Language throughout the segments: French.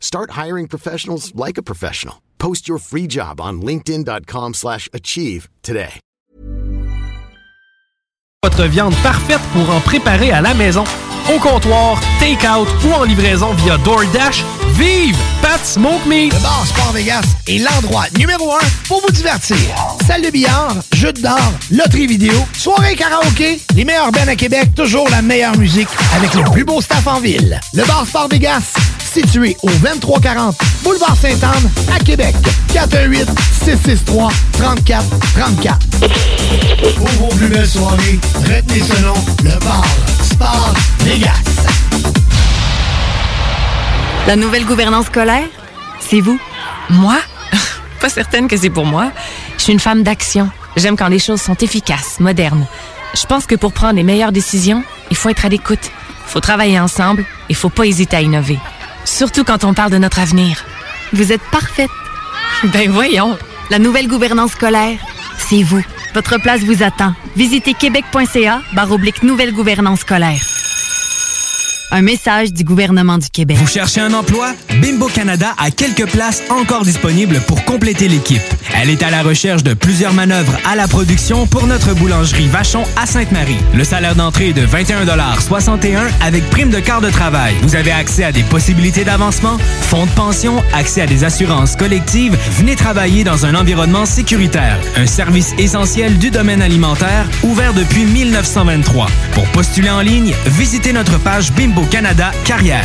Start hiring professionals like a professional. Post your free job on linkedin.com/achieve slash achieve today. Votre viande parfaite pour en préparer à la maison, au comptoir, take-out ou en livraison via DoorDash, vive Pat Smoke Meat! Le bar Sport Vegas est l'endroit numéro un pour vous divertir. Salle de billard, jeux de d'or, loterie vidéo, soirée karaoké, les meilleurs bands à Québec, toujours la meilleure musique avec le plus beau staff en ville. Le bar Sport Vegas, situé au 2340 Boulevard Sainte-Anne à Québec. 418 663 34 34. Pour vos plus belles soirées, retenez ce nom, le bar Sport Vegas. La nouvelle gouvernance scolaire, c'est vous? Moi? Pas certaine que c'est pour moi. Je suis une femme d'action. J'aime quand les choses sont efficaces, modernes. Je pense que pour prendre les meilleures décisions, il faut être à l'écoute. faut travailler ensemble et faut pas hésiter à innover. Surtout quand on parle de notre avenir. Vous êtes parfaite. Ben voyons. La nouvelle gouvernance scolaire, c'est vous. Votre place vous attend. Visitez québec.ca barre oblique nouvelle gouvernance scolaire. Un message du gouvernement du Québec. Vous cherchez un emploi? Bimbo Canada a quelques places encore disponibles pour compléter l'équipe. Elle est à la recherche de plusieurs manœuvres à la production pour notre boulangerie Vachon à Sainte-Marie. Le salaire d'entrée est de 21,61 avec prime de quart de travail. Vous avez accès à des possibilités d'avancement, fonds de pension, accès à des assurances collectives. Venez travailler dans un environnement sécuritaire. Un service essentiel du domaine alimentaire ouvert depuis 1923. Pour postuler en ligne, visitez notre page Bimbo Canada Carrière.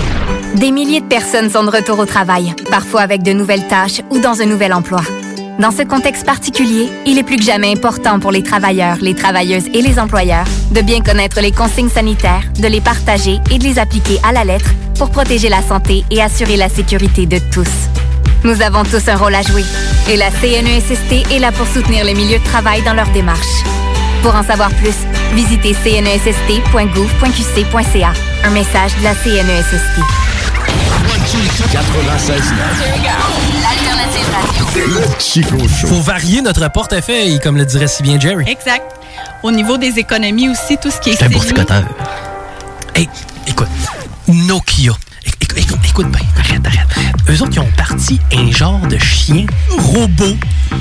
Des milliers de personnes sont de retour au travail, parfois avec de nouvelles tâches ou dans un nouvel emploi. Dans ce contexte particulier, il est plus que jamais important pour les travailleurs, les travailleuses et les employeurs de bien connaître les consignes sanitaires, de les partager et de les appliquer à la lettre pour protéger la santé et assurer la sécurité de tous. Nous avons tous un rôle à jouer et la CNESST est là pour soutenir les milieux de travail dans leur démarche. Pour en savoir plus, visitez cnesst.gouv.qc.ca. Un message de la E CNESST. 96 L'alternative radio. Faut varier notre portefeuille, comme le dirait si bien Jerry. Exact. Au niveau des économies aussi, tout ce qui est C'est un CELI. boursicoteur. Hey, écoute, Nokia. Écoute, écoute, écoute bien, arrête, arrête. Eux autres, ils ont parti un genre de chien robot.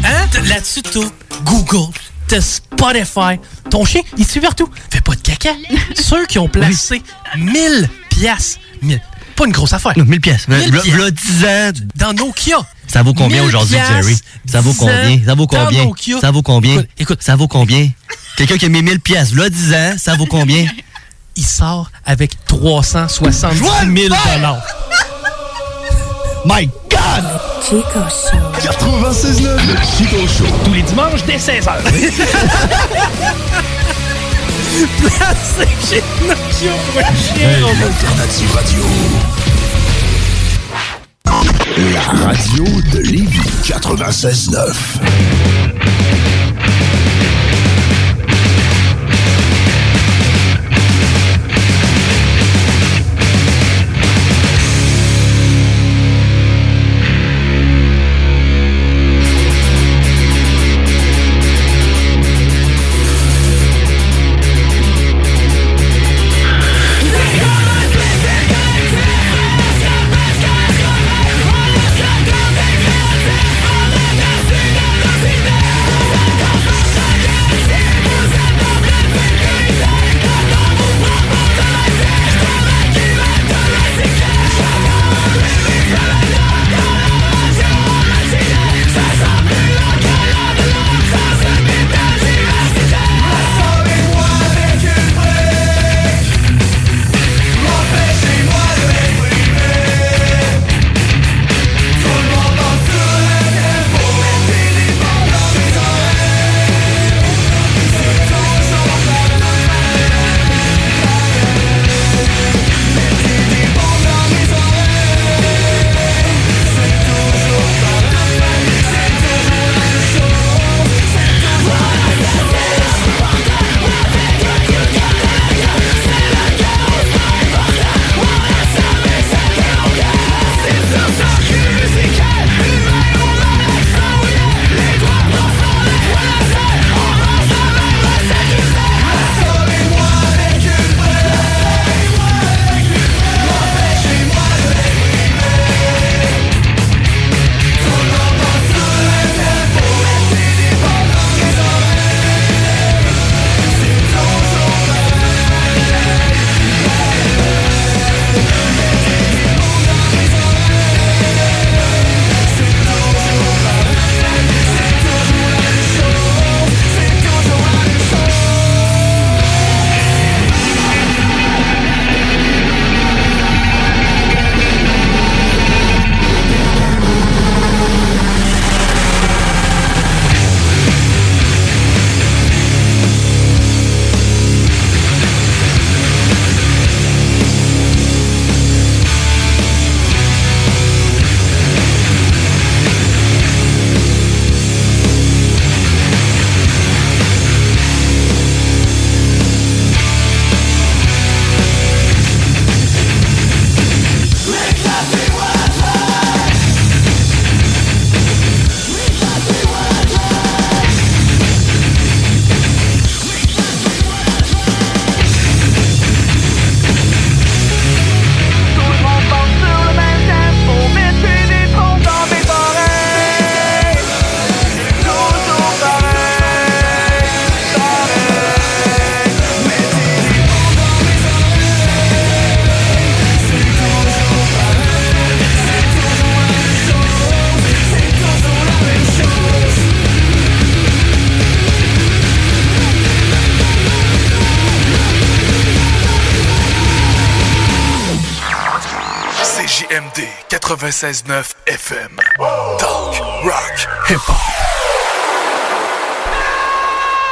Hein? Là-dessus, t'as Google, Spotify. Ton chien, il suit partout. Fais pas de caca. Ceux qui ont placé 1000 piastres. 1000. Pas une grosse affaire. 1000 piastres. 1000 V'là- piastres. v'là 10 ans. Dans Nokia. Ça vaut combien 1000 aujourd'hui, Jerry? Ça vaut 10 combien? Ça vaut combien? Ça vaut combien? Écoute, écoute. Ça vaut combien? Quelqu'un qui a mis 1000 piastres, là, 10 ans, ça vaut combien? Il sort avec 370 000 dollars. My God! Chico Show. 96.9, le Chico Show. Tous les dimanches dès 16h. Placé chez pour un chien Radio. La radio de Lévis 96.9. 96.9 FM. Talk, rock, hip-hop.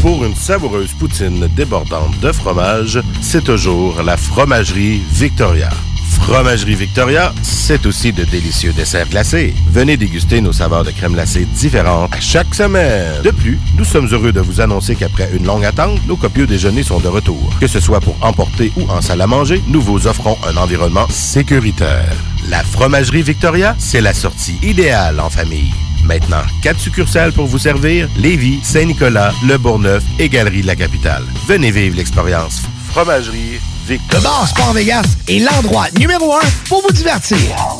Pour une savoureuse poutine débordante de fromage, c'est toujours la Fromagerie Victoria. Fromagerie Victoria, c'est aussi de délicieux desserts glacés. Venez déguster nos saveurs de crème glacée différentes à chaque semaine. De plus, nous sommes heureux de vous annoncer qu'après une longue attente, nos copieux déjeuners sont de retour. Que ce soit pour emporter ou en salle à manger, nous vous offrons un environnement sécuritaire. La Fromagerie Victoria, c'est la sortie idéale en famille. Maintenant, quatre succursales pour vous servir Lévis, Saint-Nicolas, Le Bourgneuf et Galerie de la Capitale. Venez vivre l'expérience. Fromagerie Le bar Sport Vegas est l'endroit numéro un pour vous divertir.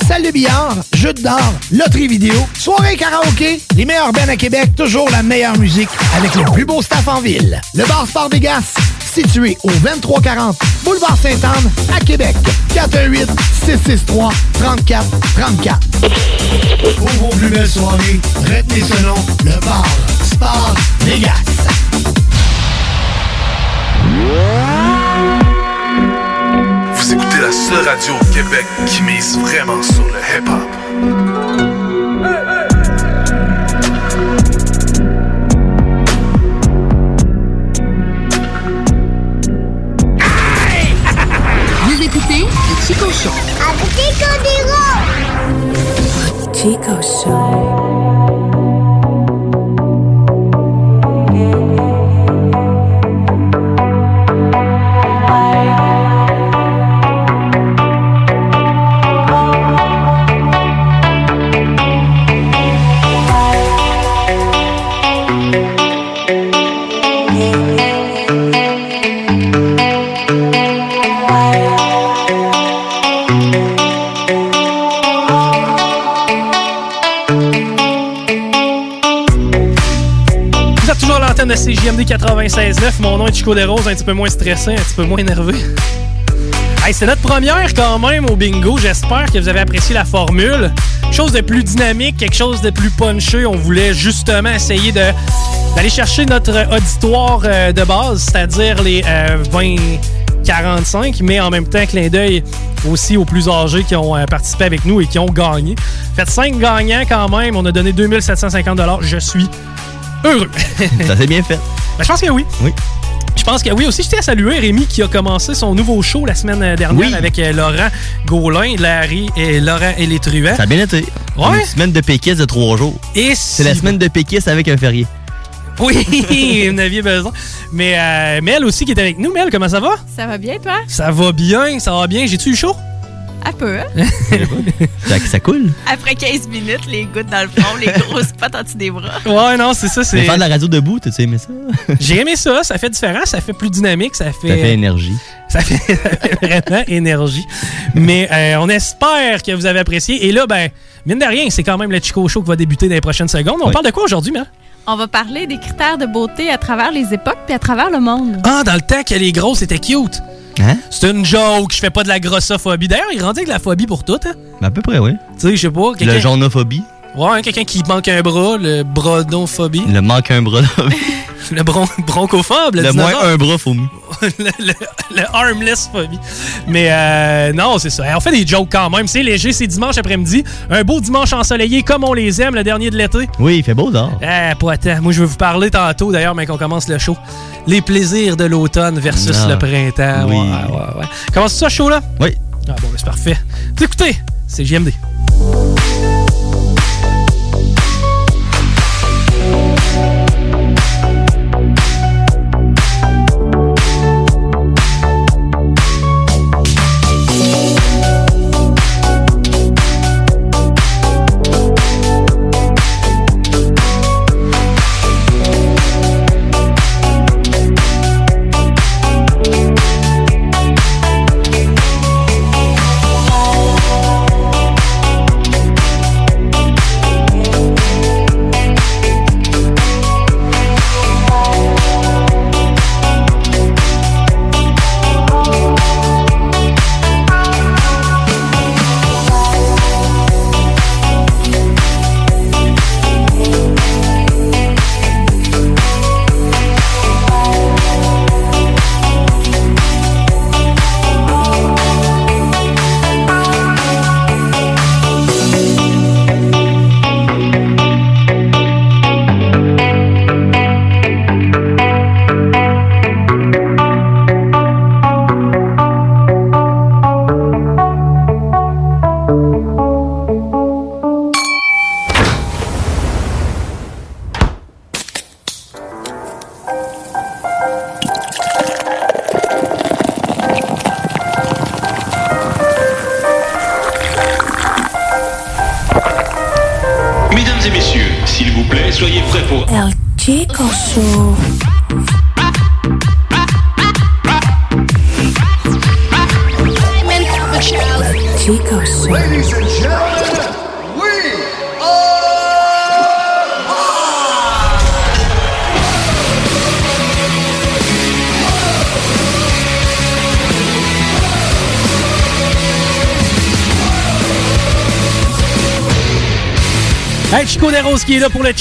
Salle de billard, jeux d'or, loterie vidéo, soirée karaoké, les meilleurs bands à Québec, toujours la meilleure musique avec le plus beau staff en ville. Le bar Sport Vegas, situé au 2340 Boulevard Sainte-Anne à Québec. 418 663 34 34. Pour vos plus belles soirées, retenez ce nom, le bar Sport Vegas. Vous écoutez la seule radio au Québec qui mise vraiment sur le hip-hop. Chico Show. CJMD 96.9. Mon nom est Chico Desroses, un petit peu moins stressé, un petit peu moins énervé. Hey, c'est notre première quand même au bingo. J'espère que vous avez apprécié la formule. Quelque chose de plus dynamique, quelque chose de plus punché. On voulait justement essayer de d'aller chercher notre auditoire euh, de base, c'est-à-dire les euh, 20-45, mais en même temps, clin d'œil aussi aux plus âgés qui ont euh, participé avec nous et qui ont gagné. Faites 5 gagnants quand même. On a donné 2750 Je suis heureux. Ça s'est bien fait. Ben, je pense que oui. Oui. Je pense que oui. Aussi, je tiens à saluer Rémi qui a commencé son nouveau show la semaine dernière Oui. avec euh, Laurent Gaulin, Larry et Laurent et les Truands. Ça a bien été. Ouais. Une semaine de péquiste de trois jours. Et C'est la semaine de péquiste avec un férié. Oui, vous en aviez besoin. Mais euh, Mel aussi qui est avec nous. Mel, comment ça va? Ça va bien, toi? Ça va bien, ça va bien. J'ai-tu eu chaud? Un peu, hein? Ça, ça coule. Après 15 minutes, les gouttes dans le front, les grosses pattes en dessous des bras. Ouais, non, c'est ça. Mais c'est faire de la radio debout, t'as-tu aimé ça? J'ai aimé ça, ça fait différent, ça fait plus dynamique, ça fait. Ça fait énergie. Ça fait, ça fait vraiment énergie. Mais euh, on espère que vous avez apprécié. Et là, ben, mine de rien, c'est quand même le Chico Show qui va débuter dans les prochaines secondes. On Oui. parle de quoi aujourd'hui, Mel? On va parler des critères de beauté à travers les époques puis à travers le monde. Ah, dans le temps que les grosses étaient cute. Hein? C'est une joke, je fais pas de la grossophobie. D'ailleurs, il rendait avec la phobie pour tout, hein? Ben, à peu près, oui. Tu sais, je sais pas. Le quelqu'un- jaunophobie. Ouais, hein, quelqu'un qui manque un bras, le brodonphobie. Le manque un bras. Le bron bronchophobe, le, Le moins un bras, faut mieux. le, le- le armless phobie. Mais euh, non, c'est ça. On fait des jokes quand même. C'est léger, c'est dimanche après-midi. Un beau dimanche ensoleillé comme on les aime, le dernier de l'été. Oui, il fait beau dehors. Eh, pas tant. Moi, je vais vous parler tantôt, d'ailleurs, mais qu'on commence le show. Les plaisirs de l'automne versus Ah, le printemps. oui. Ouais, ouais, ouais. Commence ça, show, là? Oui. Ah bon, ben, c'est parfait. Écoutez, c'est JMD.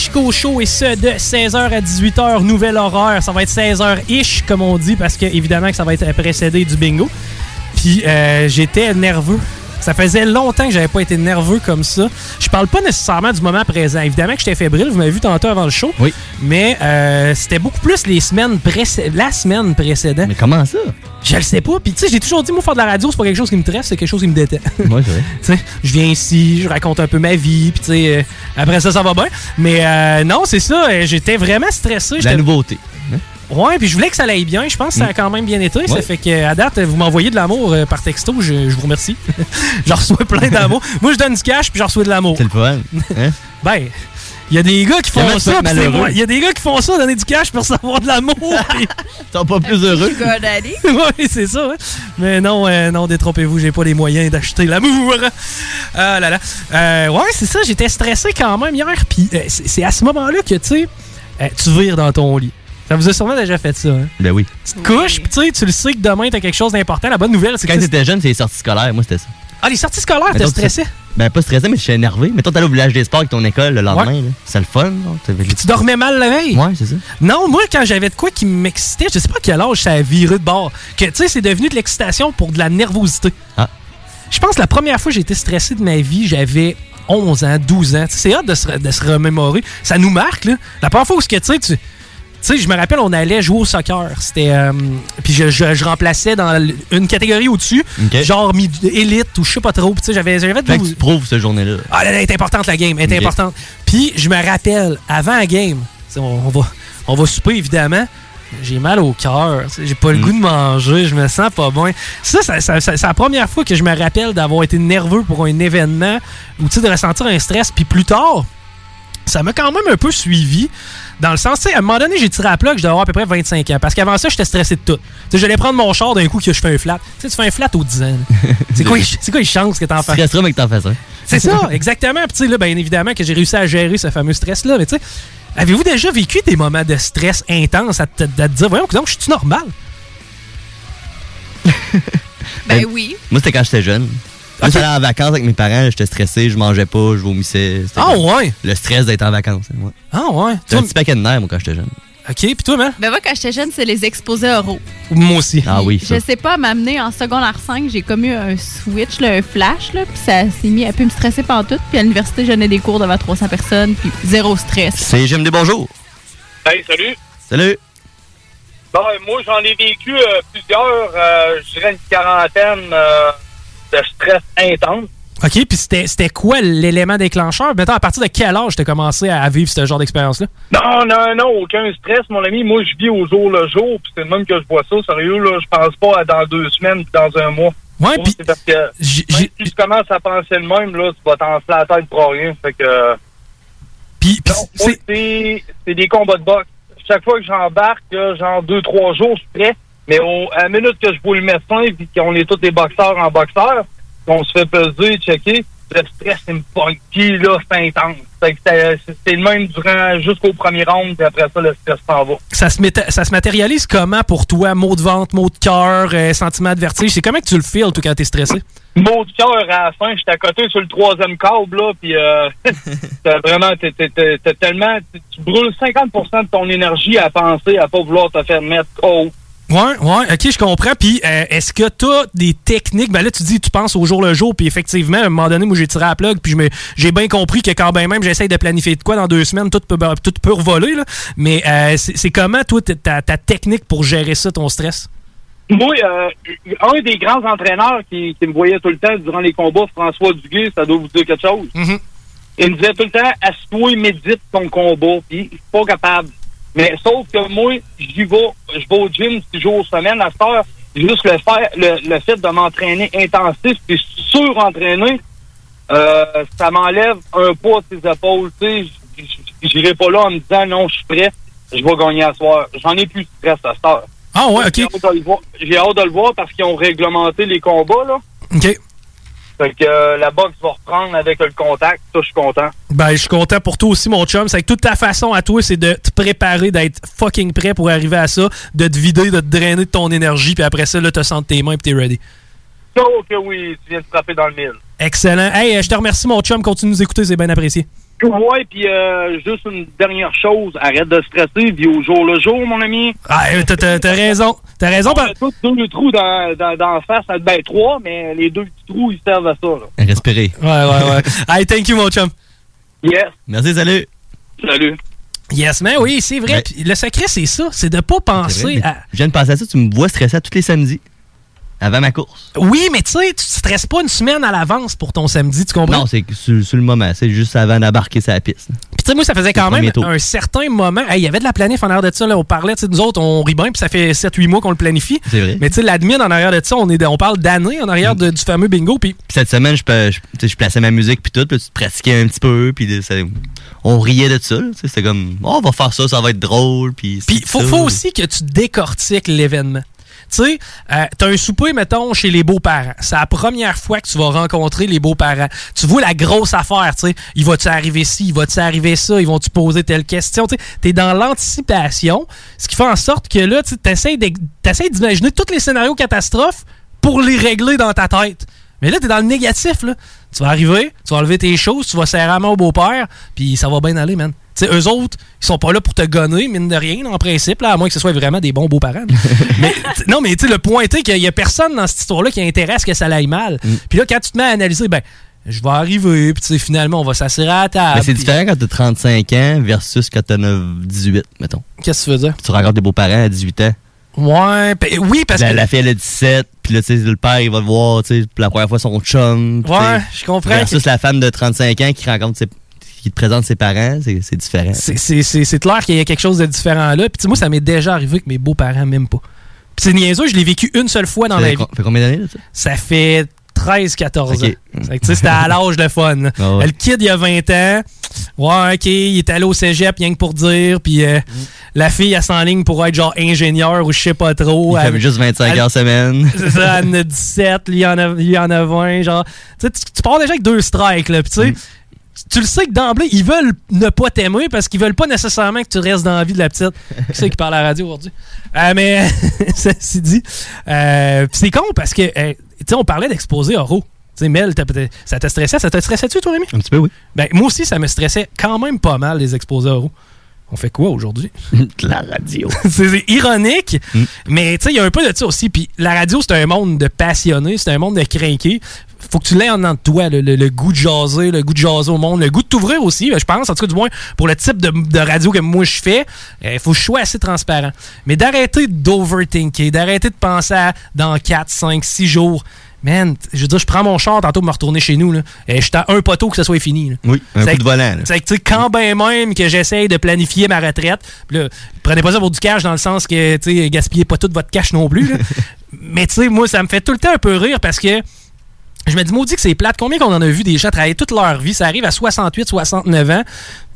Chico Show et ce de 16h à 18h, nouvelle horaire. Ça va être 16h-ish, comme on dit, parce que évidemment que ça va être précédé du bingo. Puis euh, j'étais nerveux. Ça faisait longtemps que j'avais pas été nerveux comme ça. Je parle pas nécessairement du moment présent. Évidemment que j'étais fébrile, vous m'avez vu tantôt avant le show. Oui. Mais euh, c'était beaucoup plus les semaines la semaine précédente. Mais comment ça? Je le sais pas. Puis tu sais, j'ai toujours dit, moi, faire de la radio, c'est pas quelque chose qui me tresse, c'est quelque chose qui me déteste. Moi, sais, je viens ici, je raconte un peu ma vie, puis tu sais, euh, après ça, ça va bien. Mais euh, non, c'est ça, euh, j'étais vraiment stressé. La nouveauté. Ouais, puis je voulais que ça aille bien. Je pense que ça a quand même bien été. Ça fait que à date, vous m'envoyez de l'amour euh, par texto. Je, je vous remercie. J'en reçois plein d'amour. Moi, je donne du cash, puis j'en reçois de l'amour. C'est le fun. Hein? Ben, il y a des gars qui font ça. Il y a des gars qui font ça, donner du cash pour recevoir de l'amour. sont pas plus heureux. oui, c'est ça. hein. Mais non, euh, non, détrompez-vous, j'ai pas les moyens d'acheter l'amour. Ah là là. Euh, ouais, c'est ça, j'étais stressé quand même hier. Puis euh, c'est c'est à ce moment-là que, tu sais, euh, tu vires dans ton lit. Ça vous a sûrement déjà fait ça. Hein? Ben oui. Tu te couches, puis tu sais, tu le sais que demain, t'as quelque chose d'important. La bonne nouvelle, c'est que... Quand t'étais jeune, c'est les sorties scolaires. Moi, c'était ça. Ah, les sorties scolaires, t'es stressé? Ben, pas stressé, mais je suis énervé. Mettons, t'allais au village des sports avec ton école le lendemain. Ouais. là. C'est le fun. T'avais- Tu dormais mal la veille? Ouais, c'est ça. Non, moi, quand j'avais de quoi qui m'excitait, je sais pas à quel âge ça a viré de bord. Que, tu sais, c'est devenu de l'excitation pour de la nervosité. Ah. Je pense que la première fois que j'ai été stressé de ma vie, j'avais 11 ans, 12 ans. C'est hâte de se, de se remémorer. Ça nous marque, là. La première fois où tu sais, tu... Tu sais, je me rappelle, on allait jouer au soccer. C'était. euh, puis je, je- je remplaçais dans une catégorie au-dessus, genre élite ou je sais pas trop. Tu sais, j'avais j'avais Fait que 12 tu prouves cette journée-là. ah, elle est importante, la game. Elle est importante. Puis, je me rappelle, avant la game, on, on va, on va souper, évidemment. J'ai mal au cœur. J'ai pas le Mm. goût de manger. Je me sens pas bien. Ça, ça, ça- ça- c'est la première fois que je me rappelle d'avoir été nerveux pour un événement ou de ressentir un stress. Puis plus tard, ça m'a quand même un peu suivi. Dans le sens, tu sais, à un moment donné, j'ai tiré à plat que je devais avoir à peu près 25 ans. Parce qu'avant ça, j'étais stressé de tout. Tu sais, j'allais prendre mon char d'un coup que je fais un flat. Tu sais, tu fais un flat aux 10 ans. là. c'est quoi, quoi les chances que t'en fasses? stresseras, mais que t'en fasses un. C'est ça, exactement. Puis tu sais, là, bien évidemment que j'ai réussi à gérer ce fameux stress-là. Mais tu sais, avez-vous déjà vécu des moments de stress intense à te, à te dire, voyons, donc, je suis normal? Ben oui. Moi, c'était quand j'étais jeune. Moi, j'allais en vacances avec mes parents, j'étais stressé, je mangeais pas, je vomissais. C'était Ah comme ouais? Le stress d'être en vacances. Ouais. Ah ouais? J'avais un petit paquet de nerfs, moi, quand j'étais jeune. OK, puis toi, man? Ben moi, quand j'étais jeune, c'est les exposés oraux. Moi aussi. Ah oui, ça. Je sais pas, m'amener en secondaire 5, j'ai comme eu un switch, là, un flash, là, puis ça s'est mis à plus me stresser pendant tout. Puis à l'université, je donnais des cours devant 300 personnes, puis zéro stress. C'est J'aime des bonjours. Hey, salut. Salut. Bon, moi, j'en ai vécu euh, plusieurs, euh, je dirais une quarantaine euh, de stress intense. OK, puis c'était quoi l'élément déclencheur? Mettons, à partir de quel âge t'as commencé à vivre ce genre d'expérience-là? Non, non, non, aucun stress, mon ami. Moi, je vis au jour le jour, puis c'est le même que je vois ça. Sérieux, là, je pense pas à dans deux semaines dans un mois. Ouais, puis... Parce que même si tu commences à penser le même, là, tu vas t'enfler la tête pour rien. Fait que... Puis, c'est c'est des combats de boxe. Chaque fois que j'embarque, genre deux, trois jours, je suis prêt. Mais au, à la minute que je vois le médecin, puis qu'on est tous des boxeurs en boxeur, qu'on se fait peser, checker, le stress, me pogne. Puis là, c'est intense. C'est c'est le même durant jusqu'au premier round, puis après ça, le stress s'en va. Ça se, ça se matérialise comment pour toi? Mots de ventre, mots de cœur, euh, sentiment de vertige? C'est comment que tu le feels, toi, quand t'es stressé? Mot de cœur à la fin, j'étais à côté sur le troisième câble, là, puis euh, t'as vraiment, t'es, t'es- t'es- t'es tellement, tu brûles 50% de ton énergie à penser, à pas vouloir te faire mettre KO. Ouais, ouais, ok, je comprends. Puis, euh, est-ce que t'as des techniques? Ben là, tu dis, tu penses au jour le jour, puis effectivement, à un moment donné, moi, j'ai tiré à la plug, puis j'ai bien compris que quand ben même j'essaye de planifier de quoi dans deux semaines, tout peut, ben, tout peut revoler, là. Mais euh, c'est comment, toi, ta, ta- technique pour gérer ça, ton stress? Moi, euh, un des grands entraîneurs qui, qui me voyait tout le temps durant les combats, François Duguay, ça doit vous dire quelque chose. Il me disait tout le temps, assis-toi et médite ton combat. Puis, je suis pas capable. Mais sauf que moi, j'y vais, je vais au gym six jours semaine à cette heure. Juste le, faire, le, le fait de m'entraîner intensif puis surentraîner, euh, ça m'enlève un poids de ses épaules. J'irai pas là en me disant non, je suis prêt. je vais gagner à soir. J'en ai plus de stress à cette heure. Ah ouais, OK. J'ai hâte de le voir- J'ai hâte de le voir parce qu'ils ont réglementé les combats, là. OK. Fait que euh, la boxe va reprendre avec le contact. Ça, je suis content. Ben, je suis content pour toi aussi, mon chum. C'est que toute ta façon à toi, c'est de te préparer, d'être fucking prêt pour arriver à ça, de te vider, de te drainer de ton énergie, puis après ça, là, te sens tes mains, puis t'es ready. Oh que oui, tu viens de frapper dans le mille. Excellent. Hey, euh, je te remercie, mon chum. Continue de nous écouter, c'est bien apprécié. Ouais, puis euh, juste une dernière chose, arrête de stresser, vis au jour le jour, mon ami. Ah, euh, t'as- t'as t'as raison. T'as raison. On a tous deux trous dans, dans, dans la face, ben trois, mais les deux petits trous, ils servent à ça. Là. Respirer. Ouais, ouais, ouais. hey, thank you, mon chum. Yes. Merci, salut. Salut. Yes, man, oui, c'est vrai. Ouais. Le secret, c'est ça. C'est de pas penser vrai, mais à. Je viens de penser à ça, tu me vois stresser à tous les samedis. Avant ma course. Oui, mais tu sais, tu te stresses pas une semaine à l'avance pour ton samedi, tu comprends? Non, c'est sur, sur le moment. C'est juste avant d'embarquer la piste. Puis tu sais, moi, ça faisait quand même un certain moment. Hey, Il y avait de la planif en arrière de ça. Là. On parlait, tu sais, nous autres, on rit bien, puis ça fait 7-8 mois qu'on le planifie. C'est vrai. Mais tu sais, l'admin en arrière de ça, on, est, on parle d'années en arrière de- du fameux bingo. Puis cette semaine, je, je, plaçais ma musique puis tout, puis tu pratiquais un petit peu, puis on riait de ça. C'était comme, oh, on va faire ça, ça va être drôle, puis. Puis faut, faut aussi que tu décortiques l'événement. Tu sais, euh, t'as un souper, mettons, chez les beaux-parents. C'est la première fois que tu vas rencontrer les beaux-parents. Tu vois la grosse affaire, tu sais. Il va-tu arriver ci, il va-tu arriver ça, ils vont-tu poser telle question, tu. T'es dans l'anticipation, ce qui fait en sorte que là, tu t'essayes d'imaginer tous les scénarios catastrophes pour les régler dans ta tête. Mais là, t'es dans le négatif, là. Tu vas arriver, tu vas enlever tes choses, tu vas serrer la main au beau-père, puis ça va bien aller, man. Tu sais, eux autres, ils sont pas là pour te gonner, mine de rien, en principe, là, à moins que ce soit vraiment des bons beaux-parents. mais, non, mais tu sais, le point est qu'il y a personne dans cette histoire-là qui intéresse que ça aille mal. Puis là, quand tu te mets à analyser, ben, je vais arriver, puis tu sais, finalement, on va s'assurer à la table. Mais c'est différent quand t'as 35 ans versus quand t'as 9, 18, mettons. Qu'est-ce que tu veux dire? Tu rencontres des beaux-parents à 18 ans. Ouais, oui, parce la, que. la fille, elle a 17, puis là, tu sais, le père, il va le voir, tu sais, pour la première fois, son chum. Ouais, je comprends Versus que- la femme de 35 ans qui rencontre ses, qui te présente ses parents, c'est différent. C'est- clair qu'il y a quelque chose de différent là. Puis tu sais, moi, ça m'est déjà arrivé que mes beaux-parents m'aiment pas. Puis c'est niaiseux, je l'ai vécu une seule fois dans Ça ma vie. com- fait combien d'années, là, ça? Ça fait 13-14 Ok. ans. C'était à l'âge de fun. Ah ouais. Le kid, il y a 20 ans. Ouais, OK, il est allé au cégep, rien que pour dire. Puis euh, la fille, elle s'enligne pour être genre ingénieur ou je sais pas trop. Il Elle- fait juste 25 elle- heures semaine. C'est ça, elle en a 17, lui il en a, lui, il en a 20. Genre, tu, tu, pars déjà avec deux strikes. Là, puis tu sais, tu le sais que d'emblée, ils veulent ne pas t'aimer parce qu'ils veulent pas nécessairement que tu restes dans la vie de la petite. Qui c'est qui parle à la radio aujourd'hui? Euh, mais, ceci dit, euh, c'est con parce que, euh, sais, on parlait d'exposer oraux. Tu sais, Mel, ça t'a stressé? Ça t'a stressé-tu, toi, Rémi? Un petit peu, oui. Ben, moi aussi, ça me stressait quand même pas mal, les exposés oraux. On fait quoi aujourd'hui? la radio. c'est ironique, Mm. mais tu sais, il y a un peu de ça aussi. Puis la radio, c'est un monde de passionnés, c'est un monde de crinqués. Faut que tu l'aies en dedans de toi, le, le- le goût de jaser, le goût de jaser au monde, le goût de t'ouvrir aussi, je pense, en tout cas, du moins, pour le type de, de radio que moi je fais, il faut que je sois assez transparent. Mais d'arrêter d'overthinker, d'arrêter de penser à dans 4, 5, 6 jours. Man, je veux dire, je prends mon char tantôt pour me retourner chez nous. Là. Et je suis à un poteau que ça soit fini. là. Oui, un C'est coup de volant. c'est que, tu sais, quand ben même que j'essaye de planifier ma retraite, là, prenez pas ça pour du cash dans le sens que, tu sais, gaspillez pas tout votre cash non plus. là. Mais tu sais, moi, ça me fait tout le temps un peu rire parce que je me dis, maudit que c'est plate. Combien qu'on en a vu des gens travailler toute leur vie? Ça arrive à 68, 69 ans.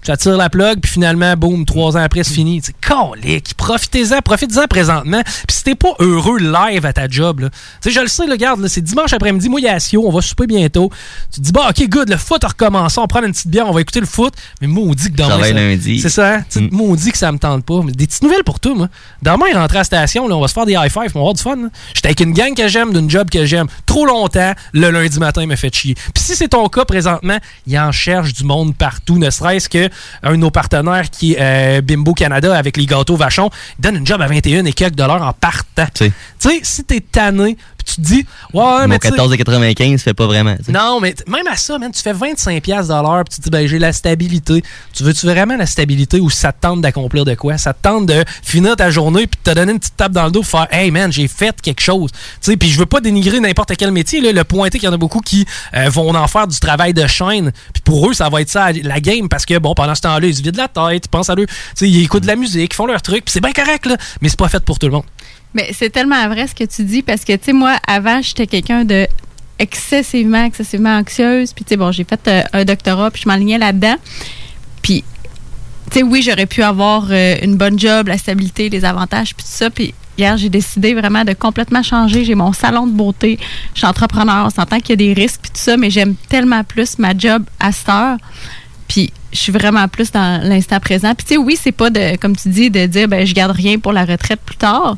Ça tire la plug, puis finalement, boum, trois ans après, c'est fini. C'est colique. Profitez-en, profitez-en présentement. Puis si t'es pas heureux live à ta job, là, tu sais, je le sais, là, regarde, là, c'est dimanche après-midi, moi, il y a Sio, on va souper bientôt. Tu te dis, bah, ok, good, le foot a recommencé, on prend une petite bière, on va écouter le foot. Mais maudit que demain. Lundi. C'est ça, hein? Sais, Maudit que ça me tente pas. Mais des petites nouvelles pour toi, moi. Demain, il rentre à la station, là, on va se faire des high five, on va avoir du fun. J'étais avec une gang que j'aime, d'une job que j'aime. Trop longtemps, le lundi matin, il m'a fait chier. Puis si c'est ton cas présentement, il en cherche du monde partout, ne serait-ce que un de nos partenaires qui est euh, Bimbo Canada avec les gâteaux vachons, il donne une job à 21 et quelques dollars en partant. Tu sais, si t'es tanné, puis tu te dis, ouais, mais Mon tu sais- 14,95 fait pas vraiment. non, mais même à ça, man, tu fais 25$ piastres de l'heure, puis tu te dis, ben, j'ai la stabilité. Tu veux-tu vraiment la stabilité ou ça te tente d'accomplir de quoi? Ça te tente de finir ta journée, puis de te donner une petite tape dans le dos, pour faire, hey, man, j'ai fait quelque chose. Tu sais, puis je veux pas dénigrer n'importe quel métier, là. Le pointer qu'il y en a beaucoup qui euh, vont en faire du travail de chaîne, puis pour eux, ça va être ça, la game, parce que, bon, pendant ce temps-là, ils se vident la tête, ils pensent à eux, tu sais, ils écoutent de la musique, ils font leur truc, puis c'est bien correct, là. Mais c'est pas fait pour tout le monde. Mais c'est tellement vrai ce que tu dis parce que, tu sais, moi, avant, j'étais quelqu'un de excessivement, excessivement anxieuse. Puis, tu sais, bon, j'ai fait euh, un doctorat, puis je m'enlignais là-dedans. Puis, tu sais, oui, j'aurais pu avoir euh, une bonne job, la stabilité, les avantages, puis tout ça. Puis hier, j'ai décidé vraiment de complètement changer. J'ai mon salon de beauté. Je suis entrepreneur. On s'entend qu'il y a des risques, puis tout ça, mais j'aime tellement plus ma job à cette heure. Puis je suis vraiment plus dans l'instant présent. Puis tu sais, oui, c'est pas de, comme tu dis, de dire, ben je garde rien pour la retraite plus tard.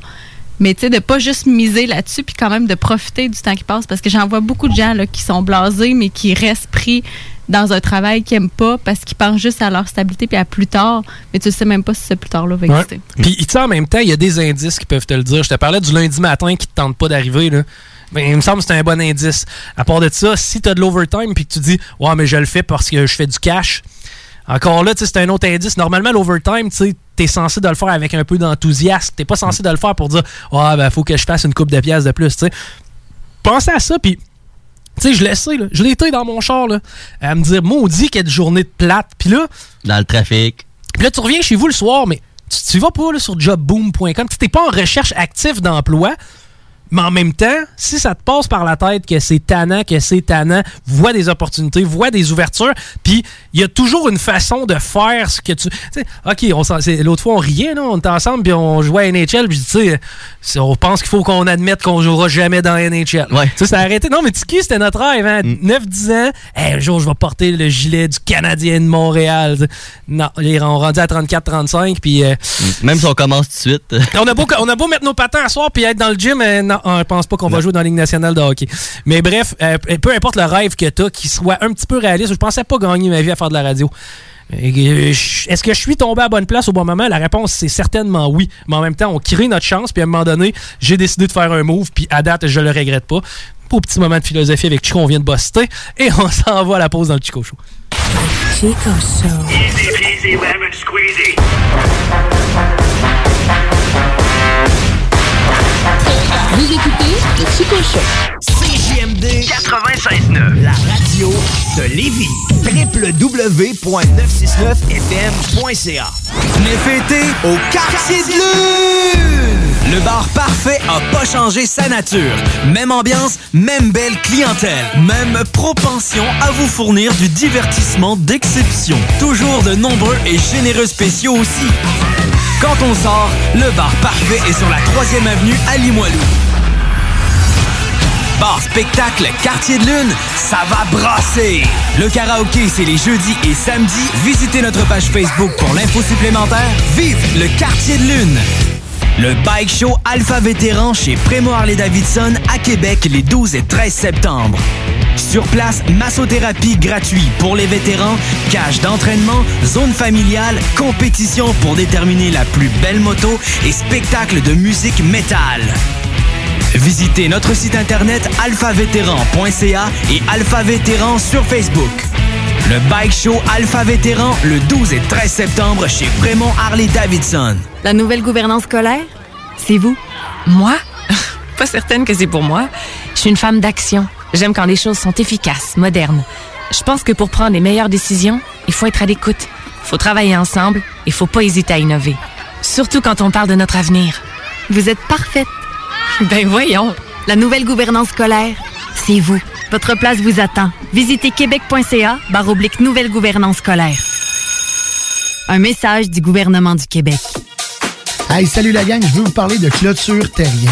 Mais tu sais, de pas juste miser là-dessus, puis quand même de profiter du temps qui passe. Parce que j'en vois beaucoup de gens là, qui sont blasés, mais qui restent pris dans un travail qu'ils n'aiment pas parce qu'ils pensent juste à leur stabilité puis à plus tard. Mais tu sais même pas si ce plus tard-là va Ouais. exister. Puis, tu sais, en même temps, il y a des indices qui peuvent te le dire. Je te parlais du lundi matin qui te tente pas d'arriver, là. Ben, il me semble que c'est un bon indice. À part de ça, si tu as de l'overtime puis que tu dis, ouais, mais je le fais parce que je fais du cash, encore là, tu sais, c'est un autre indice. Normalement, l'overtime, tu sais, t'es censé de le faire avec un peu d'enthousiasme. T'es pas censé de le faire pour dire, ouais, ben, faut que je fasse une coupe de pièces de plus, tu sais. Pensez à ça, puis tu sais, je l'ai là. Je été dans mon char, là, à me dire, maudit des journées de plate. Puis là. Dans le trafic. Puis là, tu reviens chez vous le soir, mais tu, tu vas pas là, sur jobboom.com. Tu n'es pas en recherche active d'emploi. Mais en même temps, si ça te passe par la tête que c'est tannant, que c'est tannant, vois des opportunités, vois des ouvertures, puis il y a toujours une façon de faire ce que tu... tu sais, OK, l'autre fois, on riait, là, on était ensemble, puis on jouait à NHL, puis tu sais, on pense qu'il faut qu'on admette qu'on jouera jamais dans NHL. Tu sais, ça a arrêté. Non, mais Tiki, c'était notre rêve, hein? 9-10 ans, Hey, un jour, je vais porter le gilet du Canadien de Montréal. Non, ils ont rendu à 34-35, puis... euh, Même si on commence tout de suite. on a, beau, on a beau mettre nos patins à soir puis être dans le gym, euh, non, on pense pas qu'on va jouer dans la Ligue nationale de hockey. Mais bref, euh, peu importe le rêve que tu as, qu'il soit un petit peu réaliste, je pensais pas gagner ma vie à faire de la radio. Est-ce que je suis tombé à bonne place au bon moment? La réponse, c'est certainement oui. Mais en même temps, on crée notre chance, puis à un moment donné, j'ai décidé de faire un move, puis à date, je le regrette pas. Pour petit moment de philosophie avec Chico, on vient de buster, et on s'en va à la pause dans le Chico Show. Chico Show. Easy peasy lemon squeezy. Vous écoutez le Show. CJMD 96.9, la radio de Lévis. www.969fm.ca Venez fêter au Quartier de Lune! Le bar parfait a pas changé sa nature. Même ambiance, même belle clientèle, même propension à vous fournir du divertissement d'exception. Toujours de nombreux et généreux spéciaux aussi. Quand on sort, le bar parfait est sur la 3e avenue à Limoilou. Bar spectacle Quartier de Lune, ça va brasser! Le karaoké, c'est les jeudis et samedis. Visitez notre page Facebook pour l'info supplémentaire. Vive le Quartier de Lune! Le Bike Show Alpha Vétéran chez Prémo Harley Davidson à Québec les 12 et 13 septembre. Sur place, massothérapie gratuite pour les vétérans, cage d'entraînement, zone familiale, compétition pour déterminer la plus belle moto et spectacle de musique métal. Visitez notre site internet alphavétéran.ca et Alpha Vétéran sur Facebook. Le Bike Show Alpha Vétéran le 12 et 13 septembre chez Fremont Harley Davidson. La nouvelle gouvernance scolaire, c'est vous. Moi? Pas certaine que c'est pour moi. Je suis une femme d'action. J'aime quand les choses sont efficaces, modernes. Je pense que pour prendre les meilleures décisions, il faut être à l'écoute. Il faut travailler ensemble. Il faut pas hésiter à innover. Surtout quand on parle de notre avenir. Vous êtes parfaite. Ben voyons. La nouvelle gouvernance scolaire, c'est vous. Votre place vous attend. Visitez québec.ca oblique nouvelle gouvernance scolaire. Un message du gouvernement du Québec. Hey, salut la gang, je veux vous parler de Clôture Terrien.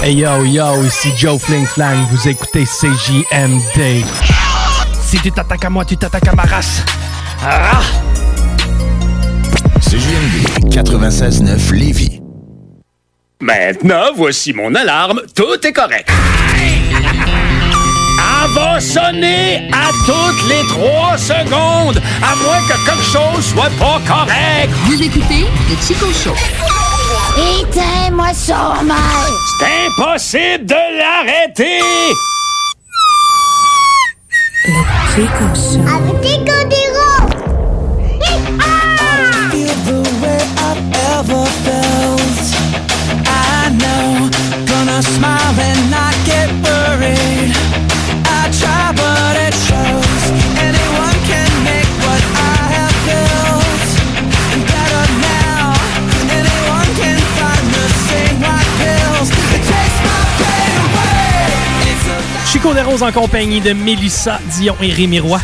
Hey yo yo, ici Joe Fling Flang, vous écoutez CJMD. Si tu t'attaques à moi, tu t'attaques à ma race. Ah! CJMD 96.9 Lévis. Maintenant, voici mon alarme. Tout est correct. Elle va sonner à toutes les trois secondes, à moins que quelque chose soit pas correct. Vous écoutez le Chico Show. Éteins-moi ça, mec! C'est impossible de l'arrêter! Le précaution. Avec des ah! I know, gonna smile and I Chico Desroses en compagnie de Mélissa Dion et Rémi Roy.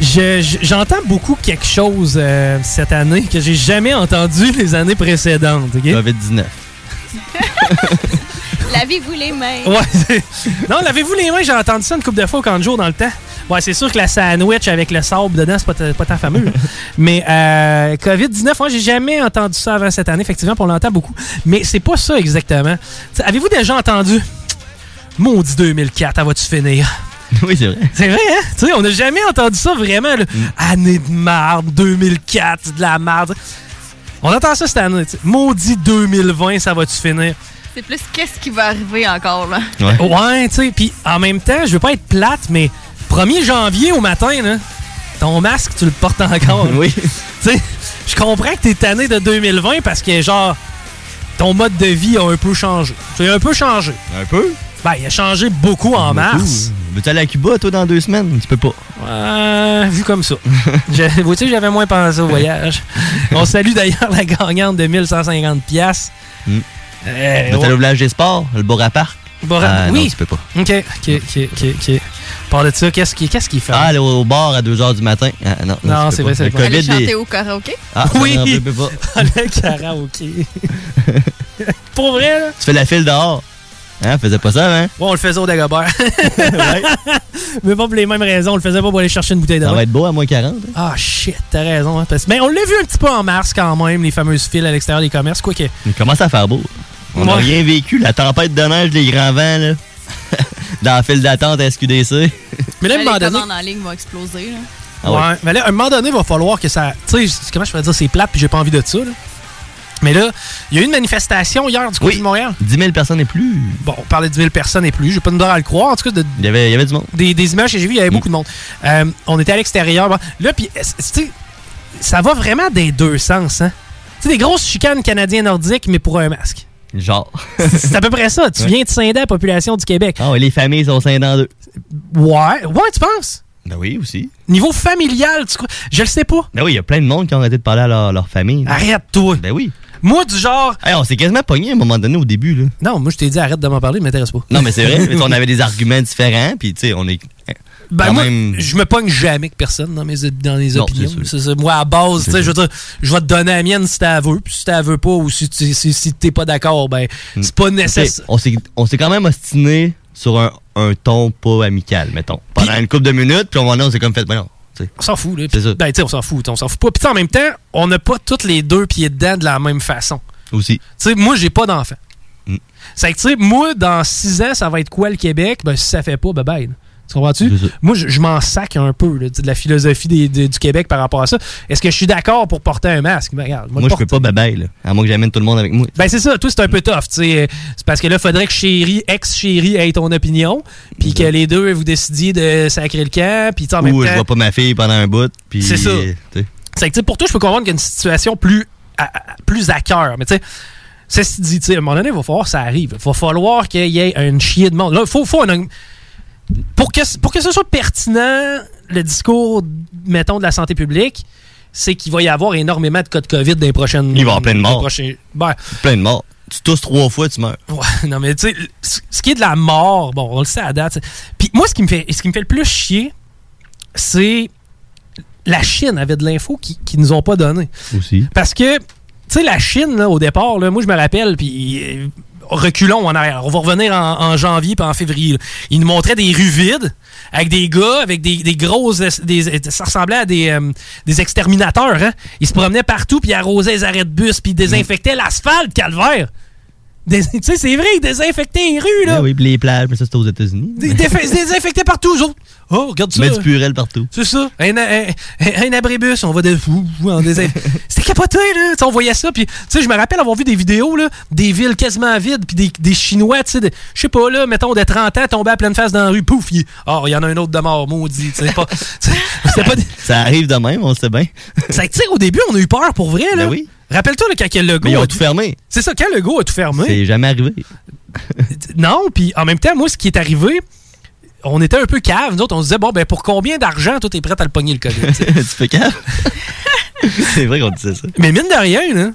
Je- je- J'entends beaucoup quelque chose euh, cette année que j'ai jamais entendu les années précédentes. ok? COVID-19. Lavez-vous les mains. Ouais. non, lavez-vous les mains, j'ai entendu ça une couple de fois au camp de jour dans le temps. Ouais, c'est sûr que la sandwich avec le sable dedans, c'est pas, pas tant fameux. Mais euh, COVID-19, moi, j'ai jamais entendu ça avant cette année, effectivement, on l'entend beaucoup. Mais c'est pas ça exactement. Avez-vous déjà entendu Maudit 2004, à vas-tu finir? Oui, c'est vrai. C'est vrai, hein? Tu sais, on n'a jamais entendu ça vraiment. là. Année de marde, 2004, c'est de la marde. On entend ça cette année. tu sais. Maudit 2020, ça va-tu finir? C'est plus qu'est-ce qui va arriver encore, là. Ouais, tu sais. Puis en même temps, je veux pas être plate, mais 1er janvier au matin, là, ton masque, tu le portes encore. oui. Tu sais, je comprends que t'es tanné de 2020 parce que, genre, ton mode de vie a un peu changé. Tu as un peu changé. Un peu? Ben, il a changé beaucoup en mars. Veux-tu aller à Cuba, toi, dans deux semaines? Tu peux pas. Euh, vu comme ça. Je- Vois-tu, j'avais moins pensé au voyage. On salue d'ailleurs la gagnante de 1150 pièces. Mm. Euh, au village des sports, le Bora Park? Bora- Ah, oui. Non, tu peux pas. OK, OK, OK, OK, OK. Par de ça, qu'est-ce qu'il qu'est-ce qu'il fait? Ah, aller au bar à 2h du matin? Ah, non, c'est vrai, c'est Le vrai. Aller COVID, chanter les- au karaoké? Ah, Oui. pas. le karaoké. Pour vrai, là? Tu fais la file dehors. Hein, faisais pas ça, hein? Ouais, on le faisait au Dagobert. Mais pas pour les mêmes raisons. On le faisait pas pour aller chercher une bouteille de Ça va être beau à moins 40. hein? Ah, shit, t'as raison. hein, parce- Mais on l'a vu un petit peu en mars quand même, les fameuses files à l'extérieur des commerces. Quoi que. Il commence à faire beau. On n'a Ouais. rien vécu. La tempête de neige, les grands vents, là. Dans la file d'attente à SQDC. Mais là, à un les moment donné. en ligne vont exploser, là. Ah ouais. ouais. Mais là, à un moment donné, il va falloir que ça. Tu sais, comment je pourrais dire, c'est plate, puis j'ai pas envie de ça, là. Mais là, il y a eu une manifestation hier du côté de Montréal. 10 000 personnes et plus. Bon, on parlait de 10 000 personnes et plus. J'ai pas de à le croire. En tout cas, de- Il y avait, il y avait du monde. des, des images que j'ai vues, il y avait beaucoup de monde. Euh, on était à l'extérieur. Bon, Là, puis, tu sais, ça va vraiment des deux sens, hein? Tu sais, des grosses chicanes canadiens-nordiques, mais pour un masque. Genre. C'est à peu près ça. Tu viens de scinder la population du Québec. Ah ouais, les familles sont scindées en deux. Ouais, ouais, tu penses? Ben oui, aussi. Niveau familial, tu crois? Je le sais pas. Ben oui, il y a plein de monde qui ont arrêté de parler à leur, leur famille. Arrête-toi. Ben oui. Moi, du genre. Hey, on s'est quasiment pogné à un moment donné au début, là. Non, moi, je t'ai dit arrête de m'en parler, m'intéresse pas. Non, mais c'est vrai. on avait des arguments différents, puis tu sais, on est. Ben moi, même- je me pogne jamais que personne dans, mes, dans les Non, opinions. Moi, à base, C'est tu sais, je sûr. veux dire, je vais te donner la mienne si t'as veux, puis si t'as veux pas, ou si, tu- si, si t'es pas d'accord, ben, c'est pas nécessaire. On s'est on s'est quand même ostiné sur un, un ton pas amical, mettons. Pendant une couple de minutes, puis on on s'est comme fait, ben non. On s'en fout, là. Ben, tu sais, on s'en fout, on s'en fout pas. Puis, en même temps, on n'a pas tous les deux pieds dedans de la même façon. Aussi. Tu sais, moi, j'ai pas d'enfant. Mm. C'est que, tu sais, moi, dans six ans, ça va être quoi le Québec? Ben, si ça fait pas, ben, bye. Tu comprends-tu? Moi, je, je m'en sac un peu là, de la philosophie des- des- du Québec par rapport à ça. Est-ce que je suis d'accord pour porter un masque? Ben, regarde, Moi, le je peux pas babaye, là. À moins que j'amène tout le monde avec moi. ben c'est ça, toi c'est un peu tough. C'est parce que là, faudrait que chérie, ex-chérie ait ton opinion, puis que les deux, vous décidiez de sacrer le camp, puis en même Ou je temps... vois pas ma fille pendant un bout, puis. C'est ça. C'est que, pour toi, je peux comprendre qu'il y a une situation plus à, à- plus à cœur, mais tu sais, ceci dit, à un moment donné, il va falloir que ça arrive. Il va falloir qu'il y ait une chier de monde. Là, faut, faut un- pour, que, pour que ce soit pertinent, le discours, mettons, de la santé publique, c'est qu'il va y avoir énormément de cas de COVID dans les prochaines... Il va y avoir plein de morts. prochains- ben, Plein de morts. Tu tousses trois fois, tu meurs. Ouais, non, mais tu sais, ce qui est de la mort, bon, on le sait à date. Puis moi, ce qui me fait, ce qui me fait le plus chier, c'est la Chine avait de l'info qui, qui nous ont pas donné. Aussi. Parce que, tu sais, la Chine, là, au départ, là, moi, je me rappelle, puis euh, reculons en arrière. On va revenir en, en janvier puis en février. là. Ils nous montraient des rues vides avec des gars, avec des, des grosses... Des, ça ressemblait à des, euh, des exterminateurs. Hein? Ils se promenaient partout, puis ils arrosaient les arrêts de bus, puis ils désinfectaient l'asphalte, calvaire. Tu sais, c'est vrai, ils désinfectaient les rues, là. Oui, puis les plages, mais ça, c'était aux États-Unis. Ils désinfectaient partout, eux autres. Oh, regarde ça. Mets du purel partout. C'est ça. Un, un, un- on va de fou. en désin- C'était capoté, là. On voyait ça. Puis, tu sais, je me rappelle avoir vu des vidéos, là, des villes quasiment vides, puis des, des Chinois, tu sais, je sais pas, là, mettons, de 30 ans, tombés à pleine face dans la rue. Pouf, il oh, y en a un autre de mort, maudit. pas- des- Ça arrive de même, on le sait bien. Ça, tu sais, au début, on a eu peur pour vrai, là. Ben oui. Rappelle-toi, là, quand le Mais ils ont a tout fermé. C'est ça, quand le go a tout fermé. C'est jamais arrivé. Non, puis en même temps, moi, ce qui est arrivé, on était un peu cave. Nous autres, on se disait, bon, ben pour combien d'argent, toi, t'es prêt à le pogner le COVID? tu tu fais cave? c'est vrai qu'on disait ça. Mais mine de rien, là,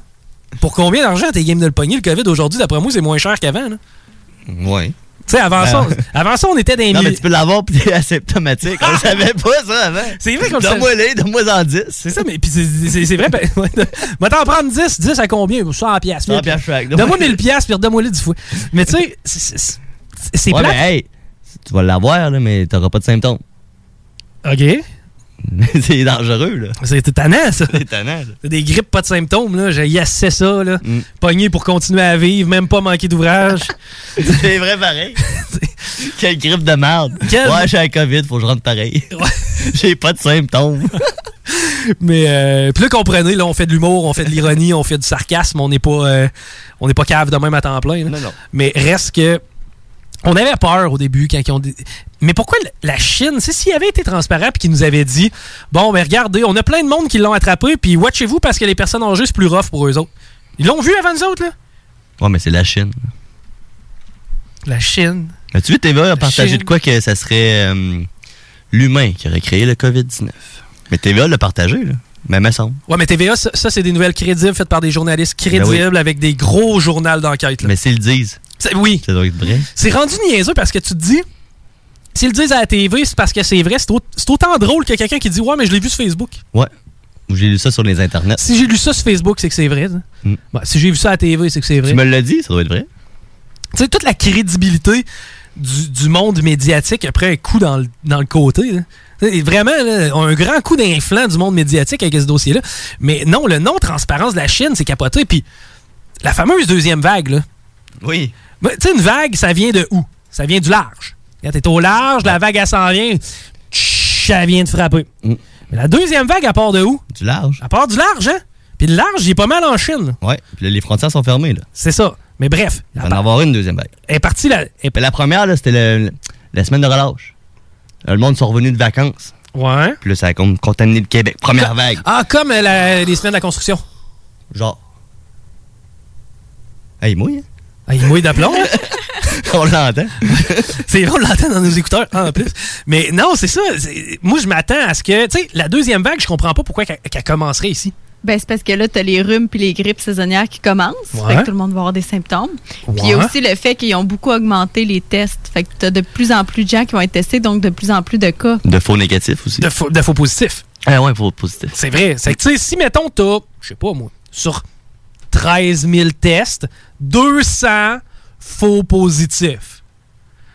pour combien d'argent t'es game de le pogner le COVID aujourd'hui? D'après moi, c'est moins cher qu'avant. Ouais. Tu sais, avant, ça, avant ça, on était dans les Non, mais tu peux l'avoir puis t'es asymptomatique. On le savait pas, ça, avant. C'est vrai qu'on le Donne-moi les, donne-moi en 10. C'est ça, mais puis c'est- vrai. ben, ouais, Va t'en prendre 10. 10 à combien? 100 piastres. 100 piastres. Donne-moi 1000 piastres, puis redonne-moi les 10 fois. Mais tu sais, c'est- Ouais, plate. mais hey, tu vas l'avoir, là, mais t'auras pas de symptômes. OK. c'est dangereux, là. C'est tannant, ça. C'est tannant. T'as des grippes, pas de symptômes, là. J'ai yassé ça, là. Mm. Pogné pour continuer à vivre, même pas manquer d'ouvrage. C'est vrai, pareil. Quelle grippe de merde. Quelle- Ouais, j'ai la COVID, faut que je rentre pareil. j'ai pas de symptômes. Mais euh, là, comprenez, là, on fait de l'humour, on fait de l'ironie, on fait du sarcasme, on n'est pas, euh, on n'est pas cave de même à temps plein. là. Non, non. Mais reste que. On avait peur au début quand ils ont. dit- Mais pourquoi la Chine, c'est s'il avait été transparent puis qu'ils nous avait dit Bon, mais regardez, on a plein de monde qui l'ont attrapé, puis watchez-vous parce que les personnes âgées, c'est plus rough pour eux autres. Ils l'ont vu avant nous autres, là Ouais, mais c'est la Chine. La Chine. As-tu vu TVA a partagé Chine. de quoi que ça serait euh, l'humain qui aurait créé le COVID-19? Mais TVA l'a partagé, là. Mais me semble. Ouais, mais TVA, ça, ça, c'est des nouvelles crédibles faites par des journalistes crédibles Ben oui. avec des gros journaux d'enquête. là. Mais s'ils le disent, Oui. ça doit être vrai. C'est rendu niaiseux parce que tu te dis, s'ils le disent à la TV, c'est parce que c'est vrai. C'est au- c'est autant drôle que quelqu'un qui dit Ouais, mais je l'ai vu sur Facebook. Ouais. Ou j'ai lu ça sur les internets. Si j'ai lu ça sur Facebook, c'est que c'est vrai. Mm. Ouais, si j'ai vu ça à la TV, c'est que c'est vrai. Tu me l'as dit, ça doit être vrai. Tu sais, toute la crédibilité du, du monde médiatique après un coup dans le, dans le côté. là. Vraiment, là, un grand coup d'inflant du monde médiatique avec ce dossier-là. Mais non, le non-transparence de la Chine, c'est capoté. Puis la fameuse deuxième vague, là. Oui. Ben, Tu sais, une vague, ça vient de où? Ça vient du large. Quand t'es au large, la vague, elle s'en vient. tch, Ça vient de frapper. Mm. Mais la deuxième vague, elle part de où? Du large. Elle part du large, hein? Puis le large, il est pas mal en Chine. Ouais. Puis les frontières sont fermées, là. C'est ça. Mais bref, Il va en avoir une deuxième vague. elle est partie là. La première, là, c'était le- la semaine de relâche. Là, le monde sont revenus de vacances. Ouais. Puis là, ça a comme contaminé le Québec. Première vague. Ah, comme euh, la- les semaines de la construction. Genre. Hey, mouille, hein? Ah, il mouille d'aplomb. On l'entend. c'est vrai, on l'entend dans nos écouteurs en plus. Mais non, c'est ça. Moi, je m'attends à ce que. Tu sais, la deuxième vague, je comprends pas pourquoi qu'elle commencerait ici. Ben, c'est parce que là, tu as les rhumes puis les grippes saisonnières qui commencent. Ouais. Fait que tout le monde va avoir des symptômes. Puis il y a aussi le fait qu'ils ont beaucoup augmenté les tests. Fait que tu as de plus en plus de gens qui vont être testés, donc de plus en plus de cas. De faux négatifs aussi. De faux, de faux positifs. Ah ouais, faux positifs. C'est vrai. C'est que, tu sais, si, mettons, t'as, je sais pas moi, sur 13 000 tests, 200 faux positifs.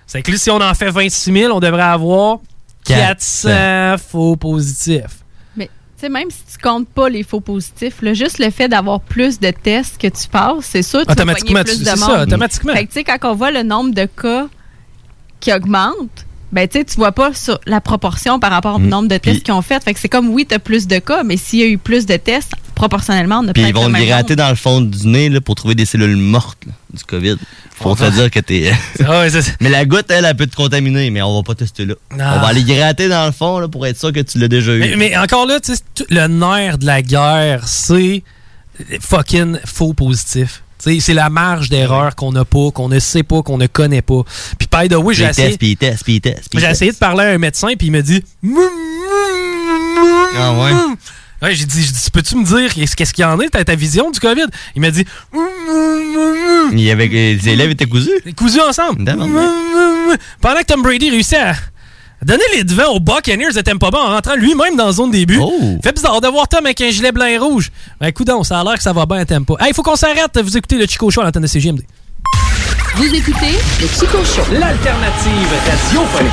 C'est que là, si on en fait 26 000, on devrait avoir 400 faux positifs. Mais tu sais, même si tu comptes pas les faux positifs, là, juste le fait d'avoir plus de tests que tu passes, c'est sûr que tu vas plus tu- de c'est monde. ça, automatiquement. Fait que tu sais, quand on voit le nombre de cas qui augmente, ben tu sais, tu vois pas sur la proportion par rapport au Mm. nombre de tests qu'ils ont fait. Fait que c'est comme oui, tu as plus de cas, mais s'il y a eu plus de tests, proportionnellement, on a Puis ils vont le gratter dans le fond du nez là, pour trouver des cellules mortes là, du COVID. Faut te dire que t'es. mais la goutte, elle, elle peut te contaminer, mais on va pas tester là. Ah. On va aller gratter dans le fond là, pour être sûr que tu l'as déjà eu. Mais, mais encore là, tu sais, tout le nerf de la guerre, c'est fucking faux positif. C'est la marge d'erreur qu'on n'a pas, qu'on ne sait pas, qu'on ne connaît pas. Puis, by the way, j'ai essayé, j'ai essayé de parler à un médecin, puis il me dit Ah ouais? Ouais, j'ai dit, j'ai dit, peux-tu me dire qu'est-ce qu'est-ce qu'il y en est, ta, ta vision du COVID? Il m'a dit, Il y avait, les élèves étaient cousus? cousus ensemble. Pendant que Tom Brady réussit à donner les devants aux Buccaneers de Tampa Bay en rentrant lui-même dans la zone début. Fait bizarre de voir Tom avec un gilet blanc et rouge. Ben, coudonc, ça a l'air que ça va bien à Tampa. Hey, il faut qu'on s'arrête. Vous écoutez le Chico Show à l'antenne de CGMD. Vous écoutez le Chico Show. L'alternative radiophonique.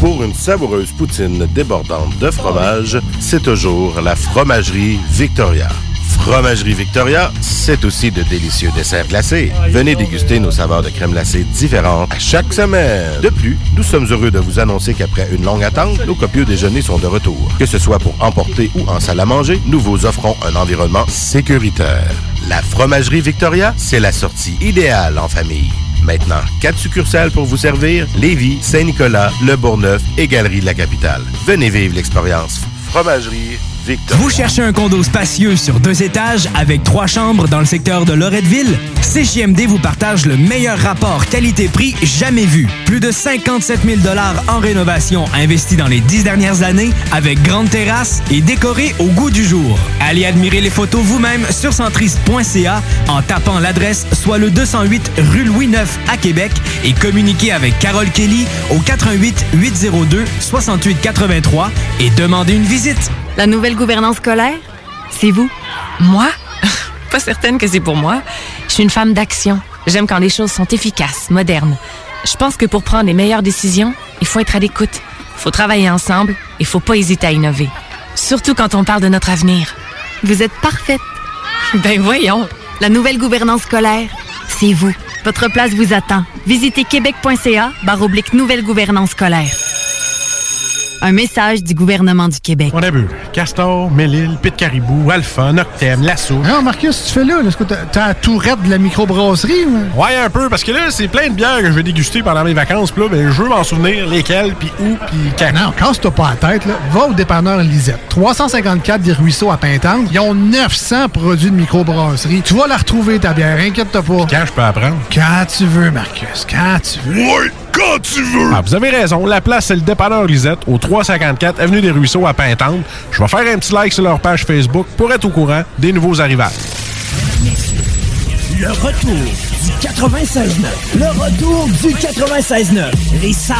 Pour une savoureuse poutine débordante de fromage, c'est toujours la Fromagerie Victoria. Fromagerie Victoria, c'est aussi de délicieux desserts glacés. Venez déguster nos saveurs de crème glacée différentes à chaque semaine. De plus, nous sommes heureux de vous annoncer qu'après une longue attente, nos copieux déjeuners sont de retour. Que ce soit pour emporter ou en salle à manger, nous vous offrons un environnement sécuritaire. La Fromagerie Victoria, c'est la sortie idéale en famille. Maintenant, quatre succursales pour vous servir Lévis, Saint-Nicolas, Le Bourgneuf et Galerie de la Capitale. Venez vivre l'expérience. Fromagerie Vous cherchez un condo spacieux sur deux étages avec trois chambres dans le secteur de Loretteville? CJMD vous partage le meilleur rapport qualité-prix jamais vu. Plus de 57 000 en rénovation investis dans les dix dernières années avec grande terrasse et décoré au goût du jour. Allez admirer les photos vous-même sur centris.ca en tapant l'adresse soit le 208 rue Louis IX à Québec et communiquez avec Carole Kelly au 88 802 68 83 et demandez une visite. La nouvelle gouvernance scolaire, c'est vous? Moi? Pas certaine que c'est pour moi. Je suis une femme d'action. J'aime quand les choses sont efficaces, modernes. Je pense que pour prendre les meilleures décisions, il faut être à l'écoute. Il faut travailler ensemble et il faut pas hésiter à innover. Surtout quand on parle de notre avenir. Vous êtes parfaite. Ben voyons. La nouvelle gouvernance scolaire, c'est vous. Votre place vous attend. Visitez québec.ca barre oblique nouvelle gouvernance scolaire. Un message du gouvernement du Québec. On a vu Castor, Mélile, Pit Caribou, Alpha, Noctem, Lasso. Non, Marcus, tu fais là? Est-ce que t'as t'as la tourette de la microbrasserie? ou? Ouais, un peu, parce que là, c'est plein de bières que je vais déguster pendant mes vacances. Puis là, ben, je veux m'en souvenir lesquelles, puis où, puis quand. Non, casse-toi pas la tête, là. Va au dépanneur Lisette. 354 des Ruisseaux à Pintante. Ils ont 900 produits de microbrasserie. Tu vas la retrouver, ta bière, inquiète-toi pas. Quand je peux apprendre? Quand tu veux, Marcus, quand tu veux. Ouais, quand tu veux! Ah, vous avez raison. La place, c'est le dépanneur Lisette, au 354 Avenue des Ruisseaux à Pintante. Je vais faire un petit like sur leur page Facebook pour être au courant des nouveaux arrivages. Le retour du 96.9. Le retour du 96.9. Les salles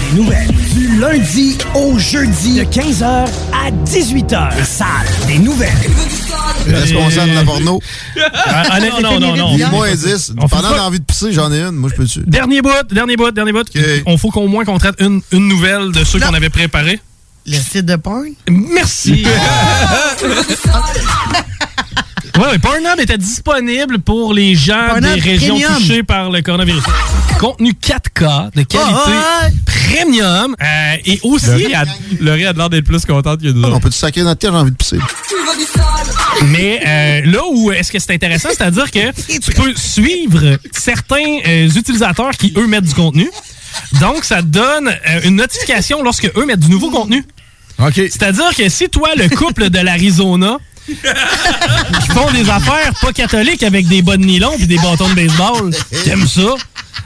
des nouvelles. Du lundi au jeudi de 15h à 18h. Les salles des nouvelles. Le responsable de la porno. Ah, non, non, non, non. Moins 10. On fait Pendant envie de pisser, j'en ai une. Moi, je peux dessus. Dernier bout, dernier bout, dernier bout. On faut qu'au moins qu'on traite une, une nouvelle de ceux qu'on avait préparés. Le site de porn? Merci. Ouais, ouais, Pornhub était disponible pour les gens Pornhub des régions Premium. touchées par le coronavirus. Contenu 4K de qualité Ah, premium euh, et aussi. Laurie a l'air d'être plus contente que nous On peut-tu sacrer notre terre, j'ai envie de pisser? Mais euh, là où est-ce que c'est intéressant, c'est-à-dire que tu peux suivre certains euh, utilisateurs qui, eux, mettent du contenu. Donc, ça te donne euh, une notification lorsque eux mettent du nouveau contenu. OK. C'est-à-dire que si toi, le couple de l'Arizona, qui font des affaires pas catholiques avec des bas de nylon et des bâtons de baseball, t'aimes ça,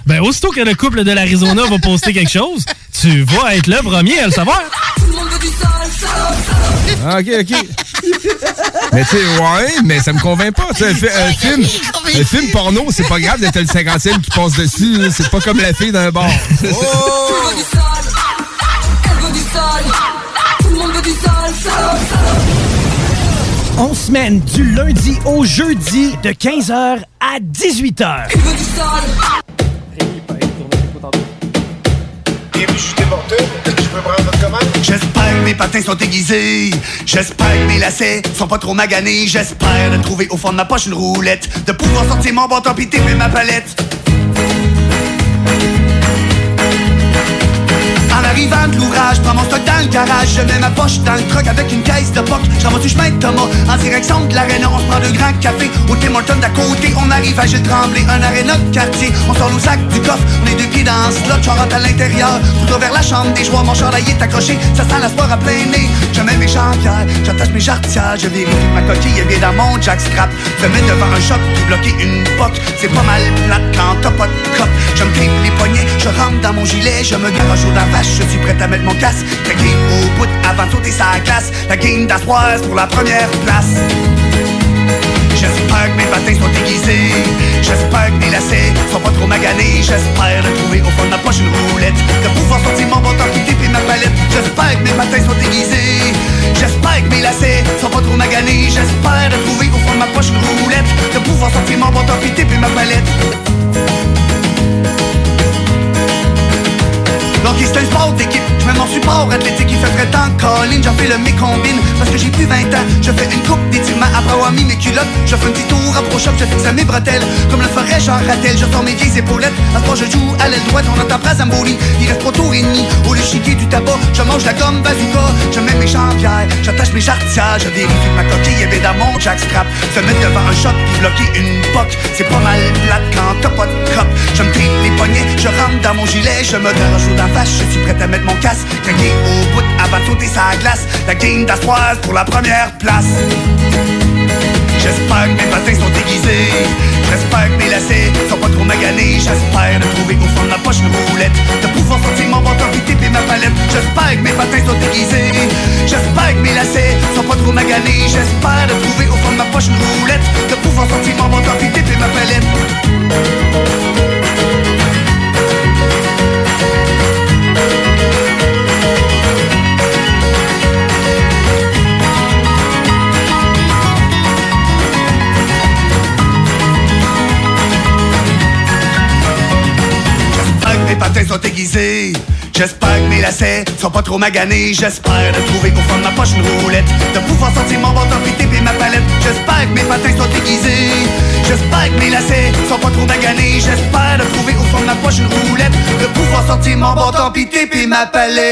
ben aussitôt que le couple de l'Arizona va poster quelque chose, tu vas être le premier à le savoir. Ah, OK, OK. mais tu sais, ouais, mais ça me convainc pas. Un, fi- un film, un film porno, c'est pas grave d'être le 50e qui passe dessus. C'est pas comme la fille d'un bar. On semaine du lundi au jeudi de 15h à 18h. Bienvenue chez Tim Hortons. Est-ce que je peux prendre votre commande? J'espère que mes patins sont aiguisés. J'espère que mes lacets sont pas trop maganés. J'espère de trouver au fond de ma poche une roulette. De pouvoir sortir mon bâton pis ma palette. En arrivant de l'ouvrage, prends mon stock dans le garage, je mets ma poche dans le truck avec une caisse de poc. Je remonte du chemin de Thomas en direction de l'aréna. On se prend deux grands cafés au Tim Hortons d'à côté. On arrive à Gilles Tremblay, un aréna de quartier. On sort nos sacs du coffre, on est deux pieds dans ce slot, je rentre à l'intérieur. Tout vers la chambre des joueurs, mon chandail est accroché, ça sent la sport à plein nez. Je mets mes jambières, j'attache mes jarretières, je vérifie ma coquille est bien dans mon jackstrap. Je mets devant un choc bloquer une poque. C'est pas mal plate quand t'as pas de cop. Je me les poignets, je rentre dans mon gilet, je me garoche au vache, je suis prêt à mettre mon casque. La game au bout avant de sauter sa glace. La game d'Astroise pour la première place. J'espère que mes patins sont aiguisés J'espère que mes lacets sont pas trop maganés. J'espère de trouver au fond de ma poche une roulette. De pouvoir sortir mon bâton qui et ma palette. J'espère que mes patins sont aiguisés J'espère que mes lacets sont pas trop maganés. J'espère de trouver au fond de ma poche une roulette. De pouvoir sortir mon bâton qui et ma palette Un sport d'équipe, je mets mon support. Athlétique Il fait très temps. Colline, j'en fais le mécombine Parce que j'ai plus 20 ans, je fais une coupe d'étirement Après avoir mis mes culottes, je fais un petit tour shop Je fixe à mes bretelles, comme le ferait Jean Rattel Je sors mes vieilles épaulettes, à ce je joue à l'aile droite On entend phrase à Mboli, il reste pas tour et demi. Au lieu chiquer du tabac, je mange la gomme bazooka. Je mets mes jambières, j'attache mes jarretières. Je vérifie ma coquille est dans mon jackstrap. Se mettre devant un shot puis bloquer une poque C'est pas mal plate quand t'as pas de cop Je me les poignets, je rentre dans mon gilet Je me garoche je suis prêt à mettre mon casque. Craquer au bout avant de sauter sa glace. La game d'Astroise pour la première place. J'espère que mes patins sont aiguisés J'espère que mes lacets sont pas trop maganés. J'espère de trouver au fond de ma poche une roulette. De pouvoir sortir mon bâton puis taper ma palette. J'espère que mes patins sont aiguisés J'espère que mes lacets sont pas trop maganés. J'espère de trouver au fond de ma poche une roulette. De pouvoir sortir mon bâton puis taper ma palette J'espère que mes lacets sont pas trop maganés. J'espère de trouver au fond de ma poche une roulette. De pouvoir sortir mon bâton puis taper ma palette. J'espère que mes patins sont aiguisés. J'espère que mes lacets sont pas trop maganés. J'espère de trouver au fond de ma poche une roulette. De pouvoir sortir mon bâton puis taper ma palette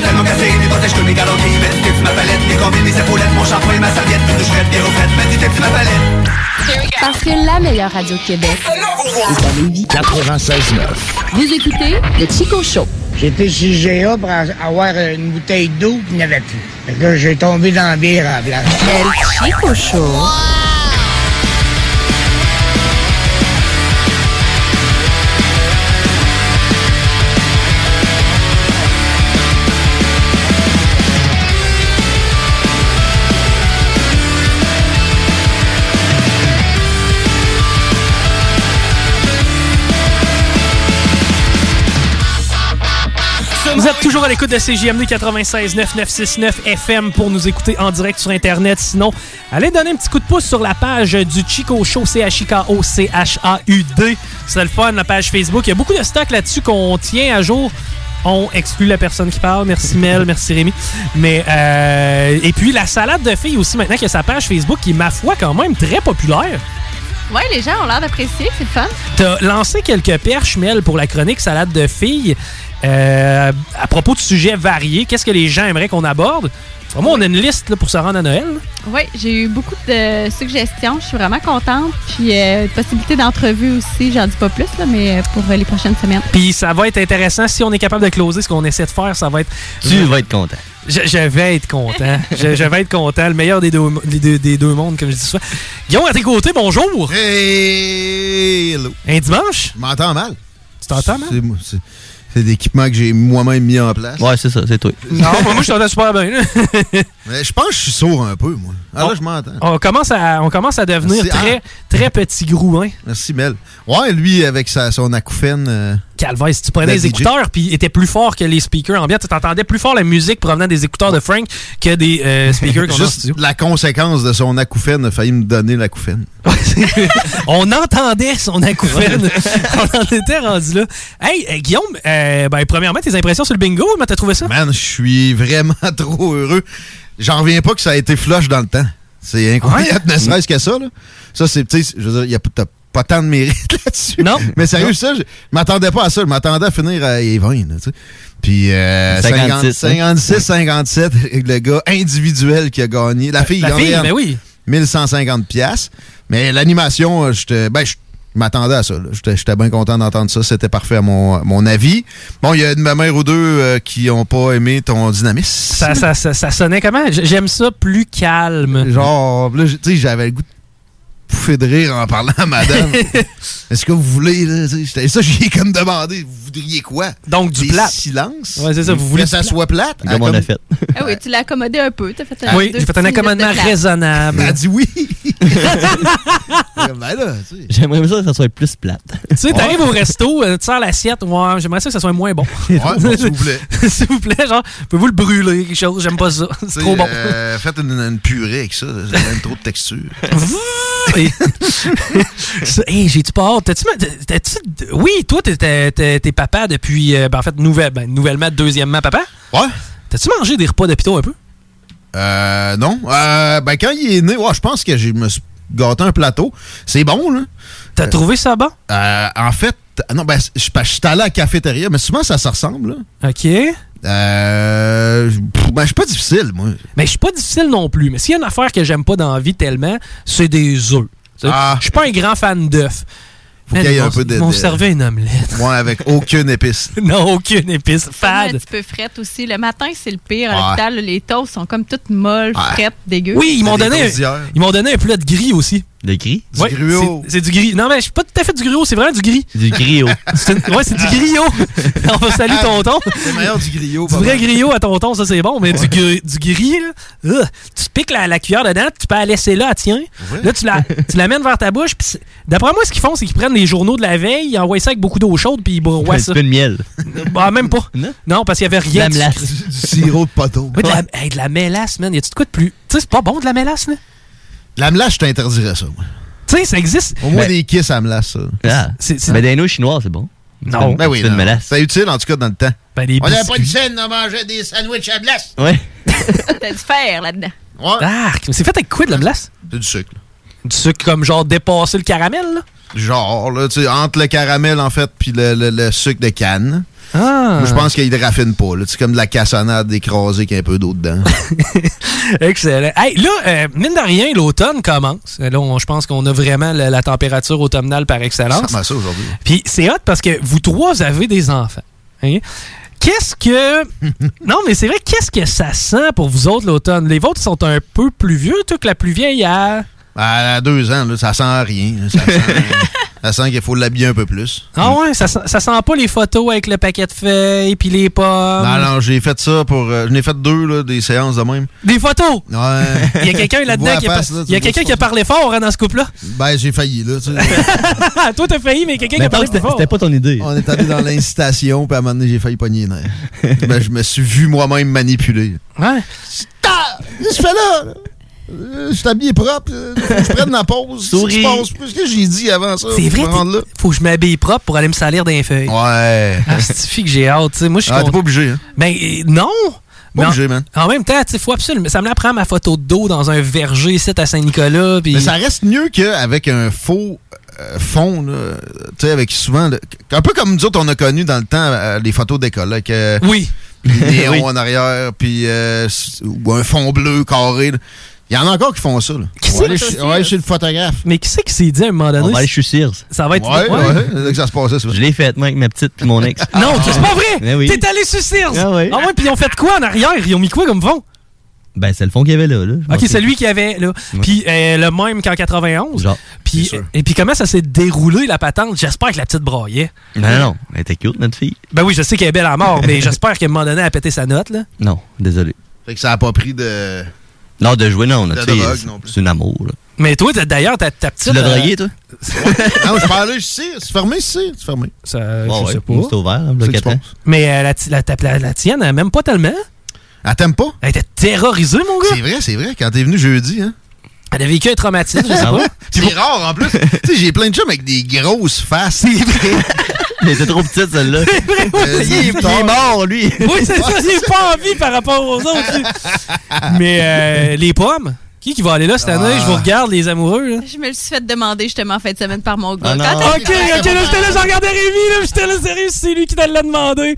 mon cassé, mes protèges que mes galopis, mes tips, ma palette, mes combines, mes épaulettes, mon shampoing, ma serviette, mes doucherettes, mes refaites, mes tips, ma palette. Parce que la meilleure radio de Québec est à Lévis. 96.9. Vous écoutez le Chico Show. J'étais chez GA pour avoir une bouteille d'eau, puis il n'y avait plus. Fait que j'ai tombé dans la bière à la place. El Chico Show. Vous êtes toujours à l'écoute de CJMD 96.9 969 FM pour nous écouter en direct sur Internet. Sinon, allez donner un petit coup de pouce sur la page du Chico Show, C-H-I-K-O, C-H-A-U-D. C'est le fun, la page Facebook. Il y a beaucoup de stock là-dessus qu'on tient à jour. On exclut la personne qui parle. Merci Mel, merci Rémi. Mais euh, et puis la salade de filles aussi maintenant qui a sa page Facebook qui est ma foi quand même très populaire. Ouais, les gens ont l'air d'apprécier, c'est le fun. T'as lancé quelques perches, Mel, pour la chronique Salade de filles. Euh, à propos de sujets variés, qu'est-ce que les gens aimeraient qu'on aborde? Moi, on a une liste là, pour se rendre à Noël. Oui, j'ai eu beaucoup de suggestions. Je suis vraiment contente. Puis, euh, possibilité d'entrevue aussi. J'en dis pas plus, là, mais pour euh, les prochaines semaines. Puis ça va être intéressant. Si on est capable de closer ce qu'on essaie de faire, ça va être. Tu vas être content. Je, je vais être content. je, je vais être content. Le meilleur des deux, des, deux- des deux mondes, comme je dis souvent. Guillaume, à tes côtés, bonjour. Hey, hello. Un dimanche? Je m'entends mal. Tu t'entends mal? C'est moi, c'est- l'équipement que j'ai moi-même mis en place. Ouais, c'est ça, c'est toi. Non, moi, je t'entends super bien. Mais je pense que je suis sourd un peu, moi. Ah, là, je m'entends. On commence à, on commence à devenir très, très petit grou, hein. Merci, Mel. Ouais, lui, avec sa, son acouphène. euh, Calvaire, si tu prenais Le les écouteurs puis il était plus fort que les speakers ambiants, tu t'entendais plus fort la musique provenant des écouteurs de Frank que des euh, speakers qu'on a en Juste studio. la conséquence de son acouphène a failli me donner l'acouphène. On entendait son acouphène. On en était rendu là. Hey, euh, Guillaume, euh, ben, premièrement, tes impressions sur le bingo, comment t'as trouvé ça? Man, je suis vraiment trop heureux. J'en reviens pas que ça a été flush dans le temps. C'est incroyable, ne serait-ce que ça. Là. Ça, c'est, tu sais, je veux dire, y a, t'as pas tant de mérite là-dessus. Non. Mais sérieux, ça, je m'attendais pas à ça. Je m'attendais à finir à 20, là, tu sais. Puis, euh, 56, 56, 57, le gars individuel qui a gagné. La fille, La fille, Gabrielle, ben oui. 1150 pièces. Mais l'animation, euh, j'étais, ben, je m'attendais à ça. J'étais bien content d'entendre ça. C'était parfait à mon, mon avis. Bon, il y a une mère ou deux euh, qui ont pas aimé ton dynamisme. Ça, ça, ça, ça sonnait comment? J'aime ça plus calme. Genre, là, tu sais, j'avais le goût de pouffer de rire en parlant à madame. Est-ce que vous voulez, là? tu sais, j'étais- Ça, j'ai comme demandé, vous voudriez quoi? Donc, du Des plat. silence? Ouais, c'est ça, vous voulez Que ça soit plate? Comme on a fait. Ah oui, tu l'as accommodé un peu. T'as fait un Oui, j'ai fait un accommodement raisonnable. Elle a dit oui. ben. J'aimerais ça que ça soit plus plate. Tu sais, t'arrives au resto, euh, tu sers l'assiette, ouais, j'aimerais ça que ça soit moins bon. Ouais, bon, s'il vous plaît. S'il vous plaît, genre, pouvez-vous le brûler, quelque chose, j'aime pas ça. C'est trop bon. euh, faites une, une purée avec ça. Ça donne trop de texture. Hey, j'ai-tu pas hâte? T'as-tu, t'as-tu- oui, toi, t'es, t'es- t'es- t'es papa depuis, euh, ben, en fait, nouvelle, ben, nouvellement, deuxièmement papa? Ouais. T'as-tu mangé des repas d'hôpitaux un peu? Euh, non. Euh, ben, quand il est né, ouais, je pense que je me suis gâté un plateau. C'est bon, là. T'as trouvé ça bon? Euh, en fait, non, ben, je je suis allé à la cafétéria, mais souvent, ça se ressemble, là. OK. Euh, ben, je suis pas difficile, moi. Mais je suis pas difficile non plus. Mais s'il y a une affaire que j'aime pas dans la vie tellement, c'est des œufs. Ah. Je suis pas un grand fan d'œufs. Faut qu'il y ait un peu de- Ils m'ont de- servi une omelette. Moi, avec aucune épice. non, aucune épice. Fade. Un petit peu frette aussi. Le matin, c'est le pire. À l'hôpital, les toasts sont comme toutes molles, Ouais. frettes, dégueu. Oui, ils m'ont donné, ils m'ont donné un plat de gris aussi. De gris? Du Ouais, gruau. c'est- C'est du gris. Non, mais je suis pas tout à fait du gruau, c'est vraiment du gris. Du griot. Une- Ouais, c'est du griot. On va saluer tonton. C'est meilleur du griot. Du vrai griot à tonton, ça c'est bon, mais du, du gris, là, euh, tu piques la, la cuillère dedans, tu peux la laisser là. Ouais. Là, tu la, tu l'amènes vers ta bouche. D'après moi, ce qu'ils font, c'est qu'ils prennent les journaux de la veille, ils envoient ça avec beaucoup d'eau chaude, puis ils broient Un ça. petit peu de miel. Bah, même pas. Non? parce qu'il y avait rien. La de sucré. Du sirop de poteau. Ouais, de, la, hey, de la mélasse, man. Y a-tu de quoi de plus? Tu sais, c'est pas bon de la mélasse, là? La melasse, je t'interdirais ça, moi. Tu sais, ça existe. Au moins Ben- des kisses à melasse, ça. Ah. C'est- c'est- Mais des noix chinoises, c'est bon. Non. Ben oui, C'est une. C'est utile, en tout cas, dans le temps. Ben, les On n'avait pas de scène, on mangeait des sandwichs à glace. Ouais. T'as du fer là-dedans. Ouais. Mais c'est fait avec quoi de la glace? C'est du sucre. là. Du sucre comme genre dépasser le caramel, là? Genre, là, tu sais, entre le caramel, en fait, puis le, le- le sucre de canne. Ah. Moi, je pense qu'il ne raffine pas. C'est comme de la cassonade écrasée avec un peu d'eau dedans. Excellent. Hey, là, euh, mine de rien, l'automne commence. Là, je pense qu'on a vraiment la, la température automnale par Ça excellence. à ça aujourd'hui. Puis c'est hot parce que vous trois avez des enfants. hein? Qu'est-ce que. non, mais c'est vrai, qu'est-ce que ça sent pour vous autres l'automne? Les vôtres sont un peu plus vieux, toi, que la plus vieille a. À deux ans, là, ça sent rien. Ça sent, ça sent qu'il faut l'habiller un peu plus. Ah ouais, ça, sent- ça sent pas les photos avec le paquet de feuilles puis les pommes. Non, non, j'ai fait ça pour. euh, J'en ai fait deux, là, des séances de même. Des photos! Ouais. Il y a quelqu'un là-dedans qui, a face, là, il y a quelqu'un qui a parlé fort hein, dans ce couple-là. Ben, j'ai failli, là. tu sais. Toi, t'as failli, mais quelqu'un qui a parlé fort. c'était pas ton idée. On est allé dans l'incitation, puis à un moment donné, j'ai failli pogner ben, je me suis vu moi-même manipuler. Ouais. Qu'est-ce que je fais là? là? Euh, Je suis habillé propre. euh, Faut que je prenne ma pause. Souris. Qu'est-ce que j'ai dit avant ça? C'est vrai, là? faut que je m'habille propre pour aller me salir d'un feuille. Ouais. Ah, c'est que j'ai hâte, tu sais. Moi, je suis Ah, t'es pas obligé, hein? Ben, euh, non! Mais en, obligé, man. en même temps, tu faut absolument. Ça me la prend ma photo de dos dans un verger ici à Saint-Nicolas. Mais ça reste mieux qu'avec un faux euh, fond, là. Tu sais, avec souvent. un peu comme nous autres, on a connu dans le temps les photos d'école. Oui. les néons Oui. en arrière, puis euh, ou un fond bleu carré. là. Il y en a encore qui font ça. Là. Qui on va c'est aller chez, c'est- on va aller chez le photographe. Mais qui c'est qui s'est dit à un moment donné? On va aller chez Sears. Ça va être. Ouais, ouais. ouais, c'est là que ça se passait, ça. Je l'ai fait, moi, avec ma petite puis mon ex. Non, c'est pas vrai! Eh oui. T'es allé sur Sears! Ah oui. ouais, puis ils ont fait quoi en arrière? Ils ont mis quoi comme fond? Ben, c'est le fond qu'il y avait là. là. Ok, c'est lui qui avait, là. Puis euh, le même qu'en 91. Genre. Puis, et puis comment ça s'est déroulé, la patente? J'espère que la petite braillait. Non, non, non. Elle était cute, notre fille. Ben oui, je sais qu'elle est belle à mort, mais j'espère qu'à un moment donné, elle a pété sa note, là. Non, désolé. Fait que ça a pas pris de. Non, de jouer, non. C'est- un amour, là. Mais toi, t'as- d'ailleurs, ta, ta petite. Tu l'as euh, dragué, toi? non, je parlais, je sais. C'est fermé, c'est c'est fermé. Ça, Bon, je ouais, sais pas. nous, C'est ouvert, hein, C'est le que je 4 ans. pense. Mais euh, la, la, ta- la- la tienne, elle même pas tellement. Elle t'aime pas? Elle était terrorisée, mon gars. C'est vrai, c'est vrai. Quand t'es venu jeudi, hein? Elle a vécu un traumatisme, je sais Ah pas. C'est rare en plus. tu sais, j'ai plein de chums avec des grosses faces. C'est. Elle était trop petite, celle-là. Euh, il, est, il est mort, lui. Oui, c'est ça, j'ai pas envie par rapport aux autres. Mais euh, les pommes, qui qui va aller là cette année? Ah. Je vous regarde, les amoureux. Là. Je me le suis fait demander justement en fin de semaine par mon gars. Ah. Quand Ok, ok, là, j'étais là, je regardais Rémi, là, j'étais là, sérieux, c'est lui qui te l'a demandé.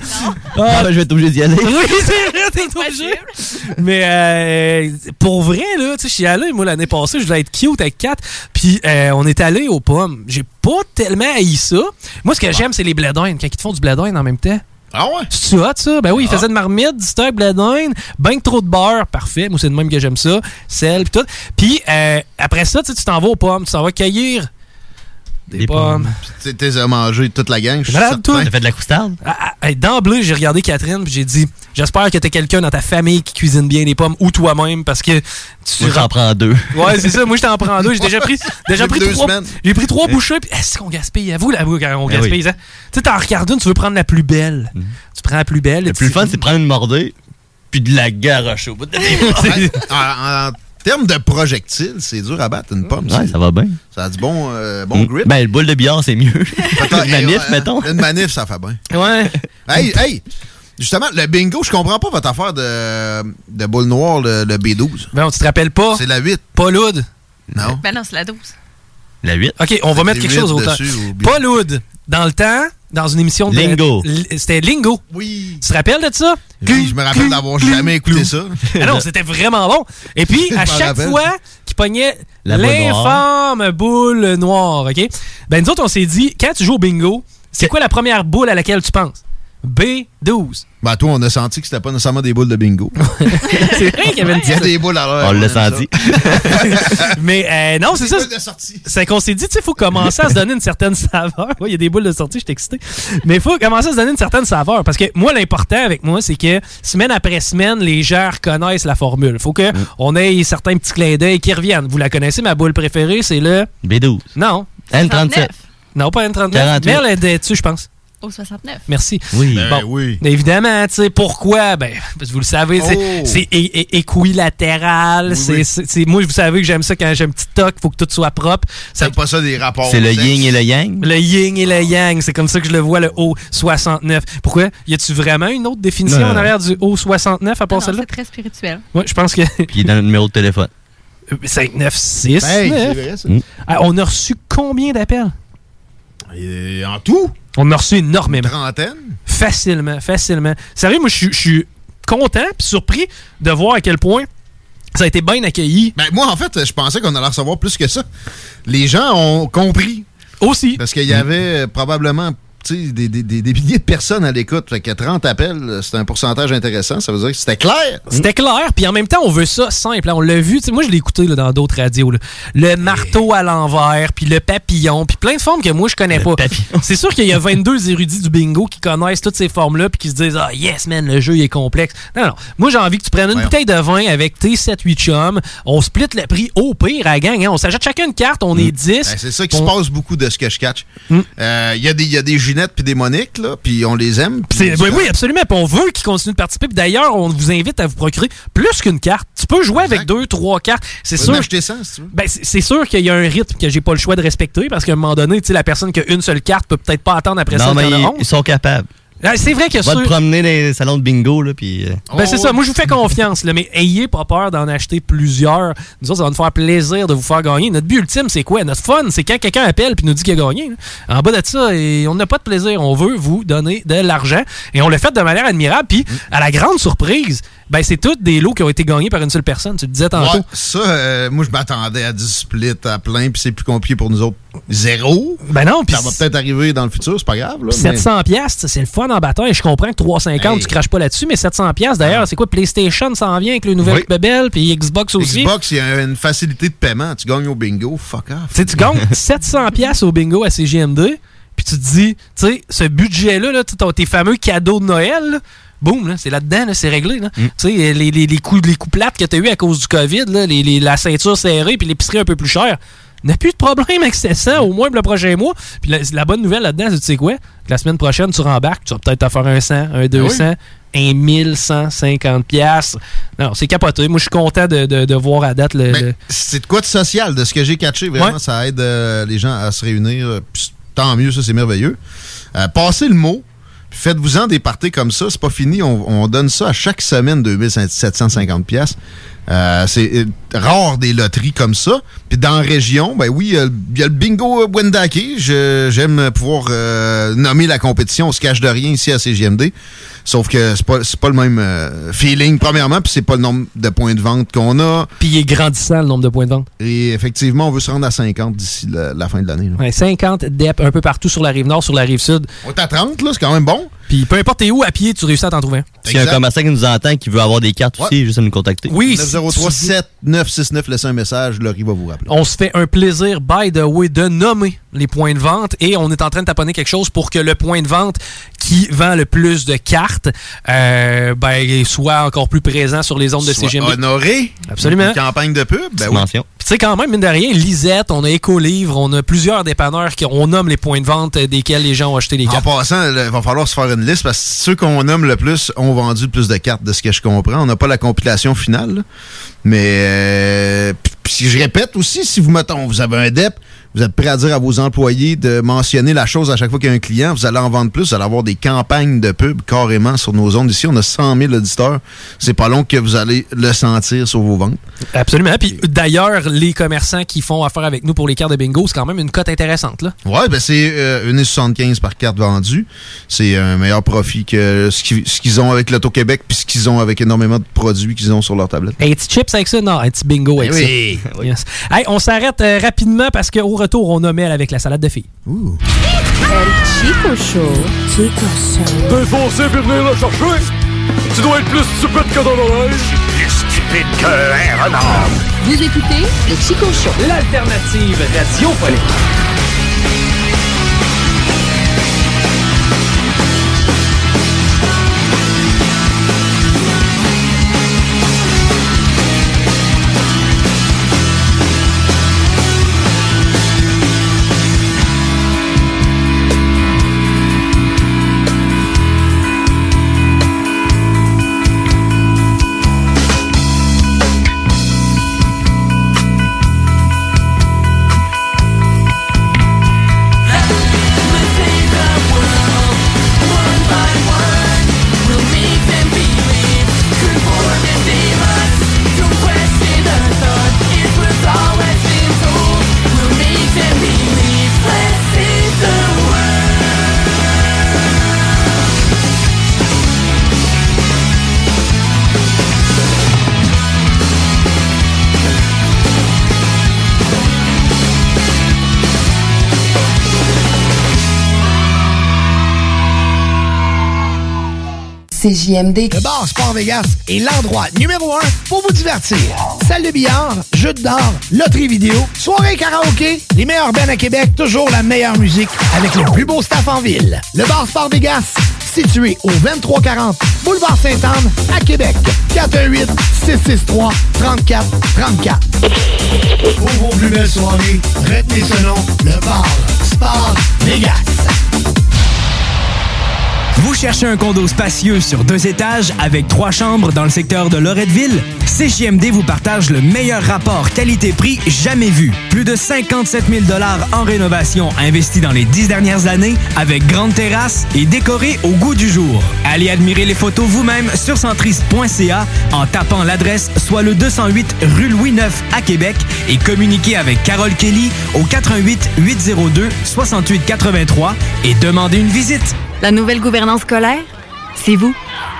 Ah, ben, je vais être obligé d'y aller. Oui, c'est vrai, t'es obligé. Mais euh, pour vrai, là, tu sais, je suis allé, moi, l'année passée, je voulais être cute avec Kat, puis euh, on est allé aux pommes. J'ai pas tellement haï ça. Moi, ce que j'aime, c'est les bledines, quand ils te font du bledine en même temps. Ah ouais? C'est hot, ça? Ben oui, il faisait de marmite, du stock, bledine, ben trop de beurre, parfait. Moi, c'est de même que j'aime ça. Sel, puis tout. Puis euh, après ça, tu t'en vas aux pommes, tu t'en vas cueillir des, Des pommes. pommes. Tu t'es à manger toute la gang. je suis Malade, toi? T'as fait de la coustarde? Ah, ah, D'emblée, j'ai regardé Catherine puis j'ai dit J'espère que t'as quelqu'un dans ta famille qui cuisine bien les pommes ou toi-même parce que tu. Moi, j'en prends deux. Ouais, c'est ça. Moi, je t'en prends deux. J'ai déjà pris, déjà pris deux trois. J'ai pris trois bouchées. Puis est-ce qu'on gaspille? À vous, là, vous, quand on Eh gaspille, oui. hein? Tu sais, t'en regardes une, tu veux prendre la plus belle. Tu prends la plus belle. Le plus fun, c'est de prendre une mordée puis de la garocher au bout de Ouais. termes de projectiles, c'est dur à battre une pomme. Ouais, ça va bien. Ça a du bon, euh, bon Mm. grip. Ben, le boule de billard, c'est mieux. Une manif, mettons. Une manif, ça fait bien. Ouais. Hey, hey! Justement, le bingo, je comprends pas votre affaire de, de boule noire, le, le B12. Ben, tu te rappelles pas C'est la 8. Pas loud. Non. Ben non, c'est la 12. La 8. Ok, on va mettre quelque chose huit au temps. Pas loud. Dans le temps, dans une émission de. Lingo. C'était Lingo. Oui. Tu te rappelles de ça? Oui, je me rappelle d'avoir jamais écouté ça. Ah non, c'était vraiment bon. Et puis, à chaque fois qu'il pognait l'infâme boule noire, OK? Ben, nous autres, on s'est dit, quand tu joues au bingo, c'est quoi la première boule à laquelle tu penses? B12. Ben, toi, on a senti que c'était pas nécessairement des boules de bingo. c'est vrai qu'il y avait une Il y a des boules à l'heure. On l'a senti. Mais euh, non, c'est ça. C'est qu'on s'est dit, tu sais, il faut commencer à se donner une certaine saveur. Oui, il y a des boules de sortie, je suis excité. Mais il faut commencer à se donner une certaine saveur. Parce que moi, l'important avec moi, c'est que semaine après semaine, les gens reconnaissent la formule. Il faut Mm. qu'on ait certains petits clins d'œil qui reviennent. Vous la connaissez, ma boule préférée, c'est le. B12. Non. N37. Non, pas N39. 48. Mais elle est dessus, je pense. Au 69. Merci. Oui. Ben Bon. oui. Évidemment, tu sais, pourquoi? Ben, parce que vous le savez, c'est- Oh. c'est équilatéral. Oui, c'est oui. moi, vous savez que j'aime ça quand j'ai un petit toc, faut que tout soit propre. Ça- pas ça des rapports. C'est le yin et le yang? le yin et le yang, c'est comme ça que je le vois, le O69. Pourquoi? Y a-tu vraiment une autre définition Non, en arrière du O69 à Non, part celle-là? c'est très spirituel. Oui, je pense que Puis il est dans le numéro de téléphone. 596. Hey, c'est vrai, ça. Mm. Ah, on a reçu combien d'appels? Et en tout, On a reçu énormément. trentaine. Facilement, facilement. Sérieux, moi, je suis- content puis surpris de voir à quel point ça a été bien accueilli. Ben, moi, en fait, je pensais qu'on allait recevoir plus que ça. Les gens ont compris. Aussi. Parce qu'il y avait probablement des, des, des, des milliers de personnes à l'écoute. Fait que 30 appels, c'est un pourcentage intéressant. Ça veut dire que c'était clair. C'était clair, puis en même temps, on veut ça simple. hein. On l'a vu, tu sais, moi je l'ai écouté là, dans d'autres radios. là. Le marteau à l'envers, puis le papillon, puis plein de formes que moi je connais pas. C'est sûr qu'il y a 22 érudits du bingo qui connaissent toutes ces formes-là, puis qui se disent Ah yes, man, le jeu il est complexe. Non, non. Moi j'ai envie que tu prennes une bouteille de vin avec tes 7-8 chums, on split le prix au pire à la gang. hein. On s'achète chacun une carte, on est 10. Ben, c'est ça qui On- se passe beaucoup de ce que je catch. Mm. Euh, Il y, a des- il y a des Ginette puis des Monique, là, puis on les aime. oui, oui, absolument. Puis on veut qu'ils continuent de participer. Puis d'ailleurs, on vous invite à vous procurer plus qu'une carte. Tu peux jouer avec deux, trois cartes. C'est sûr. acheter 100, si tu veux. Ben, c'est sûr qu'il y a un rythme que j'ai pas le choix de respecter parce qu'à un moment donné, tu sais, la personne qui a une seule carte peut peut-être pas attendre après ça Non, mais qu'il y en a ils, 11. ils sont capables. Ah, C'est vrai que Va ceux- te promener dans les salons de bingo, là, puis... euh, Ben, c'est ça. Moi, je vous fais confiance, là, mais ayez pas peur d'en acheter plusieurs. Nous autres, ça va nous faire plaisir de vous faire gagner. Notre but ultime, c'est quoi? Notre fun, c'est quand quelqu'un appelle et nous dit qu'il a gagné. là. En bas de ça, et on n'a pas de plaisir. On veut vous donner de l'argent. Et on le fait de manière admirable. Puis, à la grande surprise, ben c'est toutes des lots qui ont été gagnés par une seule personne. Tu le disais tantôt. Ouais, ça, euh, moi, je m'attendais à 10 splits à plein, puis c'est plus compliqué pour nous autres. Zéro? Ben non, puis Ça va peut-être arriver dans le futur, c'est pas grave. Là, Puis 700 pièces, c'est le fun en bataille. Je comprends que 350, Hey. tu craches pas là-dessus, mais 700 pièces d'ailleurs, c'est quoi? PlayStation s'en vient avec le nouvel Oui. bebel, puis Xbox aussi. Xbox, il y a une facilité de paiement. Tu gagnes au bingo, fuck off. Tu gagnes 700 pièces au bingo à CGMD, puis tu te dis, tu sais, ce budget-là, là, tes fameux cadeaux de Noël, boum, c'est là-dedans, là, c'est réglé. là. Sais, les, les, les, coups, les coups plates que tu as eu à cause du COVID, là, les, les- la ceinture serrée, puis l'épicerie un peu plus chère, n'a plus de problème avec 700, au moins pour le prochain mois. Puis la, la bonne nouvelle là-dedans, c'est tu sais quoi? Que la semaine prochaine, tu rembarques, tu vas peut-être te faire un 100, un 200, un 1150 pièces. Non, c'est capoté. Moi, je suis content de, de, de voir à date le... Ben, le- c'est de quoi de social, de ce que j'ai catché. Vraiment, Ouais. ça aide euh, les gens à se réunir. puis tant mieux, ça, c'est merveilleux. Euh, passez le mot. Faites-vous-en des parties comme ça. C'est pas fini. On, on donne ça à chaque semaine, 2750 pièces. Euh, c'est euh, rare des loteries comme ça. Puis dans la région, ben oui, il y a le- il y, a le bingo Wendake. Je- J'aime pouvoir euh, nommer la compétition. On se cache de rien ici à CGMD. Sauf que c'est pas, c'est pas le même euh, feeling, premièrement, puis c'est pas le nombre de points de vente qu'on a. Puis il est grandissant, le nombre de points de vente. Et effectivement, on veut se rendre à 50 d'ici la, la fin de l'année. là. Ouais, 50 DEP un peu partout sur la rive nord, sur la rive sud. On est à 30, là, c'est quand même bon. Puis peu importe t'es où, à pied, tu réussis à t'en trouver un. S'il y a un commerçant qui nous entend qui veut avoir des cartes aussi, juste à nous contacter. Oui, 903 7969 laissez un message, Laurie va vous rappeler. On se fait un plaisir, by the way, de nommer les points de vente et on est en train de taponner quelque chose pour que le point de vente qui vend le plus de cartes euh, ben, soit encore plus présent sur les ondes de Soit CGMD. honoré. Absolument. Une campagne de pub. Ben oui. Puis Tu sais, quand même, mine de rien, Lisette, on a Écolivre, on a plusieurs dépanneurs qui on nomme les points de vente euh, desquels les gens ont acheté les En cartes. passant, il va falloir se faire une liste parce que ceux qu'on nomme le plus ont vendu le plus de cartes, de ce que je comprends. On n'a pas la compilation finale, là. mais euh, puis je répète aussi, si vous mettons, vous avez un DEP, vous êtes prêt à dire à vos employés de mentionner la chose à chaque fois qu'il y a un client, vous allez en vendre plus, vous allez avoir des campagnes de pub carrément sur nos ondes. Ici, on a 100 000 auditeurs. C'est pas long que vous allez le sentir sur vos ventes. Absolument. Puis d'ailleurs, les commerçants qui font affaire avec nous pour les cartes de bingo, c'est quand même une cote intéressante. Là. Ouais, ben c'est euh, 1,75 par carte vendue. C'est un meilleur profit que ce qu'ils ont avec l'Auto-Québec puis ce qu'ils ont avec énormément de produits qu'ils ont sur leur tablette. Un petit chips avec ça? Non, un petit bingo avec Eh oui. ça. Yes. Hey, on s'arrête euh, rapidement parce qu'au retour, on a Mel avec la salade de filles. Chico Show. Chico Show. Défoncé puis venir le chercher. Tu dois être plus stupide que dans l'oreille. Plus stupide que un renard. Vous écoutez le Chico Show. L'alternative radiophonique. Le bar Sport Vegas est l'endroit numéro un pour vous divertir. Salle de billard, jeux d'or, loterie vidéo, soirée karaoké, les meilleurs bands à Québec, toujours la meilleure musique avec le plus beau staff en ville. Le bar Sport Vegas, situé au 2340 Boulevard Sainte-Anne à Québec. 418 663 34 34. Pour vos plus belles soirées, retenez ce nom, le bar Sport Vegas. Vous cherchez un condo spacieux sur deux étages avec trois chambres dans le secteur de Loretteville? CJMD vous partage le meilleur rapport qualité-prix jamais vu. Plus de 57 000 en rénovation investis dans les dix dernières années avec grande terrasse et décoré au goût du jour. Allez admirer les photos vous-même sur centriste.ca en tapant l'adresse soit le 208 rue Louis IX à Québec et communiquez avec Carole Kelly au 88 802 68 83 et demandez une visite. La nouvelle gouvernance scolaire, c'est vous.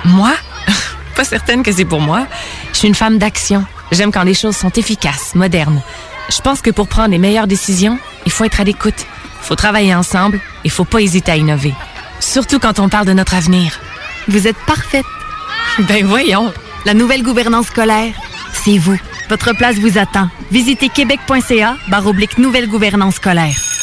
Moi? Pas certaine que c'est pour moi. Je suis une femme d'action. J'aime quand les choses sont efficaces, modernes. Je pense que pour prendre les meilleures décisions, il faut être à l'écoute. Il faut travailler ensemble et il faut pas hésiter à innover. Surtout quand on parle de notre avenir. Vous êtes parfaite. Ben voyons. La nouvelle gouvernance scolaire, c'est vous. Votre place vous attend. Visitez québec.ca barre oblique nouvelle gouvernance scolaire.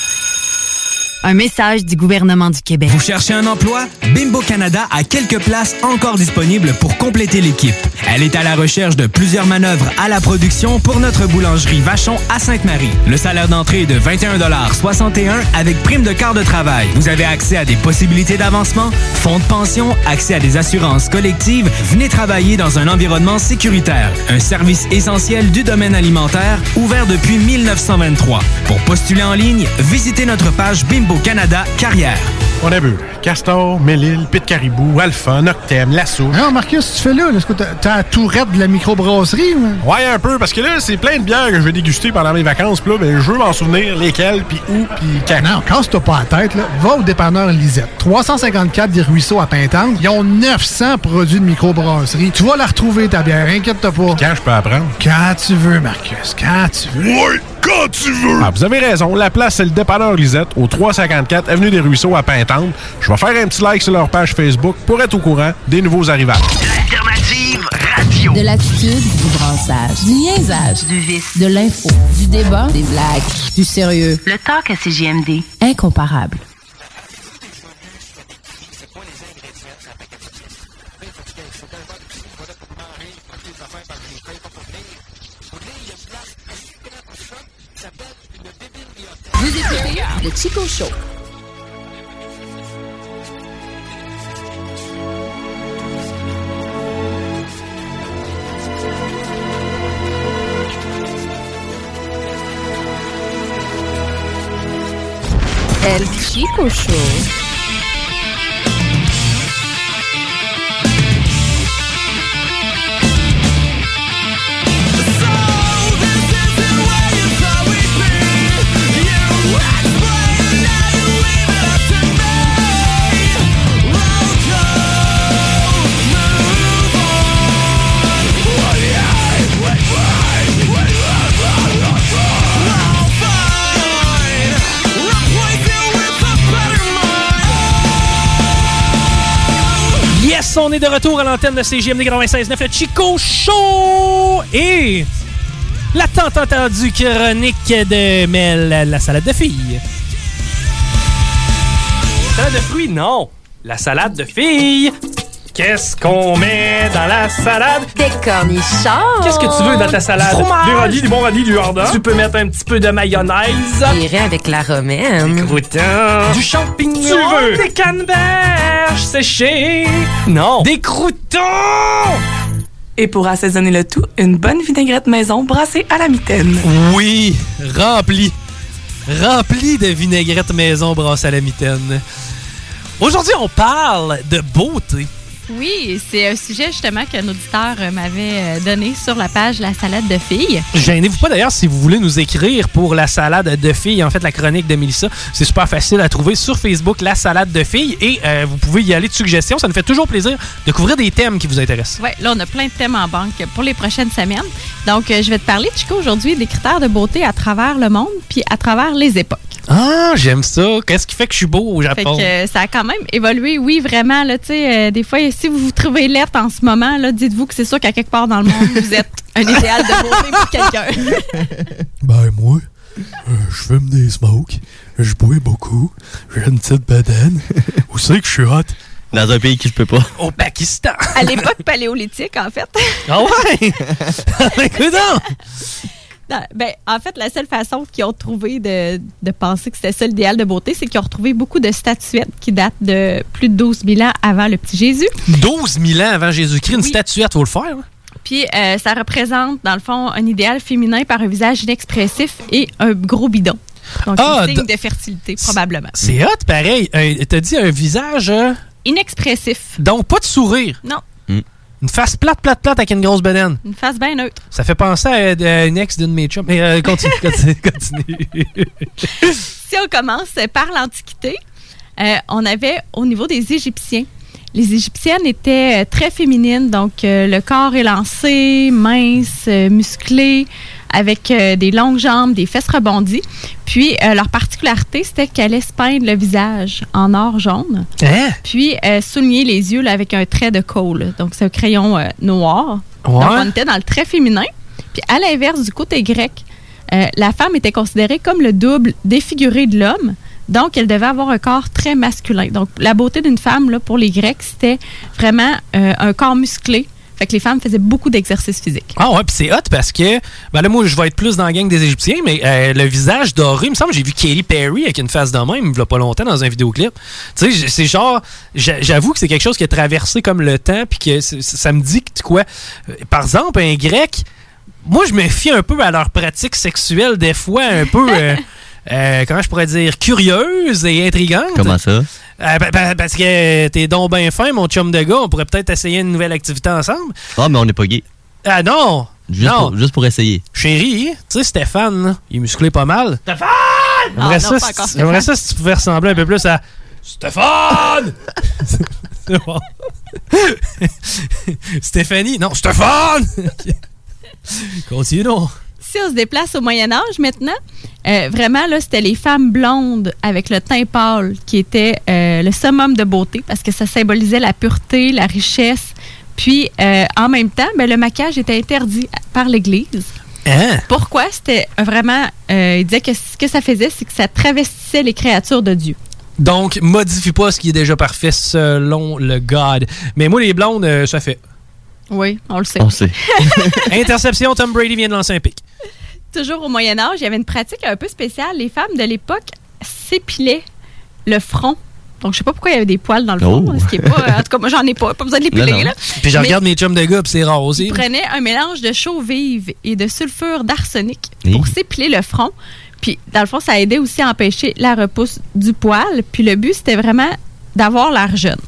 Un message du gouvernement du Québec. Vous cherchez un emploi? Bimbo Canada a quelques places encore disponibles pour compléter l'équipe. Elle est à la recherche de plusieurs manœuvres à la production pour notre boulangerie Vachon à Sainte-Marie. Le salaire d'entrée est de 21,61 avec prime de quart de travail. Vous avez accès à des possibilités d'avancement, fonds de pension, accès à des assurances collectives. Venez travailler dans un environnement sécuritaire. Un service essentiel du domaine alimentaire ouvert depuis 1923. Pour postuler en ligne, visitez notre page Bimbo Canada Carrière. On a vu. Castor, Mélile, Pit Caribou, Alpha, Noctem, Lasso. Non, Marcus, tu fais là? Est-ce que t'as t'as la tourette de la microbrasserie? ou? Ouais, un peu, parce que là, c'est plein de bières que je vais déguster pendant mes vacances. Puis là, ben, je veux m'en souvenir lesquelles, puis où, puis quand. Non, casse-toi pas la tête, là. Va au dépanneur Lisette. 354 des Ruisseaux à Pintante. Ils ont 900 produits de microbrasserie. Tu vas la retrouver, ta bière. Inquiète-toi pas. Quand je peux apprendre? Quand tu veux, Marcus. Quand tu veux. Ouais, quand tu veux! Ah, vous avez raison. La place, c'est le dépanneur Lisette, au 354 Avenue des Ruisseaux à Pintante. Je vais faire un petit like sur leur page Facebook pour être au courant des nouveaux arrivages. L'alternative radio. De l'attitude, du brassage, du niaisage, du vice, de l'info, du débat, des blagues, du sérieux. Le talk à CGMD. Incomparable. Le Chico Show. El Chico Show. On est de retour à l'antenne de CGMD 96.9, le Chico Show! Et la tant entendue chronique de Mel, la salade de filles. Salade de fruits, non. La salade de filles. Qu'est-ce qu'on met dans la salade? Des cornichons. Qu'est-ce que tu veux dans ta salade? Du fromage. Des radis, du bon radis, du hardin. Tu peux mettre un petit peu de mayonnaise. J'irai avec la romaine. Des croûtons. Du champignon. Tu veux? Des canneberges séchées. Non. Des croûtons. Et pour assaisonner le tout, une bonne vinaigrette maison brassée à la mitaine. Oui, rempli. Rempli de vinaigrette maison brassée à la mitaine. Aujourd'hui, on parle de beauté. Oui, c'est un sujet justement qu'un auditeur euh, m'avait euh, donné sur la page La salade de filles. Gênez-vous pas d'ailleurs si vous voulez nous écrire pour la salade de filles, en fait la chronique de Mélissa. C'est super facile à trouver sur Facebook, la salade de filles. Et euh, vous pouvez y aller de suggestions. Ça nous fait toujours plaisir de couvrir des thèmes qui vous intéressent. Oui, là, on a plein de thèmes en banque pour les prochaines semaines. Donc, je vais te parler, Chico, aujourd'hui des critères de beauté à travers le monde puis à travers les époques. Ah, j'aime ça. Qu'est-ce qui fait que je suis beau au Fait Japon? que euh, ça a quand même évolué, oui, vraiment. Là, tu sais, euh, des fois, si vous vous trouvez lettre en ce moment, là, dites-vous que c'est sûr qu'à quelque part dans le monde, vous êtes un idéal de beauté pour quelqu'un. Ben, moi, euh, je fume des smokes, je bois beaucoup, j'ai une petite bedaine. Où c'est que je suis hot? Dans un pays que je peux pas. Au Pakistan. à l'époque paléolithique, en fait. Ah ouais? Écoute! Non, ben, en fait, la seule façon qu'ils ont trouvé de, de penser que c'était ça l'idéal de beauté, c'est qu'ils ont retrouvé beaucoup de statuettes qui datent de plus de 12 000 ans avant le petit Jésus. 12 000 ans avant Jésus-Christ, une statuette, faut le faire. hein? Puis euh, ça représente, dans le fond, un idéal féminin par un visage inexpressif et un gros bidon. Donc, Ah, un signe de fertilité, probablement. C'est hot, pareil. Euh, T'as dit un visage, euh, Inexpressif. donc pas de sourire. Non. Une face plate, plate, plate avec une grosse bedaine. Une face bien neutre. Ça fait penser à, à une ex d'une de mes chums. Mais euh, continue, continue, continue. si on commence par l'Antiquité, euh, on avait au niveau des Égyptiens Les Égyptiennes étaient euh, très féminines, donc euh, le corps élancé, mince, musclé, avec euh, des longues jambes, des fesses rebondies. Puis euh, leur particularité, c'était qu'elles allaient se peindre le visage en or jaune. Hein? Puis euh, souligner les yeux là, avec un trait de colle. Donc c'est un crayon noir. Ouais. Donc on était dans le trait féminin. Puis à l'inverse du côté grec, la femme était considérée comme le double défiguré de l'homme. Donc, elle devait avoir un corps très masculin. Donc, la beauté d'une femme, là, pour les Grecs, c'était vraiment euh, un corps musclé. Fait que les femmes faisaient beaucoup d'exercices physiques. Ah ouais, puis c'est hot parce que, ben là, moi, je vais être plus dans la gang des Égyptiens, mais euh, le visage doré, il me semble j'ai vu Katy Perry avec une face de même, il a pas longtemps, dans un vidéoclip. Tu sais, c'est genre, j'a- j'avoue que c'est quelque chose qui a traversé comme le temps, puis que ça me dit que, quoi, euh, par exemple, un grec, moi, je me fie un peu à leur pratique sexuelle, des fois, un peu, euh, euh, comment je pourrais dire, curieuse et intrigante. Comment ça? Euh, ben- ben- parce que t'es donc bien fin, mon chum de gars. On pourrait peut-être essayer une nouvelle activité ensemble. Ah, mais on n'est pas gay. Ah non! Juste, non! Pour, juste pour essayer. Chérie, tu sais, Stéphane, là, il est musclé pas mal. Stéphane! Ah, J'aimerais non, ça, Stéphane. ça si tu pouvais ressembler un peu plus à Stéphane! Stéphanie, non, Stéphane! Continuons. Si on se déplace au Moyen Âge maintenant, euh, vraiment, là, c'était les femmes blondes avec le teint pâle qui était euh, le summum de beauté parce que ça symbolisait la pureté, la richesse. Puis, euh, en même temps, ben, le maquillage était interdit par l'Église. Hein? Pourquoi? C'était vraiment... il disait que ce que ça faisait, c'est que ça travestissait les créatures de Dieu. Donc, modifie pas ce qui est déjà parfait selon le God. Mais moi, les blondes, ça fait. Oui, on le sait. On sait. Interception, Tom Brady vient de lancer un pic. Toujours au Moyen Âge, il y avait une pratique un peu spéciale. Les femmes de l'époque s'épilaient le front. Donc, je sais pas pourquoi il y avait des poils dans le front. Oh. Ce qui est pas, en tout cas, moi, j'en ai pas. Pas besoin de non. là. Puis je Mais regarde mes chums de gars, puis c'est rare aussi. Ils prenaient un mélange de chaux vive et de sulfure d'arsenic Oui. pour s'épiler le front. Puis, dans le fond, ça aidait aussi à empêcher la repousse du poil. Puis, le but, c'était vraiment d'avoir l'air jeune.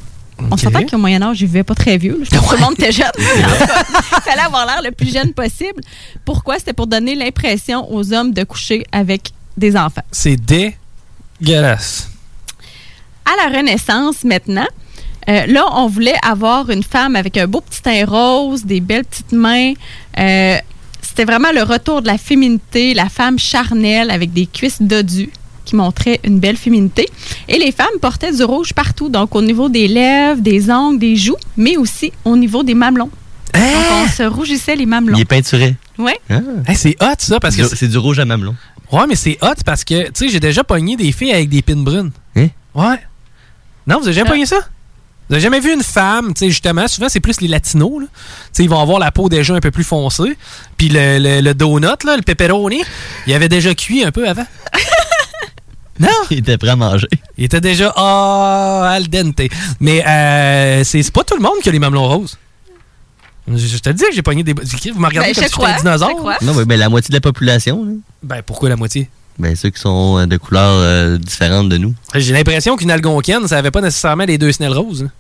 On s'entend qu'au Moyen Âge, je vivais pas très vieux. là. Je pense que tout le monde était jeune. Il fallait avoir l'air le plus jeune possible. Pourquoi? C'était pour donner l'impression aux hommes de coucher avec des enfants. C'est dégueulasse. À la Renaissance, maintenant, euh, là, on voulait avoir une femme avec un beau petit teint rose, des belles petites mains. Euh, C'était vraiment le retour de la féminité, la femme charnelle avec des cuisses dodues qui montraient une belle féminité. Et les femmes portaient du rouge partout, donc au niveau des lèvres, des ongles, des joues, mais aussi au niveau des mamelons. Donc, on se rougissait les mamelons. Il est peinturé. Ouais. Hey, c'est hot, ça, parce que. C'est du- c'est du rouge à mamelon. Ouais, mais c'est hot parce que, tu sais, j'ai déjà pogné des filles avec des pins brunes. Hein? Ouais. Non, vous avez jamais pogné ça? Vous avez jamais vu une femme, tu sais, justement, souvent c'est plus les latinos, là. Tu sais, ils vont avoir la peau déjà un peu plus foncée. Puis le, le, le donut, là, le pepperoni, il avait déjà cuit un peu avant. non! Il était prêt à manger. Il était déjà ah, al dente. Mais euh, c'est c'est pas tout le monde qui a les mamelons roses. Je, je te dis que j'ai pogné des. Vous me regardez Ben, comme si j'étais un dinosaure? je crois. Non, mais ben, la moitié de la population. là. Ben, pourquoi la moitié? Ben, ceux qui sont euh, de couleurs euh, différentes de nous. J'ai l'impression qu'une algonquienne, ça avait pas nécessairement les deux snelles roses. hein.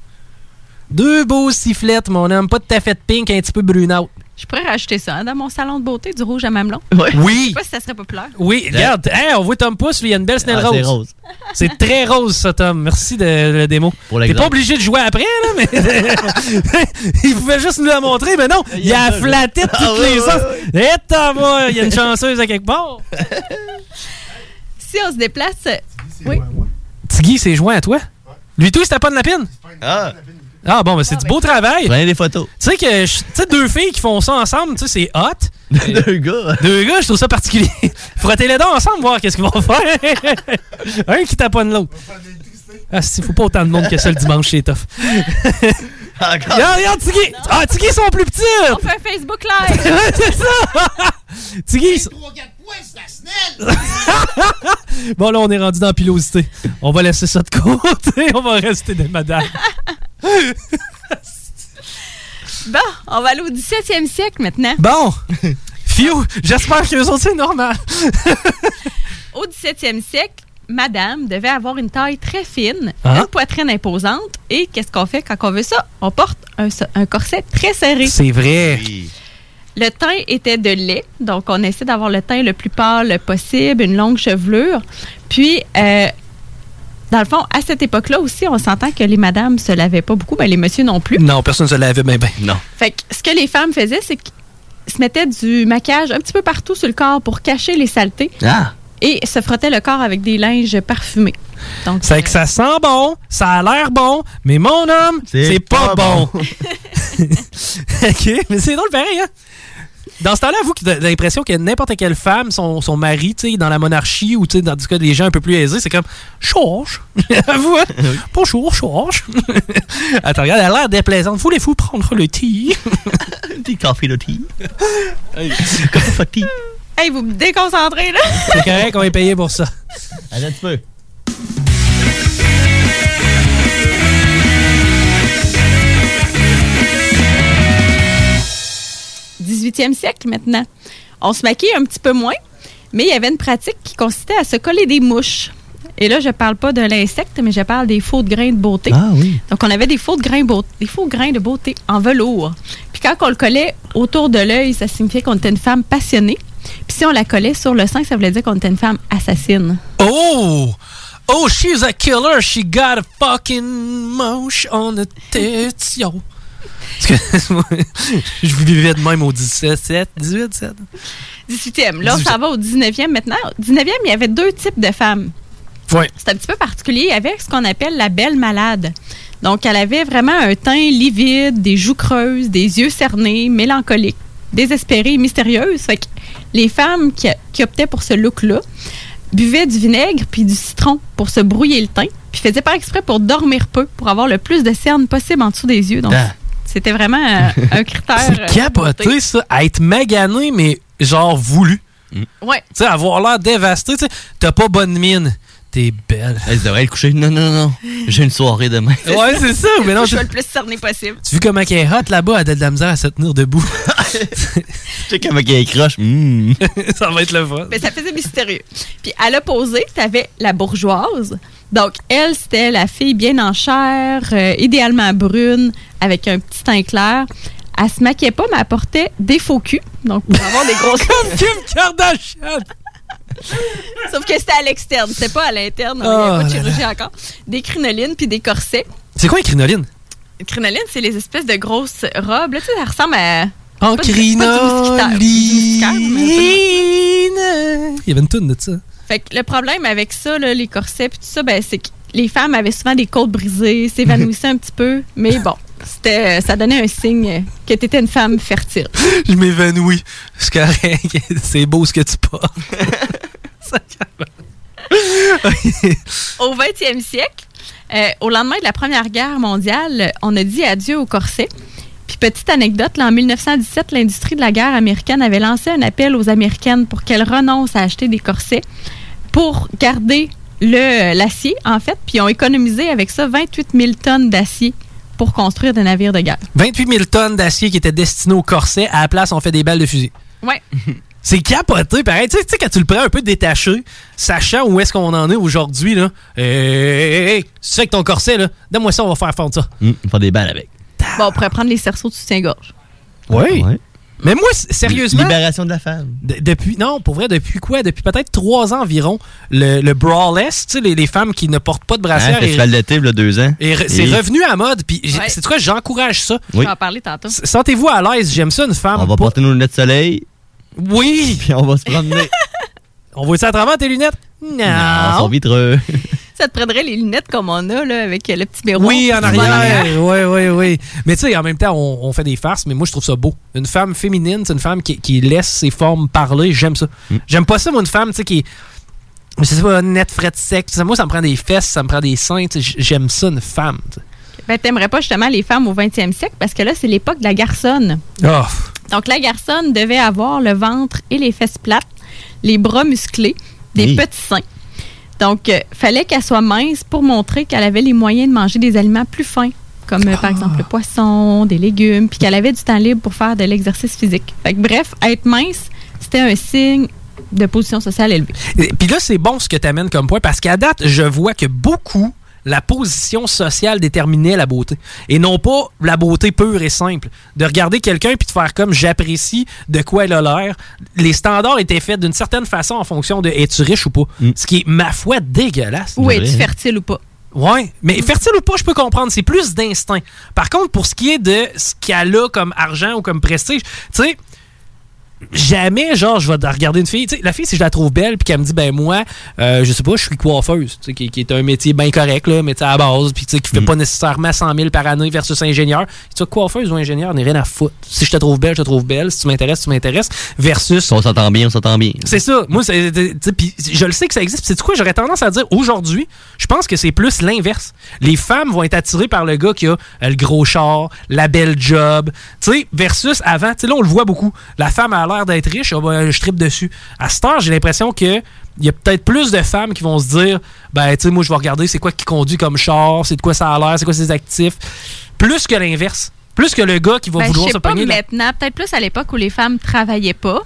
Deux beaux sifflettes, mon homme. Pas de taffette pink, un petit peu brunâtre. Je pourrais rajouter ça hein, dans mon salon de beauté, du rouge à mamelon. Oui. Je sais pas si ça serait populaire. Oui, regarde, hey, on voit Tom Pouce, lui, il a une belle snelle Ah, rose. c'est rose. C'est très rose, ça, Tom. Merci de la démo. T'es pas obligé de jouer après, là, mais. il pouvait juste nous la montrer, mais non, il a flatté toutes Ah, les ouais, sens. Et t'en vas, il y a une chanceuse à quelque part. Si on se déplace. Oui. Tiggy, c'est joint à toi? Lui, tout, c'était pas de lapine? Ah! Ah bon, ben c'est du beau travail. Prenez des photos. Tu sais que, tu sais, deux filles qui font ça ensemble, tu sais, c'est hot. Deux gars. Deux gars, je trouve ça particulier. Frottez les dents ensemble, voir qu'est-ce qu'ils vont faire. Un qui taponne l'autre. Ah, si, faut pas autant de monde que ça le dimanche chez Tough. Regarde, regarde, Tiggy! Ah, Tiggy, ils sont plus petits! On fait un Facebook Live. C'est ça! Tiggy, ils sont- Bon, là, on est rendu dans la pilosité. On va laisser ça de côté. On va rester des madames. Bon, on va aller au 17e siècle maintenant. Bon! Fiu, j'espère que autres, c'est normal. Au 17e siècle, madame devait avoir une taille très fine, Ah. une poitrine imposante. Et qu'est-ce qu'on fait quand on veut ça? On porte un, un corset très serré. C'est vrai. Le teint était de lait, donc on essaie d'avoir le teint le plus pâle possible, une longue chevelure. Puis, euh, dans le fond, à cette époque-là aussi, on s'entend que les madames se lavaient pas beaucoup, mais les messieurs non plus. Non, personne ne se lavait bien, bien. Non. Fait que ce que les femmes faisaient, c'est qu'ils se mettaient du maquillage un petit peu partout sur le corps pour cacher les saletés Ah! et se frottaient le corps avec des linges parfumés. Donc, C'est que ça sent bon, ça a l'air bon, mais mon homme, c'est pas, bon. OK, mais c'est drôle pareil, hein? Dans ce temps-là, vous, qui avez l'impression que n'importe quelle femme, son, son mari, tu sais, dans la monarchie ou tu sais, dans du cas des gens un peu plus aisés, c'est comme change. vous, hein? Bonjour, change. Attends, regarde, elle a l'air déplaisante. Voulez-vous prendre le thé? Des cafés de thé. Café de thé. Hey, vous me déconcentrez, là! C'est correct, on est payé pour ça. Attends un petit peu. 18e siècle maintenant. On se maquille un petit peu moins, mais il y avait une pratique qui consistait à se coller des mouches. Et là, je parle pas de l'insecte, mais je parle des faux de grains de beauté. Ah oui. Donc, on avait des faux de grains, beau- des faux grains de beauté en velours. Puis quand on le collait autour de l'œil, ça signifiait qu'on était une femme passionnée. Puis si on la collait sur le sein, ça voulait dire qu'on était une femme assassine. Oh! Oh, she's a killer. She got a fucking moche on the tits, yo. Parce que je vivais de même au 17, 17, 18, 17. 18e. Là, 18e. ça va au 19e maintenant. Au 19e, il y avait deux types de femmes. Ouais. C'est un petit peu particulier avec ce qu'on appelle la belle malade. Donc, elle avait vraiment un teint livide, des joues creuses, des yeux cernés, mélancoliques, désespérées et mystérieuses. Fait que les femmes qui, qui optaient pour ce look-là buvaient du vinaigre puis du citron pour se brouiller le teint, puis faisaient par exprès pour dormir peu, pour avoir le plus de cernes possible en dessous des yeux. Donc, Ah. C'était vraiment euh, un critère. C'est euh, capoté, ça. À être magané, mais genre voulu. Ouais. Tu sais, avoir l'air dévasté. Tu sais, t'as pas bonne mine. T'es belle. Elle devrait être couchée. Non, non, non. J'ai une soirée demain. Ouais, c'est ça. Mais non, je tu sois le plus cerné possible. tu vois comment elle est hot là-bas, elle a de la misère à se tenir debout. sais comment elle croche. Hmm. ça va être le fun. Mais ça faisait mystérieux. Puis à l'opposé, tu avais la bourgeoise. Donc, elle, c'était la fille bien en chair, euh, idéalement brune, avec un petit teint clair. Elle se maquillait pas, mais elle portait des faux culs. Donc, pour avoir des grosses... Comme Kim Kardashian! Sauf que c'était à l'externe, c'était pas à l'interne. Il n'y Oh avait pas de là chirurgie encore. Des crinolines puis des corsets. C'est quoi une crinoline? Les crinolines, c'est les espèces de grosses robes. Là, tu sais, ça ressemble à... En mais Il y avait une toune de ça. Fait que le problème avec ça, là, les corsets puis tout ça, ben, c'est que les femmes avaient souvent des côtes brisées, s'évanouissaient un petit peu. Mais bon, c'était, ça donnait un signe que tu étais une femme fertile. Je m'évanouis. C'est beau ce que tu portes. Au 20e siècle, euh, au lendemain de la Première Guerre mondiale, on a dit adieu au corset. Puis petite anecdote, là, en 1917, l'industrie de la guerre américaine avait lancé un appel aux Américaines pour qu'elles renoncent à acheter des corsets pour garder le l'acier, en fait. Puis ils ont économisé avec ça 28 000 tonnes d'acier pour construire des navires de guerre. 28 000 tonnes d'acier qui étaient destinées au corset. À la place, on fait des balles de fusil. Ouais. C'est capoté, pareil. Tu sais, sais, quand tu le prends un peu détaché, sachant où est-ce qu'on en est aujourd'hui, là. Hey, hey, hey, si tu fais avec ton corset, là, donne-moi ça, on va faire fondre ça. Hmm, faire des balles avec. Bon, on pourrait prendre les cerceaux de soutien-gorge. Oui. Mais moi, sérieusement. Libération de la femme. de- depuis, non, pour vrai, depuis quoi? Depuis peut-être trois ans environ, le, le braless, tu sais, les, les femmes qui ne portent pas de Hein, brassière. festival d'été, il y a deux ans. et c'est Et- revenu à mode, puis Ouais. c'est quoi, j'encourage ça. Je vais en parler tantôt. Sentez-vous à l'aise, j'aime ça, une femme. On va pas- porter nos lunettes de soleil. Oui! Puis on va se promener. On voit ça à travers tes lunettes? Non. Non, sont vitreux. Ça te prendrait les lunettes comme on a, là, avec le petit miroir. Oui, en arrière. Oui, oui, oui. Mais tu sais, en même temps, on, on fait des farces, mais moi, je trouve ça beau. Une femme féminine, c'est une femme qui, qui laisse ses formes parler. J'aime ça. J'aime pas ça, moi, une femme, tu sais, qui. Sais pas, net, frette, sec. Ça, Moi, ça me prend des fesses, ça me prend des seins. J'aime ça, une femme. Ben, t'aimerais pas justement les femmes au 20e siècle parce que là, c'est l'époque de la garçonne. Oh. Donc, la garçonne devait avoir le ventre et les fesses plates, les bras musclés, des Oui. petits seins. Donc, euh, fallait qu'elle soit mince pour montrer qu'elle avait les moyens de manger des aliments plus fins, comme euh, par exemple le poisson, des légumes, puis qu'elle avait du temps libre pour faire de l'exercice physique. Fait que, bref, être mince, c'était un signe de position sociale élevée. Puis là, c'est bon ce que tu amènes comme point parce qu'à date, je vois que beaucoup la position sociale déterminait la beauté. Et non pas la beauté pure et simple. De regarder quelqu'un puis de faire comme j'apprécie de quoi elle a l'air. Les standards étaient faits d'une certaine façon en fonction de es-tu riche ou pas? Ce qui est, ma foi, dégueulasse. Ou es-tu fertile ou pas? Ouais, mais fertile ou pas, je peux comprendre. C'est plus d'instinct. Par contre, pour ce qui est de ce qu'elle a comme argent ou comme prestige, tu sais, jamais, genre, je vais regarder une fille. La fille, si je la trouve belle, puis qu'elle me dit, ben moi, euh, je sais pas, je suis coiffeuse, qui, qui est un métier bien correct, là, métier à la base, puis tu sais, qui fait pas nécessairement 100 000 par année versus ingénieur. Tu sais, coiffeuse ou ingénieur, n'est rien à foutre. Si je te trouve belle, je te trouve belle. Si tu m'intéresses, tu m'intéresses. Versus. On s'entend bien, on s'entend bien. C'est ça. Moi, puis je le sais que ça existe. C'est quoi? J'aurais tendance à dire aujourd'hui, je pense que c'est plus l'inverse. Les femmes vont être attirées par le gars qui a euh, le gros char, la belle job. Tu sais, versus avant, tu sais, là, on le voit beaucoup. La femme a l'air d'être riche, ben, je tripe dessus. À cette heure, j'ai l'impression que. Il y a peut-être plus de femmes qui vont se dire ben tu sais moi je vais regarder c'est quoi qui conduit comme char, c'est de quoi ça a l'air, c'est quoi ses actifs plus que l'inverse. Plus que le gars qui va Ben, je vouloir sais se pas pogner maintenant, peut-être plus à l'époque où les femmes travaillaient pas.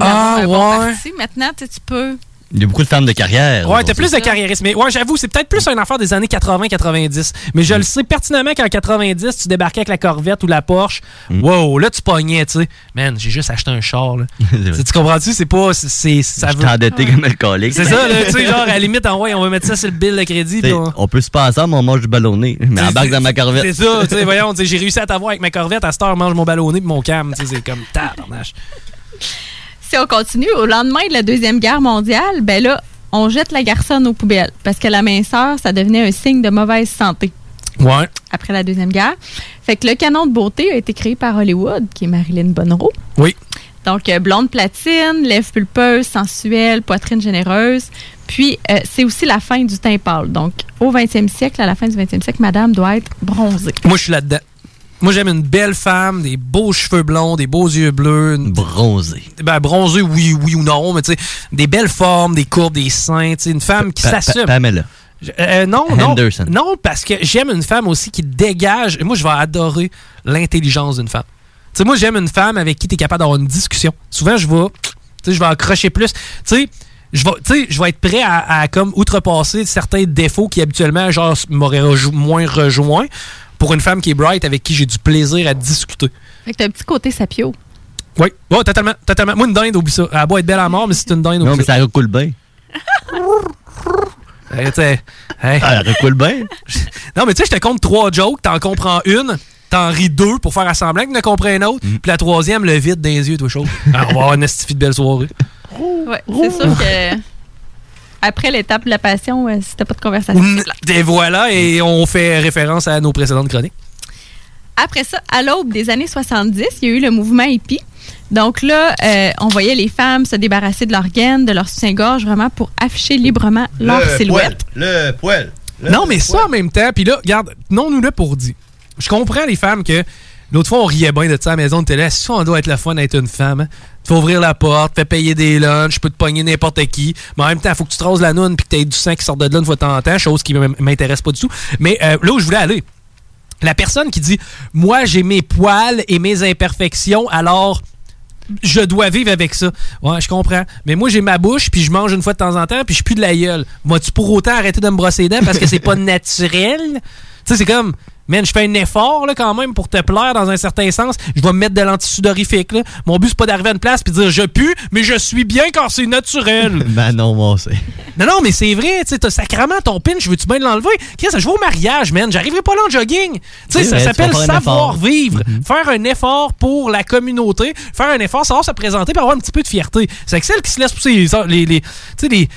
Ah, bon ouais. parti. Maintenant, tu sais, tu peux. Il y a beaucoup de femmes de carrière. Ouais, t'as plus de carriérisme. Mais ouais, j'avoue, c'est peut-être plus une affaire des années 80-90. Mais je le sais pertinemment qu'en 90, tu débarquais avec la Corvette ou la Porsche. Wow, là, tu pognais, tu sais. Man, j'ai juste acheté un char, là. Tu- tu comprends-tu? C'est pas. c'est- ça Je veut- t'ai endetté comme alcoolique. C'est ça, là, tu sais, genre, à la limite, en ouais, on va mettre ça sur le bill de crédit. On- On peut se passer ensemble, on mange du ballonné. Mais embarque dans ma corvette. C'est ça, tu sais, voyons, j'ai réussi à t'avoir avec ma Corvette, à cette heure, mange mon ballonné puis mon cam, tu sais, c'est comme tabarnache. Si on continue, au lendemain de la Deuxième Guerre mondiale, ben là, on jette la garçonne aux poubelles parce que la minceur, ça devenait un signe de mauvaise santé Ouais. après la Deuxième Guerre. Fait que le canon de beauté a été créé par Hollywood, qui est Marilyn Monroe. Oui. Donc, euh, blonde platine, lèvres pulpeuses, sensuelle, poitrine généreuse. Puis, euh, c'est aussi la fin du teint pâle. Donc, au 20e siècle, à la fin du 20e siècle, madame doit être bronzée. Moi, je suis là-dedans. Moi, j'aime une belle femme, des beaux cheveux blonds, des beaux yeux bleus. Bronzée. Ben, bronzée, oui, oui ou non, mais tu sais, des belles formes, des courbes, des seins, tu sais, une femme qui s'assume. Pamela. Euh, non, non. Henderson. Non, parce que j'aime une femme aussi qui dégage. Moi, je vais adorer l'intelligence d'une femme. Tu sais, moi, j'aime une femme avec qui tu es capable d'avoir une discussion. Souvent, je vais, tu sais, je vais accrocher plus. Tu sais, je vais, tu sais, je vais être prêt à, à, comme outrepasser certains défauts qui habituellement genre m'auraient rejo- moins rejoint pour une femme qui est bright avec qui j'ai du plaisir à discuter. Fait que t'as un petit côté sapio. Oui, ouais, totalement, totalement. Moi, une dinde, oublie ça. Elle a beau être belle à mort, mais c'est une dinde, Non, mais ça recoule bien. Hey, t'sais, hey. Ah, elle recoule bien. Non, mais tu sais, je te compte trois jokes, t'en comprends une, t'en ris deux pour faire assemblant que tu en comprends une autre, Mm. puis la troisième, le vide dans les yeux, toi, chose. Ah, on va avoir une estifie de belle soirée. Ouais, c'est sûr que après l'étape de la passion, euh, si t'as pas de conversation. Et voilà, et on fait référence à nos précédentes chroniques. Après ça, à l'aube des années 70, il y a eu le mouvement hippie. Donc là, euh, on voyait les femmes se débarrasser de leurs gaines, de leur soutien-gorge, vraiment pour afficher librement leur silhouette. Le poil. non, mais ça en même temps, puis là, regarde, non nous là pour dire. Je comprends les femmes que l'autre fois on riait bien de ça à la maison, on était là, ça on doit être le fun d'être une femme. hein. Tu vas ouvrir la porte, fais payer des lunchs, je peux te pogner n'importe qui, mais en même temps, il faut que tu te la noune puis que tu aies du sang qui sort de là une fois de temps en temps, chose qui m'intéresse pas du tout. Mais euh, là où je voulais aller, la personne qui dit Moi j'ai mes poils et mes imperfections, alors je dois vivre avec ça. Ouais, je comprends. Mais moi, j'ai ma bouche, puis je mange une fois de temps en temps, puis je pue de la gueule. Vas-tu pour autant arrêter de me brosser les dents parce que c'est pas naturel? Tu sais, c'est comme, man, je fais un effort là, quand même pour te plaire dans un certain sens. Je vais me mettre de l'antisudorifique. Là. Mon but, c'est pas d'arriver à une place puis de dire je pue, mais je suis bien quand c'est naturel. Ben non, moi, c'est. Non, non, mais c'est vrai, tu sais, t'as sacrement ton pinch, veux-tu bien l'enlever? Qu'est-ce que je vais au mariage, man? J'arriverai pas là en jogging. Tu sais, C'est ça s'appelle savoir-vivre. Faire un effort pour la communauté, faire un effort, savoir se présenter pour avoir un petit peu de fierté. C'est que celle qui se laisse pousser les. les, les- tu sais, les.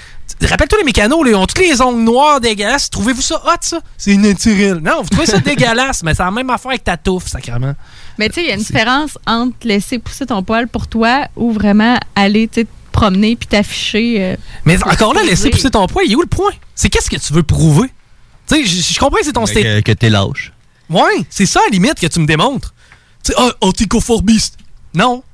Rappelle-toi les mécanos, là, ils ont tous les ongles noirs dégueulasses. Trouvez-vous ça hot, ça? C'est naturel. Non, vous trouvez ça dégueulasse, mais c'est la même affaire avec ta touffe, sacrément. Mais tu sais, il y a une différence entre laisser pousser ton poil pour toi ou vraiment aller tu promener puis t'afficher. euh, Mais encore là, laisser pousser ton poids, il est où le point? C'est qu'est-ce que tu veux prouver? Tu sais, je comprends que c'est ton state. Que, que t'es lâche. Ouais, c'est ça, à la limite, que tu me démontres. Tu sais, ah, anticonformiste. Non.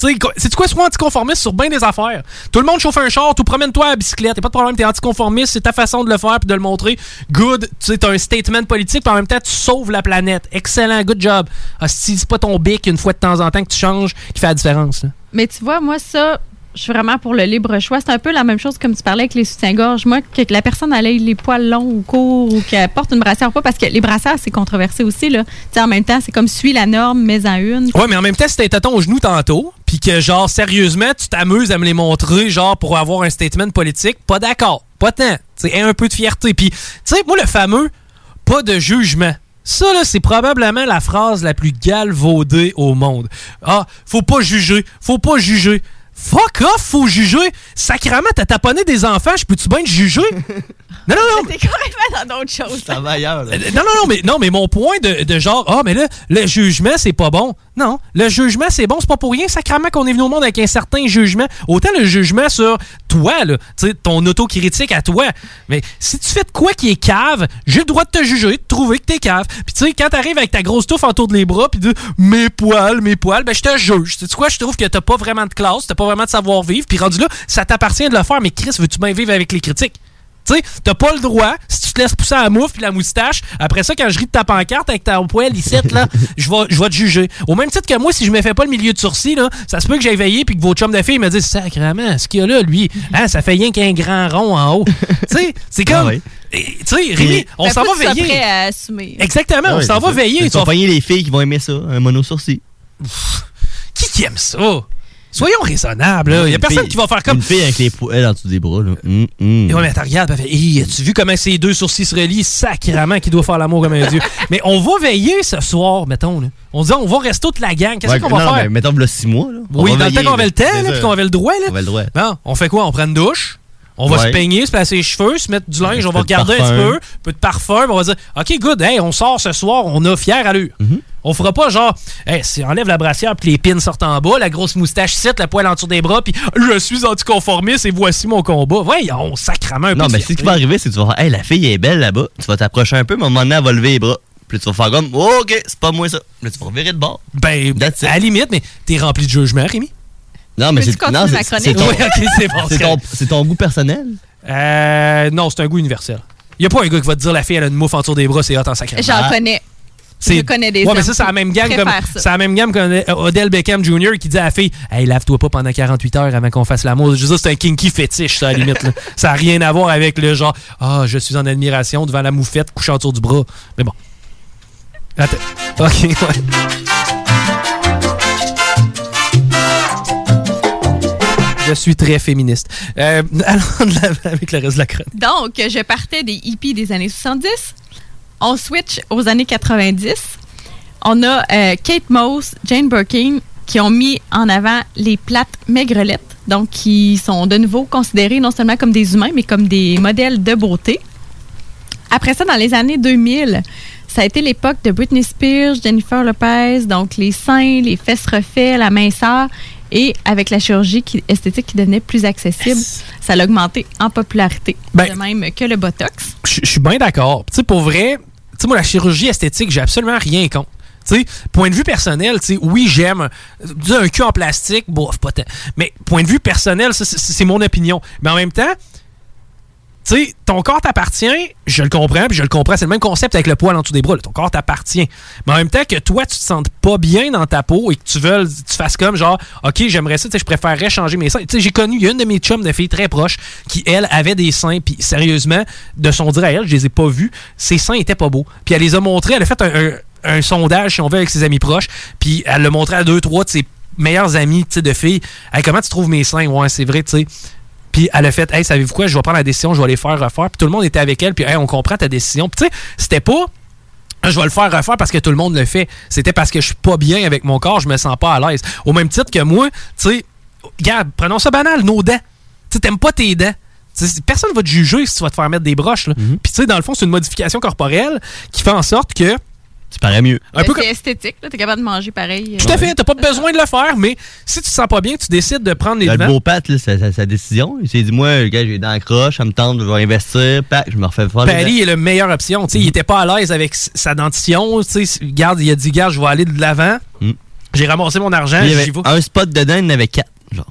tu sais, quoi, sois anticonformiste sur bien des affaires. Tout le monde chauffe un char, tout promène-toi à la bicyclette, y'a pas de problème, t'es anticonformiste, c'est ta façon de le faire puis de le montrer. Good, tu sais, t'as un statement politique, puis en même temps, tu sauves la planète. Excellent, good job. Ah, si c'est pas ton bic une fois de temps en temps que tu changes qui fait la différence. là. Mais tu vois, moi, ça, je suis vraiment pour le libre choix. C'est un peu la même chose comme tu parlais avec les soutiens-gorge. Moi, que la personne ait les poils longs ou courts ou qu'elle porte une brassière ou pas, parce que les brassières, c'est controversé aussi. Là. Tu sais, en même temps, c'est comme suis la norme, mais en une. Ouais, mais en même temps, si un tâton au genou tantôt, puis que, genre, sérieusement, tu t'amuses à me les montrer, genre, pour avoir un statement politique, pas d'accord. Pas tant. Tu un peu de fierté. Puis, tu sais, moi, le fameux pas de jugement. Ça, là, c'est probablement la phrase la plus galvaudée au monde. Ah, faut pas juger. Faut pas juger. Fuck off, faut juger. Sacrement, t'as taponné des enfants, je peux-tu bien te juger? Non, non, non. T'es carrément dans d'autres choses. Ça va ailleurs. là. Euh, Non, non, non, mais, non, mais mon point de, de genre, ah, mais là, le jugement, c'est pas bon. Non, le jugement, c'est bon, c'est pas pour rien. Sacrament qu'on est venu au monde avec un certain jugement. Autant le jugement sur toi, là, ton autocritique à toi. Mais si tu fais de quoi qui est cave, j'ai le droit de te juger, de trouver que t'es cave. Puis tu quand t'arrives avec ta grosse touffe autour de les bras, puis de mes poils, mes poils, ben je te juge. Tu sais quoi, je trouve que t'as pas vraiment de classe, t'as pas vraiment de savoir-vivre. Puis rendu là, ça t'appartient de le faire. Mais Chris, veux-tu bien vivre avec les critiques? Tu sais, t'as pas le droit, si tu te laisses pousser la mouffe puis la moustache, après ça, quand je ris de ta pancarte avec ta poêle ici, là, je vais, je vais te juger. Au même titre que moi, si je me fais pas le milieu de sourcil, là, ça se peut que j'aille veiller puis que vos chums de filles me disent Sacrement, ce qu'il y a là, lui, hein, ça fait rien qu'un grand rond en haut. tu sais, c'est comme. Ah ouais. Tu sais, Rémi, on Ben, s'en va veiller. prêt à assumer. Exactement, on Ouais, s'en va ça. veiller. Tu vas les filles qui vont aimer ça, un mono sourcil. Qui qui aime ça? Soyons raisonnables. Il y a personne fille- qui va faire comme. Une fille avec les poils en dessous des bras, là. Hum, hum. Et ouais, mais regarde, elle fait, Hey, as-tu vu comment ces deux sourcils se relient? Sacrément qui doit faire l'amour comme un dieu. mais on va veiller ce soir, mettons. Là. On dit, on va rester toute la gang. Qu'est-ce Ouais, qu'on va non, faire? mais mettons, là, six mois, là. On Oui, va dans le temps qu'on avait le temps, puis qu'on avait le droit. Là. On avait le droit. Non, on fait quoi? On prend une douche? On va Ouais. se peigner, se placer les cheveux, se mettre du linge, Un on va regarder un petit peu, un peu de parfum, on va dire OK, good, hey, on sort ce soir, on a fière allure. Mm-hmm. On fera pas genre, hey, si on enlève la brassière, puis les pins sortent en bas, la grosse moustache cite, la poêle en dessous des bras, puis je suis anticonformiste et voici mon combat. Voyons, sacrament un peu Non, mais ce qui va arriver, c'est que tu vas faire, hey, la fille est belle là-bas. Tu vas t'approcher un peu, mais à un moment donné, elle va lever les bras. Puis tu vas faire comme, oh, ok, c'est pas moi ça. Puis Là, tu vas revirer de bord. Ben, à la limite, mais t'es rempli de jugement, Rémi. Non, mais c'est non, ton, Oui, ok, c'est bon, c'est c'est ton, c'est ton goût personnel? Euh, non, c'est un goût universel. Y a pas un gars qui va te dire la fille elle a une mouffe en dessous des bras, c'est hot en sacrament. J'en connais. Je connais des Ouais, mais ça, c'est la même gamme comme. C'est la même gamme comme euh, Odell Beckham Jr. qui dit à la fille Hey, lave-toi pas pendant 48 heures avant qu'on fasse l'amour. Je veux dire, c'est un kinky fétiche, ça, à la limite. là. Ça n'a rien à voir avec le genre Ah, je suis en admiration devant la moufette couchant autour du bras. Mais bon. Attends. Ok, ouais. Je suis très féministe. Euh, allons avec le reste de la chronique. Donc, je partais des hippies des années 70. On switch aux années 90. On a euh, Kate Moss, Jane Birkin qui ont mis en avant les plates maigrelettes, donc qui sont de nouveau considérées non seulement comme des humains, mais comme des modèles de beauté. Après ça, dans les années 2000, ça a été l'époque de Britney Spears, Jennifer Lopez, donc les seins, les fesses refaits, la minceur. Et avec la chirurgie qui- esthétique qui devenait plus accessible, ça a augmenté en popularité, Ben- de même que le Botox. je suis bien d'accord. Tu sais, pour vrai, tu moi, la chirurgie esthétique, j'ai absolument rien contre. Point de vue personnel, oui, j'aime. Un cul en plastique, bof, pas tant. Mais point de vue personnel, c'est mon opinion. Mais en même temps, tu sais, ton corps t'appartient, je le comprends, puis je le comprends. C'est le même concept avec le poil en dessous des bras. Ton corps t'appartient. Mais en même temps que toi, tu te sentes pas bien dans ta peau et que tu veux, tu fasses comme genre, OK, j'aimerais ça, tu je préférerais changer mes seins. Tu sais, j'ai connu, une de mes chums de filles très proches qui, elle, avait des seins, puis sérieusement, de son dire à elle, je les ai pas vus, ses seins étaient pas beaux. Puis elle les a montrés, elle a fait un, sondage, si on veut, avec ses amis proches, puis elle l'a montré à deux, trois de ses meilleurs amis, tu de filles. Hey, comment tu trouves mes seins? Ouais, c'est vrai, tu sais. Puis elle a fait, hey, savez-vous quoi, je vais prendre la décision, je vais les faire refaire. Puis tout le monde était avec elle, puis hey, on comprend ta décision. Puis tu sais, c'était pas, je vais le faire refaire parce que tout le monde le fait. C'était parce que je suis pas bien avec mon corps, je me sens pas à l'aise. Au même titre que moi, tu sais, regarde, prenons ça banal, nos dents. Tu sais, t'aimes pas tes dents. Personne va te juger si tu vas te faire mettre des broches. là. Puis tu sais, dans le fond, c'est une modification corporelle qui fait en sorte que. Tu parais mieux. Un peu c'est esthétique, là, t'es capable de manger pareil. Tout à fait, t'as pas besoin de le faire, mais si tu te sens pas bien, tu décides de prendre les Le devants. beau Pat, là, sa, sa- sa décision. Il s'est dit, moi, le gars, j'ai les dents croches, ça me tente, je vais investir, pack, je me refais faire Paris est la meilleure option. Tu sais, Il était pas à l'aise avec sa dentition. Tu sais, Regarde, il a dit, garde, je vais aller de l'avant. Mm. J'ai ramassé mon argent. j'y vais. un spot dedans, il y en avait quatre. Genre.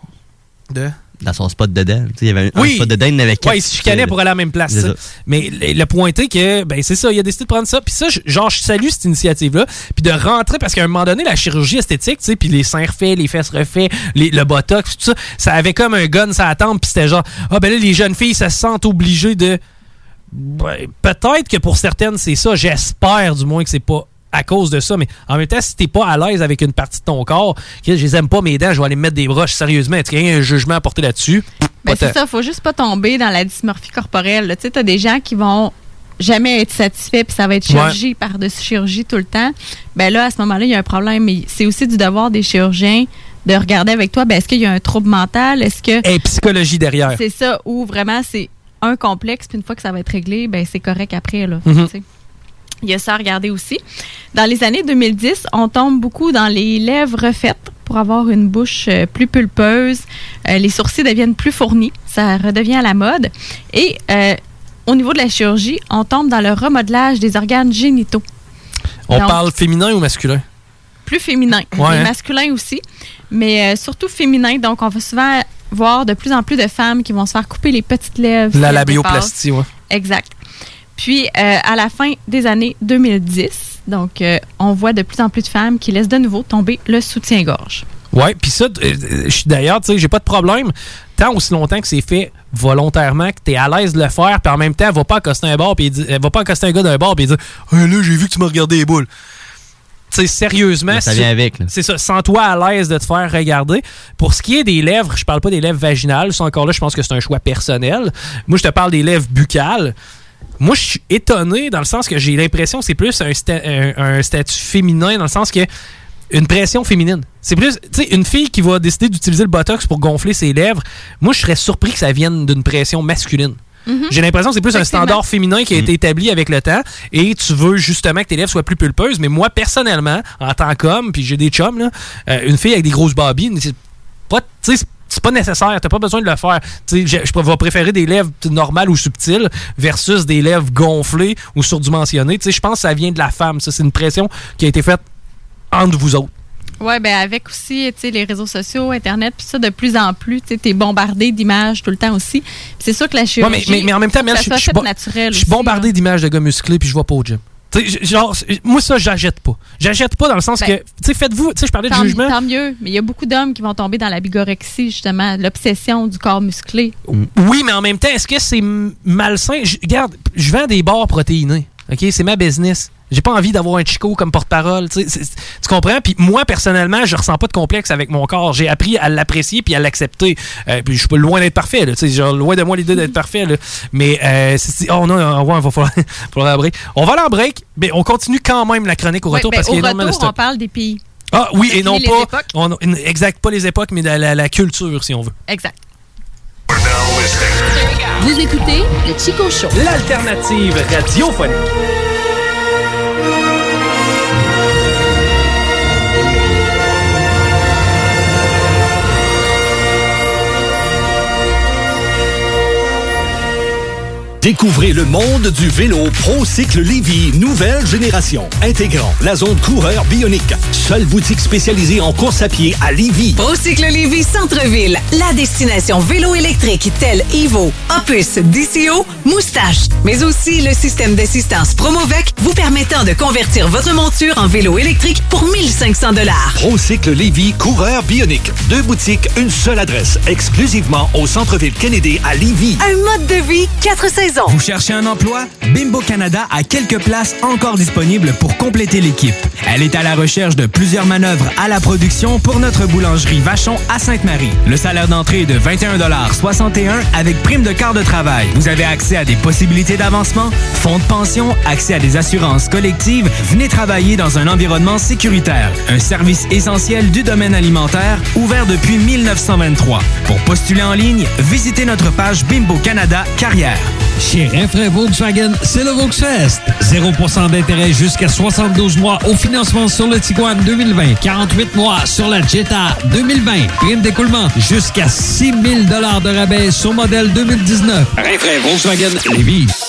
De? Dans son spot. Tu sais, Il y avait un, un Oui. spot dedans, il y avait quatre. Ouais, il se chicanait pour aller à la même place. Ça. ça. Mais le, point est que, ben, c'est ça, il a décidé de prendre ça. Puis ça, genre, je salue cette initiative-là. Puis de rentrer, parce qu'à un moment donné, la chirurgie esthétique, tu sais, puis les seins refaits, les fesses refaits, les- le botox, tout ça, ça avait comme un gun la tempe. Puis c'était genre, ah, ben là, les jeunes filles, ça se sentent obligées de. Ben, Peut-être que pour certaines, c'est ça. J'espère, du moins, que c'est pas à cause de ça. Mais en même temps, si t'es pas à l'aise avec une partie de ton corps, je les aime pas, mes dents, je vais aller me mettre des broches sérieusement. Est-ce qu'il y a un jugement à porter là-dessus? Ben, c'est ça, faut juste pas tomber dans la dysmorphie corporelle. Tu sais, t'as des gens qui vont jamais être satisfaits, puis ça va être chirurgie par-dessus chirurgie tout le temps. Ben là, à ce moment-là, il y a un problème. Mais c'est aussi du devoir des chirurgiens de regarder avec toi, ben, est-ce qu'il y a un trouble mental? Est-ce que. Et psychologie derrière. C'est ça, ou vraiment c'est un complexe, puis une fois que ça va être réglé, ben c'est correct après. Là, Mhm. sais. Il y a ça à regarder aussi. Dans les années 2010, on tombe beaucoup dans les lèvres refaites pour avoir une bouche euh, plus pulpeuse. Euh, les sourcils deviennent plus fournis. Ça redevient à la mode. Et euh, au niveau de la chirurgie, on tombe dans le remodelage des organes génitaux. On Donc, parle féminin ou masculin? plus féminin. Ouais, hein? masculins aussi, mais surtout féminin. Donc, on va souvent voir de plus en plus de femmes qui vont se faire couper les petites lèvres. La labioplastie, dépassent. Exact. Puis, euh, à la fin des années 2010, donc, euh, on voit de plus en plus de femmes qui laissent de nouveau tomber le soutien-gorge. Ouais, puis ça, euh, d'ailleurs, tu sais, j'ai pas de problème. Tant aussi longtemps que c'est fait volontairement, que tu es à l'aise de le faire, puis en même temps, elle va pas accoster un bar, va pas accoster un gars d'un bar, puis dire Hey, là, j'ai vu que tu m'as regardé les boules. Tu sais, sérieusement. Mais ça vient avec, là. C'est ça, sens-toi à l'aise de te faire regarder. Pour ce qui est des lèvres, je parle pas des lèvres vaginales, ça encore là, je pense que c'est un choix personnel. Moi, je te parle des lèvres buccales. Moi, je suis étonné dans le sens que j'ai l'impression que c'est plus un, sta- un- un statut féminin, dans le sens que une pression féminine. C'est plus, tu sais, une fille qui va décider d'utiliser le botox pour gonfler ses lèvres. Moi, je serais surpris que ça vienne d'une pression masculine. Mhm. J'ai l'impression que c'est plus un standard féminin qui a été établi avec le temps et tu veux justement que tes lèvres soient plus pulpeuses. Mais moi, personnellement, en tant qu'homme, puis j'ai des chums, là, euh, une fille avec des grosses babines, c'est pas, tu sais, c'est- pas nécessaire, t'as pas besoin de le faire. Je, je vais préférer des lèvres normales ou subtiles versus des lèvres gonflées ou surdimensionnées. Je pense que ça vient de la femme. Ça, c'est une pression qui a été faite entre vous autres. Oui, ben avec aussi les réseaux sociaux, Internet, puis ça, de plus en plus, tu es bombardé d'images tout le temps aussi. C'est sûr que la Ouais, chirurgie. mais, mais, mais en même temps, je suis bombardé d'images de gars musclés puis je vois pas au gym. Tu sais, j- genre, moi, ça, j'achète pas. J'achète pas dans le sens Ben, que, tu sais, faites-vous, tu sais, je parlais de jugement. tant mieux, mais il y a beaucoup d'hommes qui vont tomber dans la bigorexie, justement, l'obsession du corps musclé. Oui, mais en même temps, est-ce que c'est malsain? Je- regarde, je vends des bars protéinés. OK? C'est ma business. J'ai pas envie d'avoir un chico comme porte-parole. tu comprends? Puis moi, personnellement, je ressens pas de complexe avec mon corps. J'ai appris à l'apprécier puis à l'accepter. Euh, puis je suis pas loin d'être parfait. Là, tu sais, genre, loin de moi l'idée d'être parfait. là. Mais, euh, oh non, ouais, il va falloir, falloir break. On va aller en break, mais on continue quand même la chronique au Ouais, retour ben, parce qu'il y a au énormément de retour, on parle des pays. Ah oui, on et non pas. époques. on- exact, pas les époques, mais la, la- la culture, si on veut. Exact. Vous écoutez le Chico Show. L'alternative radiophonique. Découvrez le monde du vélo ProCycle Lévy, nouvelle génération, intégrant la zone coureur bionique. Seule boutique spécialisée en course à pied à Lévy. Procycle Lévis Centre-Ville, la destination vélo électrique telle Evo, Opus, DCO, Moustache, mais aussi le système d'assistance Promovec vous permettant de convertir votre monture en vélo électrique pour 1500 dollars. ProCycle Lévy, coureur bionique. Deux boutiques, une seule adresse, exclusivement au centre-ville Kennedy à Lévy. Un mode de vie, quatre saisons. Vous cherchez un emploi? Bimbo Canada a quelques places encore disponibles pour compléter l'équipe. Elle est à la recherche de plusieurs manœuvres à la production pour notre boulangerie Vachon à Sainte-Marie. Le salaire d'entrée est de 21,61 avec prime de quart de travail. Vous avez accès à des possibilités d'avancement, fonds de pension, accès à des assurances collectives. Venez travailler dans un environnement sécuritaire. Un service essentiel du domaine alimentaire ouvert depuis 1923. Pour postuler en ligne, visitez notre page Bimbo Canada Carrière. Chez Renfrais Volkswagen, c'est le Volksfest. 0% d'intérêt jusqu'à 72 mois au financement sur le Tiguan 2020. 48 mois sur la Jetta 2020. Prime d'écoulement jusqu'à 6 000 de rabais sur modèle 2019. Renfrais Volkswagen Lévis.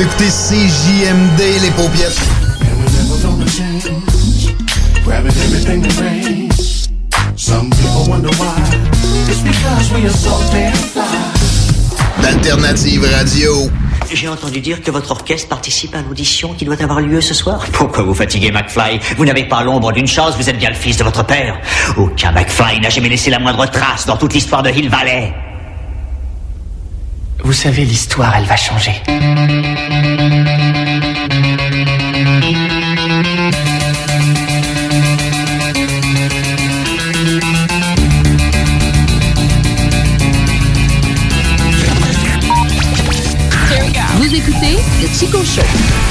Vous écoutez CJMD, les paupiètes. Grabbing everything that rains. Some people wonder why. It's because we are so damn fly. D'Alternative Radio. J'ai entendu dire que votre orchestre participe à l'audition qui doit avoir lieu ce soir. Pourquoi vous fatiguez McFly? Vous n'avez pas l'ombre d'une chance, vous êtes bien le fils de votre père. Aucun McFly n'a jamais laissé la moindre trace dans toute l'histoire de Hill Valley. Vous savez, l'histoire, elle va changer. Vous écoutez le Chico Show.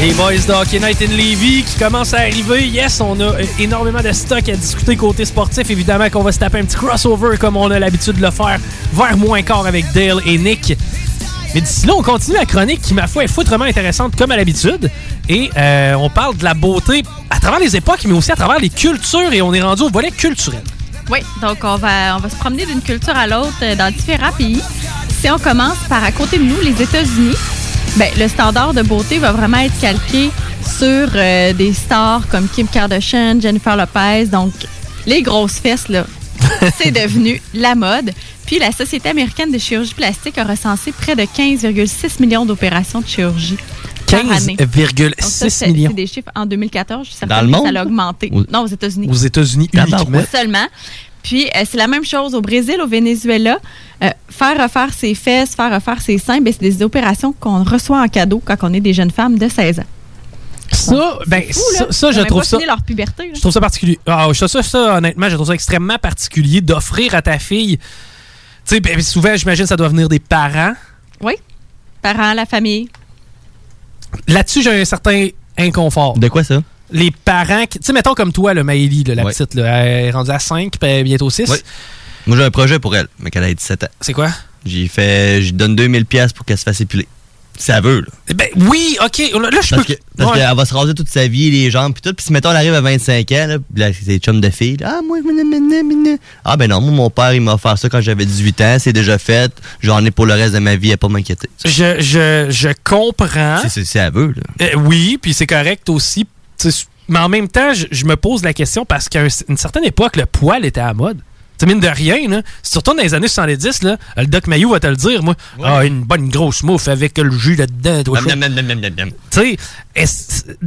Les boys de Hockey Night in Levy qui commencent à arriver. Yes, on a euh, énormément de stock à discuter côté sportif. Évidemment qu'on va se taper un petit crossover comme on a l'habitude de le faire vers moins quart avec Dale et Nick. Mais d'ici là, on continue la chronique qui, ma foi, est foutrement intéressante comme à l'habitude. Et euh, on parle de la beauté à travers les époques, mais aussi à travers les cultures. Et on est rendu au volet culturel. Oui, donc on va, on va se promener d'une culture à l'autre euh, dans différents pays. Si on commence par à côté de nous, les États-Unis, ben, le standard de beauté va vraiment être calqué sur euh, des stars comme Kim Kardashian, Jennifer Lopez. Donc, les grosses fesses, là, c'est devenu la mode. Puis, la Société américaine de chirurgie plastique a recensé près de 15,6 millions d'opérations de chirurgie. par année. 15,6 Donc ça, c'est- millions. C'est des chiffres en 2014. Je suis Dans le que monde? Ça a augmenté. Aux- Non, aux États-Unis. Aux États-Unis uniquement. Seulement. Puis, euh, c'est la même chose au Brésil, au Venezuela. Euh, faire refaire ses fesses, faire refaire ses seins, ben, c'est des opérations qu'on reçoit en cadeau quand on est des jeunes femmes de 16 ans. Ça, ben, fou, ça, je trouve pas ça. fini leur puberté. là. Je trouve ça particulier. Ah, ça, ça, ça, honnêtement, je trouve ça extrêmement particulier d'offrir à ta fille. Tu sais, ben, souvent, j'imagine, ça doit venir des parents. Oui. Parents, la famille. Là-dessus, j'ai un certain inconfort. De quoi ça? Les parents, qui- tu sais, mettons comme toi, le Maëlie, la petite, là, elle est rendue à 5, puis bientôt 6. Oui. Moi, j'ai un projet pour elle, mais qu'elle ait 17 ans. C'est quoi? J'ai fait. Je donne 2000 pièces pour qu'elle se fasse épiler. Si ça veut, là. Ben oui, ok. Là, je Parce peux. que- parce Ouais. qu'elle va se raser toute sa vie, les jambes, puis tout. Puis si, mettons, elle arrive à 25 ans, là, là, c'est chum de fille. là, ah, moi. Ah, ben non, moi, mon père, il m'a offert ça quand j'avais 18 ans. C'est déjà fait. J'en ai pour le reste de ma vie à pas m'inquiéter. Je, je, je comprends. C'est- à eux, là. Euh, oui, puis c'est correct aussi. Mais en même temps, je, je me pose la question parce qu'à un- une certaine époque, le poil était à la mode. Tu mine de rien, là, si tu retournes dans les années 70, là, le Doc Mayou va te le dire, moi. Ah, une bonne grosse mouffe avec le jus là-dedans. Tu sais,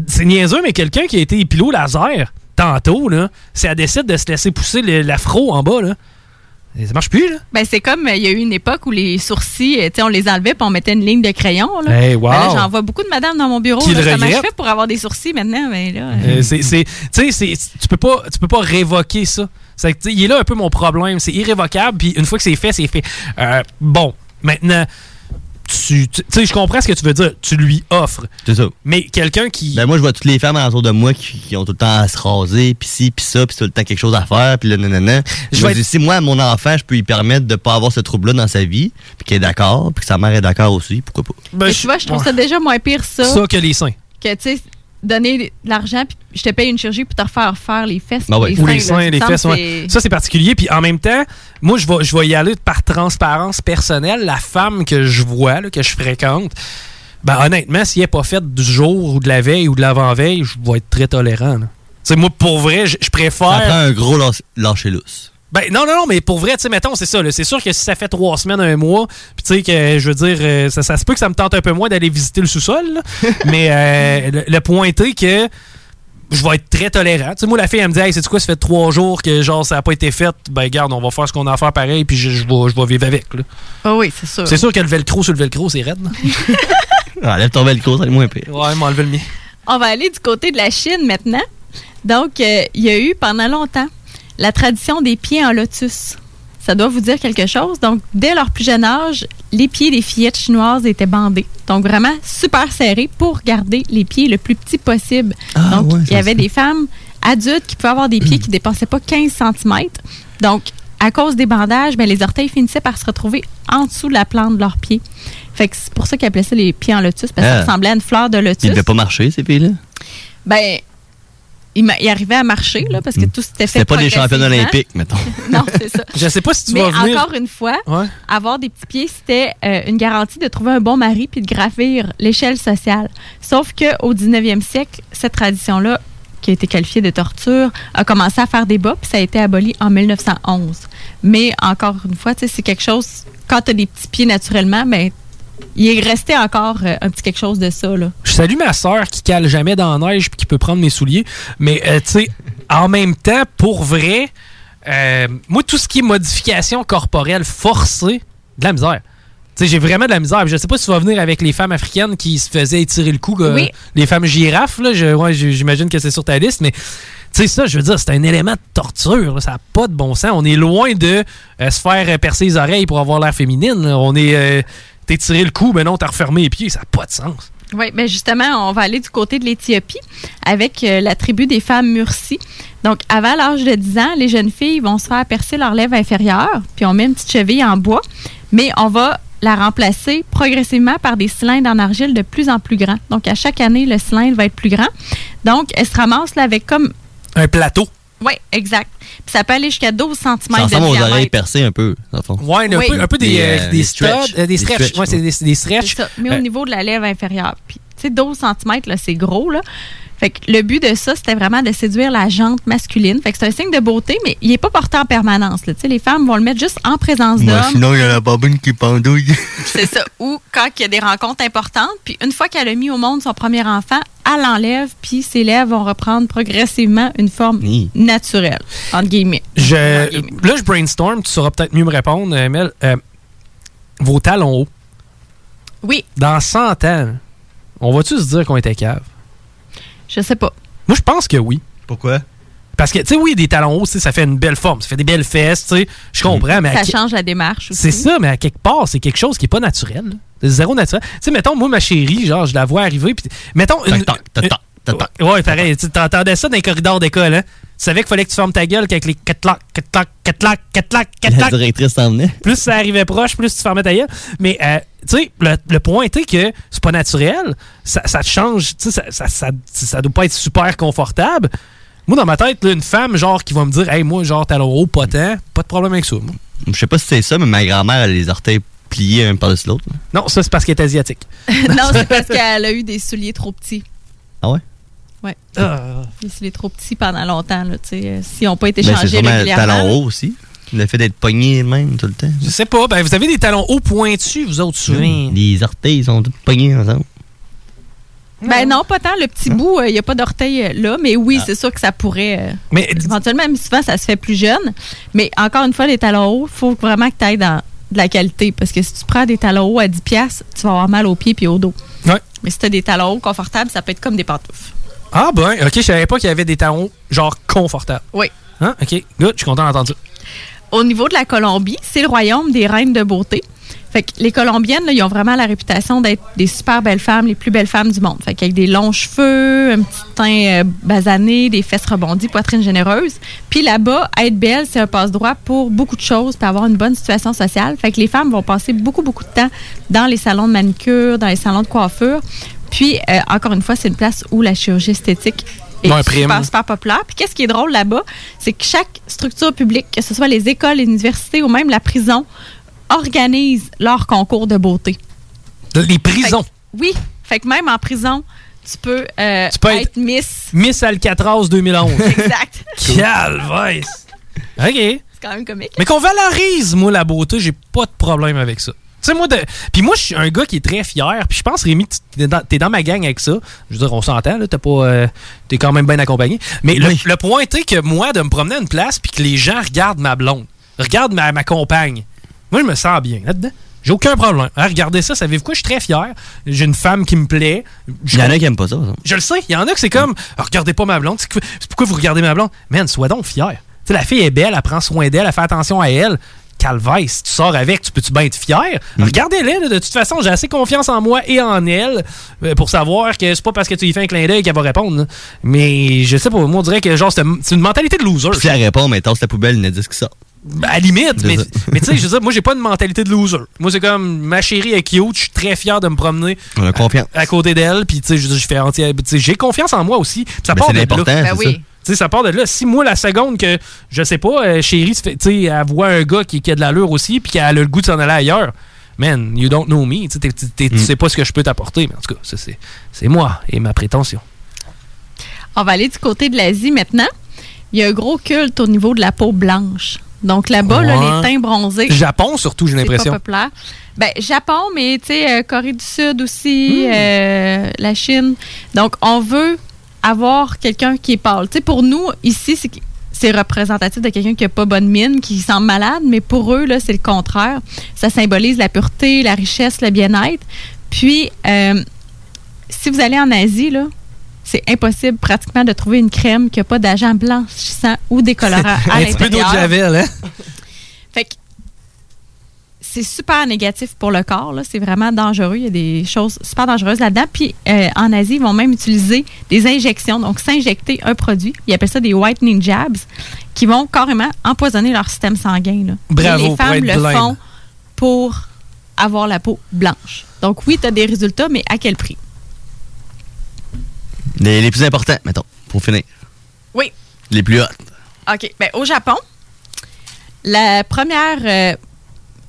c'est niaiseux, mais quelqu'un qui a été épilé au laser tantôt, là, si elle décide de se laisser pousser l'afro en bas, là, ça marche plus, là? Ben, c'est comme, euh, il y a eu une époque où les sourcils, euh, tu sais, on les enlevait puis on mettait une ligne de crayon. Là. Hey, wow. Ben là, J'en vois beaucoup de madames dans mon bureau. Qui là. le Comment je fais pour avoir des sourcils maintenant? Ben, là, euh, c'est, c'est- tu sais, c'est- tu peux pas, tu peux pas révoquer ça. C'est il est là un peu mon problème. C'est irrévocable. Puis une fois que c'est fait, c'est fait. Euh, bon, maintenant, tu, tu tu sais, je comprends ce que tu veux dire. Tu lui offres. C'est ça. Mais quelqu'un qui. Ben moi, je vois toutes les femmes autour de moi qui, qui ont tout le temps à se raser, puis ci, puis ça, puis tout le temps quelque chose à faire, puis là, nanana. Je vais me dis, si moi, mon enfant, je peux lui permettre de pas avoir ce trouble-là dans sa vie, puis qu'il est d'accord, puis que sa mère est d'accord aussi, pourquoi pas? Ben, mais tu vois, je trouve ça déjà moins pire ça, Ça que les seins. que, tu sais, donner de l'argent puis je te paye une chirurgie pour te refaire faire les fesses. Ben puis ouais. Ou les seins, Ça les fesses, ouais. c'est- Ça, c'est particulier. Puis en même temps, moi, je vais, je vais y aller par transparence personnelle. La femme que je vois, là, que je fréquente, ben honnêtement, si elle n'est pas faite du jour ou de la veille ou de l'avant-veille, je vais être très tolérant. là. sais, moi, pour vrai, je préfère. Ça prend un gros lâche- lâcher lousse. Ben non, non, non, mais pour vrai, tu sais, mettons, c'est ça. C'est sûr que si ça fait trois semaines, un mois, puis tu sais, que je veux dire, euh, ça, ça se peut que ça me tente un peu moins d'aller visiter le sous-sol, là. mais euh, le, le point est que je vais être très tolérant. Tu sais, moi, la fille, elle me dit, hey, c'est quoi, ça fait trois jours que genre ça n'a pas été fait, ben garde, on va faire ce qu'on a à faire pareil, puis je, je vais, je vais vivre avec. là. Ah oui, c'est sûr. C'est sûr que le velcro sur le velcro, c'est raide. là. Ah, lève ton velcro, ça être moins pire. Ouais, m'a enlevé le mien. On va aller du côté de la Chine maintenant. Donc, euh, il y a eu pendant longtemps la tradition des pieds en lotus. Ça doit vous dire quelque chose. Donc, dès leur plus jeune âge, les pieds des fillettes chinoises étaient bandés. Donc, vraiment super serrés pour garder les pieds le plus petit possible. Ah, Donc, ouais, il y avait ça. des femmes adultes qui pouvaient avoir des pieds qui ne dépassaient pas 15 cm. Donc, à cause des bandages, ben, les orteils finissaient par se retrouver en dessous de la plante de leurs pieds. Fait que c'est pour ça qu'ils appelaient ça les pieds en lotus, parce que Ah. ça ressemblait à une fleur de lotus. Ils devaient pas marcher, ces filles-là? Ben, il, arrivait à marcher, là, parce que tout s'était fait. C'était pas des progressivement. olympiques, mettons. non, c'est ça. Je sais pas si tu Mais vas venir. encore une fois, Ouais. avoir des petits pieds, c'était euh, une garantie de trouver un bon mari puis de gravir l'échelle sociale. Sauf qu'au 19e siècle, cette tradition-là, qui a été qualifiée de torture, a commencé à faire débat, puis ça a été aboli en 1911. Mais encore une fois, tu sais, c'est quelque chose, quand tu as des petits pieds naturellement, ben, il est resté encore euh, un petit quelque chose de ça. Là. Je salue ma soeur qui cale jamais dans la neige puis qui peut prendre mes souliers. Mais, euh, tu sais, en même temps, pour vrai, euh, moi, tout ce qui est modification corporelle forcée, de la misère. Tu sais, j'ai vraiment de la misère. Je sais pas si tu vas venir avec les femmes africaines qui se faisaient étirer le cou. euh, Oui. Les femmes girafes, là. Je- ouais, j'imagine que c'est sur ta liste. Mais, tu sais, ça, je veux dire, c'est un élément de torture. là. Ça n'a pas de bon sens. On est loin de euh, se faire percer les oreilles pour avoir l'air féminine. là. On est. euh, T'es tiré le cou, mais non, t'as refermé les pieds. Ça n'a pas de sens. Oui, mais justement, on va aller du côté de l'Éthiopie avec euh, la tribu des femmes Mursi. Donc, avant l'âge de 10 ans, les jeunes filles vont se faire percer leur lèvre inférieure, puis on met une petite cheville en bois, mais on va la remplacer progressivement par des cylindres en argile de plus en plus grands. Donc, à chaque année, le cylindre va être plus grand. Donc, elle se ramasse là, avec comme... Un plateau. Oui, exact. Puis ça peut aller jusqu'à 12 cm Ça de ressemble aux oreilles diamètre. percées un peu, dans le fond. Ouais, un, Oui. peu, un peu des, Des, euh, euh, des, stretch. euh, des Des stretch. stretch, Ouais, c'est des, c'est des stretch. Ça. Mais Euh, au niveau de la lèvre inférieure. Puis, tu sais, 12 cm, là, c'est gros, là. Fait que le but de ça, c'était vraiment de séduire la jante masculine. Fait que c'est un signe de beauté, mais il n'est pas porté en permanence. là. Les femmes vont le mettre juste en présence d'hommes. sinon, il y a la babine qui pendouille. C'est ça. Ou quand il y a des rencontres importantes. Puis une fois qu'elle a mis au monde son premier enfant, elle l'enlève, puis ses lèvres vont reprendre progressivement une forme naturelle, entre guillemets. je, là, je brainstorm, tu sauras peut-être mieux me répondre, euh, Mel. Euh, vos talons hauts. Oui, Dans 100 ans, on va-tu se dire qu'on était cave? Je sais pas. Moi, je pense que oui. Pourquoi? Parce que, tu sais, oui, des talons hauts, ça fait une belle forme, ça fait des belles fesses, tu sais. Je comprends, mais. Ça change la démarche aussi. C'est ça, mais à quelque part, c'est quelque chose qui est pas naturel. là. C'est zéro naturel. Tu sais, mettons, moi, ma chérie, genre, je la vois arriver, puis mettons. Une, une- ouais, pareil. Tu t'entendais ça dans les corridors d'école, hein? Tu savais qu'il fallait que tu fermes ta gueule qu'avec les catlac, catlac, catlac, catlac, La catlac. directrice s'en venait. Plus ça arrivait proche, plus tu fermais ta gueule. Mais, euh, tu sais, le, le point est que c'est pas naturel. Ça, change. Tu sais, ça, ça, ça, ça doit pas être super confortable. Moi, dans ma tête, là, une femme, genre, qui va me dire, hey, moi, genre, talon haut, pas tant, pas de problème avec ça. moi. Je sais pas si c'est ça, mais ma grand-mère, elle a les orteils pliés un par-dessus l'autre. Non, ça, c'est parce qu'elle est asiatique. non, c'est parce qu'elle a eu des souliers trop petits. Ah ouais? Ouais. Ah. Des souliers trop petits pendant longtemps, là, tu sais. euh, S'ils n'ont pas été Ben, changés régulièrement. talon haut aussi. Le fait d'être pogné même tout le temps. Je sais pas. Ben, vous avez des talons hauts pointus, vous autres, souvent. Les orteils, ils sont tous pognés ensemble. Ben non, pas tant. Le petit bout, il n'y a pas d'orteil euh, là, mais oui, c'est sûr que ça pourrait. euh, Mais éventuellement, mais souvent, ça se fait plus jeune. Mais encore une fois, les talons hauts, il faut vraiment que tu ailles dans de la qualité. Parce que si tu prends des talons hauts à 10$, piastres, tu vas avoir mal aux pieds et au dos. Ouais. Mais si tu as des talons hauts confortables, ça peut être comme des pantoufles. Ah, ben, ok, je savais pas qu'il y avait des talons genre confortables. Oui. Hein? Ok, good, je suis content d'entendre ça. Au niveau de la Colombie, c'est le royaume des reines de beauté. Fait que les Colombiennes, ils ont vraiment la réputation d'être des super belles femmes, les plus belles femmes du monde. Fait qu'avec des longs cheveux, un petit teint euh, basané, des fesses rebondies, poitrine généreuse. Puis là-bas, être belle, c'est un passe-droit pour beaucoup de choses, puis avoir une bonne situation sociale. Fait les femmes vont passer beaucoup, beaucoup de temps dans les salons de manicure, dans les salons de coiffure. Puis, euh, encore une fois, c'est une place où la chirurgie esthétique est Ouais, prime. super, super populaire. Puis qu'est-ce qui est drôle là-bas, c'est que chaque structure publique, que ce soit les écoles, les universités ou même la prison, organise leur concours de beauté. Les prisons. oui. Fait que même en prison, tu peux, euh, Tu peux être- être Miss. Miss Alcatraz 2011. Exact. Calvaise. OK. C'est quand même comique. Mais qu'on valorise, moi, la beauté, j'ai pas de problème avec ça. Tu sais, moi, de... puis moi, je suis un gars qui est très fier. Puis je pense, Rémi, tu- t'es dans, dans ma gang avec ça. Je veux dire, on s'entend, là. T'es pas. euh, t'es quand même bien accompagné. Mais le, le point est que moi, de me promener à une place, puis que les gens regardent ma blonde, regardent ma, ma compagne, moi, je me sens bien là-dedans. J'ai aucun problème. Hein, regardez ça, savez-vous quoi? Je suis très fier. J'ai une femme qui me plaît. Il y en a qui aiment pas ça. Je le sais, il y en a que c'est comme Ah, regardez pas ma blonde. C'est pourquoi vous regardez ma blonde? Man, sois donc fier. Tu sais, la fille est belle, elle prend soin d'elle, elle fait attention à elle. Calvaise, si tu sors avec, tu peux-tu bien être fier? Regardez-les, là, de toute façon, j'ai assez confiance en moi et en elle euh, pour savoir que c'est pas parce que tu lui fais un clin d'œil qu'elle va répondre. là. Mais je sais pas, moi, on dirait que genre, c'est une mentalité de loser. Puis si elle répond, mais tasse la poubelle, il ne dit que ça. Ben, à la limite, mais, mais tu sais, je veux dire, moi, j'ai pas une mentalité de loser. Moi, c'est comme ma chérie est cute, je suis très fier de me promener On a confiance. à côté d'elle, puis tu sais, je veux dire, je fais entière- j'ai confiance en moi aussi. Ça Ben, part c'est de là. l'important, Ben c'est oui. ça. Tu sais, ça part de là. Si moi, la seconde que, je sais pas, euh, chérie, tu sais, elle voit un gars qui, qui a de l'allure aussi, puis qu'elle a le goût de s'en aller ailleurs, man, you don't know me. Tu sais, t'es- t'es- Mm. tu sais pas ce que je peux t'apporter, mais en tout cas, ça, c'est c'est moi et ma prétention. On va aller du côté de l'Asie maintenant. Il y a un gros culte au niveau de la peau blanche. Donc là-bas, là, Ouais. les teints bronzés. Japon, surtout, j'ai c'est l'impression. pas populaire. Ben, Japon, mais tu sais, euh, Corée du Sud aussi, Hmm. euh, la Chine. Donc, on veut avoir quelqu'un qui est pâle. Tu sais, pour nous, ici, c'est c'est représentatif de quelqu'un qui n'a pas bonne mine, qui semble malade, mais pour eux, là, c'est le contraire. Ça symbolise la pureté, la richesse, le bien-être. Puis, euh, si vous allez en Asie, là, c'est impossible pratiquement de trouver une crème qui n'a pas d'agent blanchissant ou décolorant à un petit peu d'eau de l'intérieur. javel, hein? C'est super négatif pour le corps. là. C'est vraiment dangereux. Il y a des choses super dangereuses là-dedans. Puis euh, en Asie, ils vont même utiliser des injections, donc s'injecter un produit. Ils appellent ça des whitening jabs, qui vont carrément empoisonner leur système sanguin. là. Bravo Et les pour femmes être le blême. font pour avoir la peau blanche. Donc oui, tu as des résultats, mais à quel prix? Les, les plus importants, mettons, pour finir. Oui. Les plus hot. OK. Ben, au Japon, la première. euh,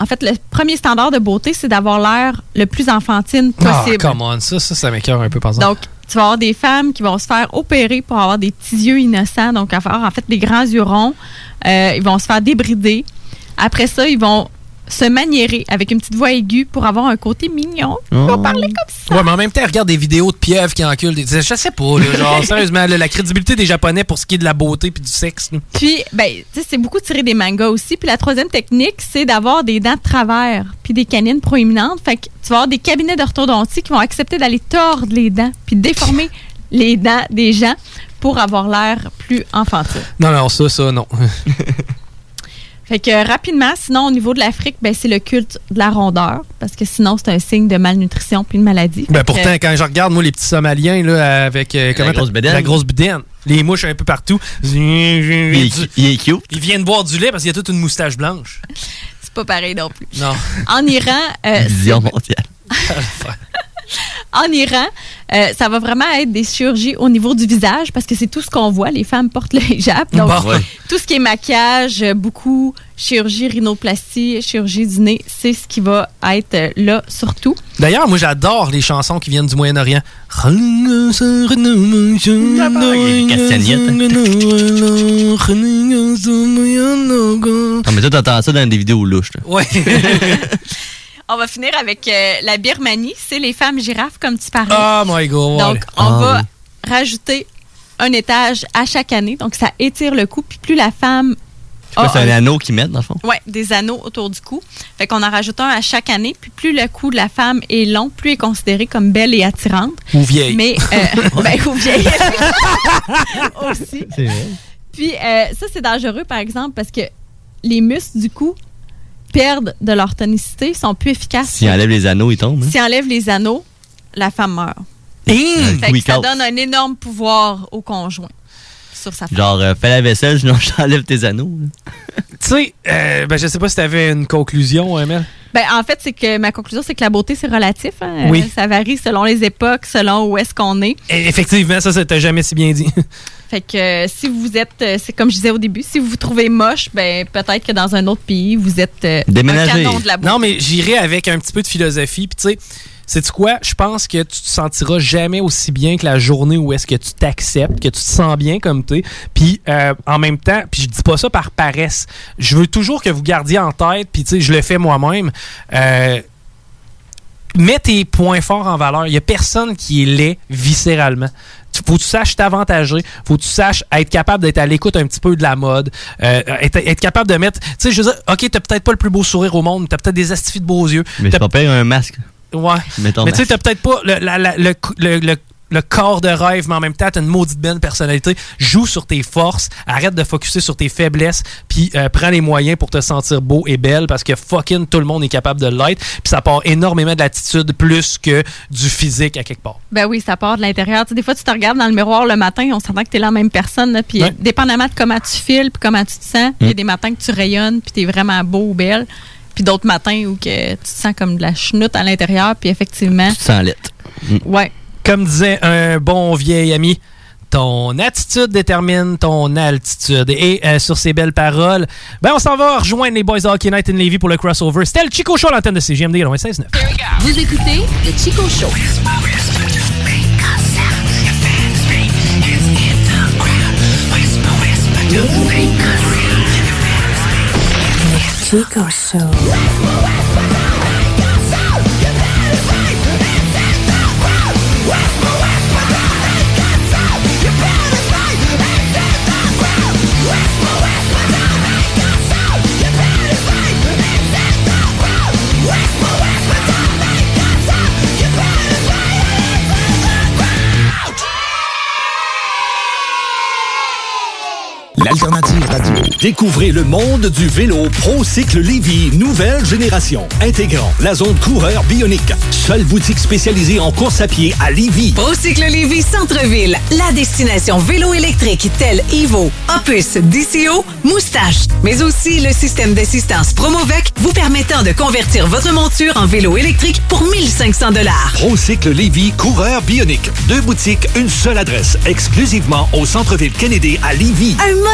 en fait, le premier standard de beauté, c'est d'avoir l'air le plus enfantine Ah, possible. come on, ça, ça, ça m'écœure un peu, par exemple. Donc, tu vas avoir des femmes qui vont se faire opérer pour avoir des petits yeux innocents, donc avoir en fait des grands yeux ronds. Euh, ils vont se faire débrider. Après ça, ils vont se maniérer avec une petite voix aiguë pour avoir un côté mignon. Vont parler comme ça. Ouais, mais en même temps, regarde des vidéos de pieuvres qui enculent. Des... Je sais pas, là, genre, sérieusement, là, la crédibilité des Japonais pour ce qui est de la beauté puis du sexe. là. Puis, ben, tu sais, c'est beaucoup tiré des mangas aussi. Puis la troisième technique, c'est d'avoir des dents de travers puis des canines proéminentes. Fait que tu vas avoir des cabinets d'orthodontie qui vont accepter d'aller tordre les dents puis déformer les dents des gens pour avoir l'air plus enfantine. Non, non, ça, ça, non. Fait que rapidement, sinon au niveau de l'Afrique, ben, c'est le culte de la rondeur parce que sinon c'est un signe de malnutrition puis de maladie. Ben pourtant, quand je regarde, moi, les petits Somaliens, là, avec. euh, comment grosse. La grosse bédaine. Les mouches un peu partout. Il est- il est cute. Ils viennent boire du lait parce qu'il y a toute une moustache blanche. c'est pas pareil non plus. Non. En Iran, euh, Vision mondiale. en Iran, euh, ça va vraiment être des chirurgies au niveau du visage parce que c'est tout ce qu'on voit. Les femmes portent le hijab. Donc, Bon. Ouais. tout ce qui est maquillage, euh, beaucoup chirurgie, rhinoplastie, chirurgie du nez, c'est ce qui va être euh, là surtout. D'ailleurs, moi, j'adore les chansons qui viennent du Moyen-Orient. Non, mais toi, t'entends ça dans des vidéos louches. là. Ouais. On va finir avec euh, la Birmanie. C'est les femmes girafes, comme tu parlais. Oh my God. Donc, on Ah, va oui. rajouter un étage à chaque année. Donc, ça étire le cou. Puis plus la femme C'est quoi, a c'est un anneau qu'ils mettent, dans le fond? Ouais, des anneaux autour du cou. Fait qu'on en rajoute un à chaque année. Puis plus le cou de la femme est long, plus elle est considérée comme belle et attirante. Ou vieille. Mais, euh, ben, ou vieille. Aussi. C'est vrai. Puis euh, ça, c'est dangereux, par exemple, parce que les muscles du cou perdent de leur tonicité, sont plus efficaces. S'ils enlèvent les anneaux, ils tombent. hein? Si enlève les anneaux, la femme meurt. Fait que il ça donne un énorme pouvoir au conjoint sur sa femme. Genre, euh, fais la vaisselle, sinon j'enlève tes anneaux. Tu sais, euh, ben, je sais pas si t'avais une conclusion, hein, Mel. Ben, en fait, c'est que ma conclusion, c'est que la beauté, c'est relatif. hein. Oui. Ça varie selon les époques, selon où est-ce qu'on est. Et Effectivement, ça, ça t'a jamais si bien dit. Fait que euh, si vous êtes, euh, c'est comme je disais au début, si vous vous trouvez moche, ben peut-être que dans un autre pays, vous êtes euh, un canon de la. Non, mais j'irai avec un petit peu de philosophie. Puis, tu sais, c'est quoi? Je pense que tu te sentiras jamais aussi bien que la journée où est-ce que tu t'acceptes, que tu te sens bien comme tu es. Puis euh, en même temps, puis je dis pas ça par paresse. Je veux toujours que vous gardiez en tête, puis tu sais, je le fais moi-même. Euh, mets tes points forts en valeur. Il y a personne qui est laid viscéralement. Faut que tu saches t'avantager. Faut que tu saches être capable d'être à l'écoute un petit peu de la mode. Euh, être, être capable de mettre. Tu sais, je veux dire, OK, t'as peut-être pas le plus beau sourire au monde, t'as peut-être des astifies de beaux yeux. Mais t'as pas un masque. Ouais. Mais tu sais, t'as peut-être pas le, la- la- le, le- le- le corps de rêve, mais en même temps, t'as une maudite belle personnalité. Joue sur tes forces, arrête de focuser sur tes faiblesses, puis euh, prends les moyens pour te sentir beau et belle, parce que fucking tout le monde est capable de l'être, puis ça part énormément de l'attitude plus que du physique à quelque part. Ben oui, ça part de l'intérieur. Des fois, tu te regardes dans le miroir le matin, on s'entend que tu es la même personne. Puis, Ouais. dépendamment de comment tu files puis comment tu te sens, il y a Mm. des matins que tu rayonnes puis tu es vraiment beau ou belle. Puis d'autres matins où que tu te sens comme de la chenoute à l'intérieur. Puis, effectivement. Tu te sens lettre. Ouais. Comme disait un bon vieil ami, ton attitude détermine ton altitude. Et euh, sur ces belles paroles, ben on s'en va rejoindre les Boys Hockey Night in Levy pour le crossover. C'était le Chico Show à l'antenne de CGMD 96.9. Vous écoutez le Chico Show. Chico Show. L'alternative radio. Découvrez le monde du vélo ProCycle Lévy, nouvelle génération. Intégrant la zone coureur bionique. Seule boutique spécialisée en course à pied à Lévy. Procycle Lévis Centre-Ville, la destination vélo électrique telle Evo, Opus, DCO, Moustache, mais aussi le système d'assistance Promovec vous permettant de convertir votre monture en vélo électrique pour 1500 dollars. ProCycle Lévy, coureur bionique. Deux boutiques, une seule adresse. Exclusivement au centre-ville Kennedy à Lévy. Un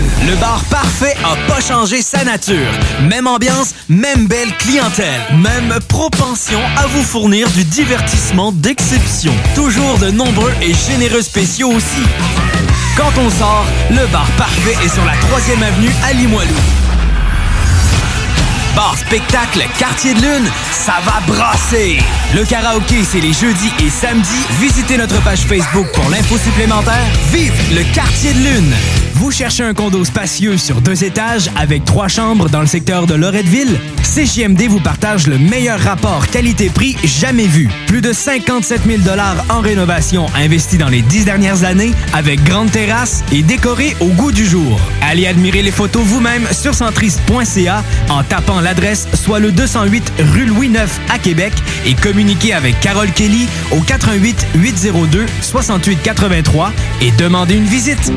Le bar parfait a pas changé sa nature. Même ambiance, même belle clientèle, même propension à vous fournir du divertissement d'exception. Toujours de nombreux et généreux spéciaux aussi. Quand on sort, le bar parfait est sur la 3e avenue à Limoilou. Bar spectacle Quartier de Lune, ça va brasser! Le karaoké, c'est les jeudis et samedis. Visitez notre page Facebook pour l'info supplémentaire. Vive le Quartier de Lune! Vous cherchez un condo spacieux sur deux étages avec trois chambres dans le secteur de Loretteville? CJMD vous partage le meilleur rapport qualité-prix jamais vu. Plus de 57 000 en rénovation investis dans les dix dernières années avec grande terrasse et décoré au goût du jour. Allez admirer les photos vous-même sur centris.ca en tapant l'adresse soit le 208 rue Louis IX à Québec et communiquez avec Carole Kelly au 88 802 68 83 et demandez une visite.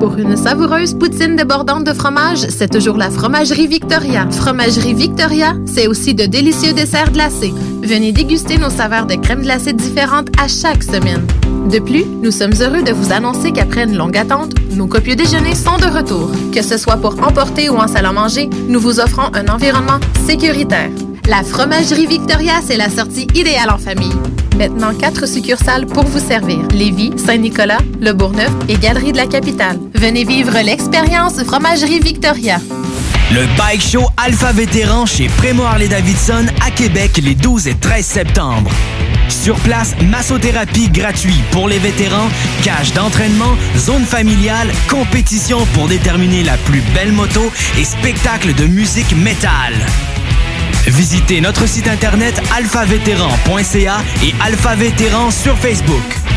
Pour une savoureuse poutine débordante de fromage, c'est toujours la Fromagerie Victoria. Fromagerie Victoria, c'est aussi de délicieux desserts glacés. Venez déguster nos saveurs de crème glacée différentes à chaque semaine. De plus, nous sommes heureux de vous annoncer qu'après une longue attente, nos copieux déjeuners sont de retour. Que ce soit pour emporter ou en salle à manger, nous vous offrons un environnement sécuritaire. La Fromagerie Victoria, c'est la sortie idéale en famille. Maintenant, quatre succursales pour vous servir. Lévis, Saint-Nicolas, Le Bourgneuf et Galerie de la Capitale. Venez vivre l'expérience Fromagerie Victoria. Le Bike Show Alpha Vétéran chez Prémo Harley-Davidson à Québec les 12 et 13 septembre. Sur place, massothérapie gratuite pour les vétérans, cage d'entraînement, zone familiale, compétition pour déterminer la plus belle moto et spectacle de musique métal. Visitez notre site internet alphavétéran.ca et Alpha Vétéran sur Facebook.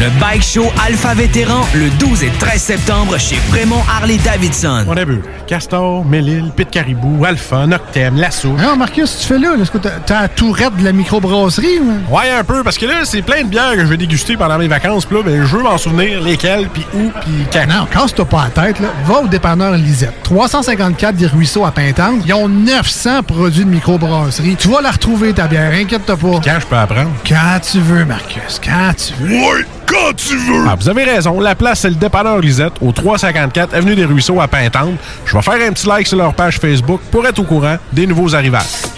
Le Bike Show Alpha Vétéran le 12 et 13 septembre chez Fremont Harley Davidson. On a vu. Castor, Mélile, Pit Caribou, Alpha, Noctem, Lasso. Non, Marcus, tu fais là? Est-ce que t'as- t'as la tourette de la microbrasserie? ou? Ouais, un peu, parce que là, c'est plein de bières que je vais déguster pendant mes vacances. Puis là, ben, je veux m'en souvenir lesquelles, puis où, puis quand. Non, casse-toi pas la tête, là. Va au dépanneur Lisette. 354 des Ruisseaux à Pintante. Ils ont 900 produits de microbrasserie. Tu vas la retrouver, ta bière. Inquiète-toi pas. Quand je peux apprendre? Quand tu veux, Marcus. Quand tu veux. Ouais, quand tu veux! Ah, vous avez raison. La place, c'est le dépanneur Lisette, au 354 Avenue des Ruisseaux à Pintante. Je vais faire un petit like sur leur page Facebook pour être au courant des nouveaux arrivages.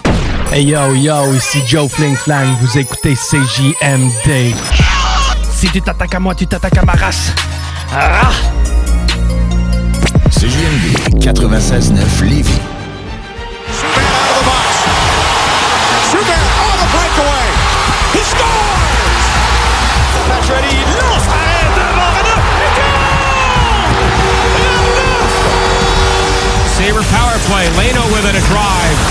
Hey yo yo, ici Joe Fling Flang, vous écoutez CJMD. Si tu t'attaques à moi, tu t'attaques à ma race. Ah! CJMD 96.9 Lévis. Sabre power play. Leno with it a drive.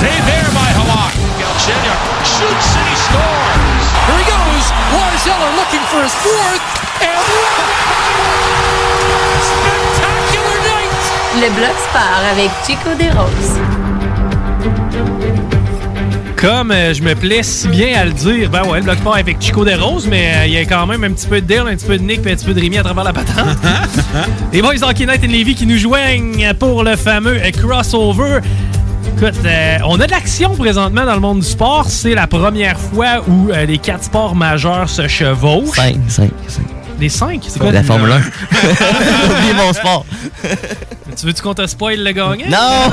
Save there by Halak. Galchenyuk shoots and he scores. Here he goes. Lars Eller looking for his fourth. And spectacular night. Le bloc sport avec Chico des Roses. Comme euh, je me plais si bien à le dire, ben ouais, le bloc sport avec Chico des Roses, mais euh, il y a quand même un petit peu de Dale, un petit peu de Nick, puis un petit peu de Rémi à travers la patente. Les boys d'Hockey Night and Levy qui nous joignent pour le fameux crossover. Écoute, euh, on a de l'action présentement dans le monde du sport. C'est la première fois où euh, les quatre sports majeurs se chevauchent. 5, 5, 5. Les cinq? C'est quoi? La Formule 1. Oubliez mon sport. Tu veux-tu qu'on te spoil le gagnant? Non!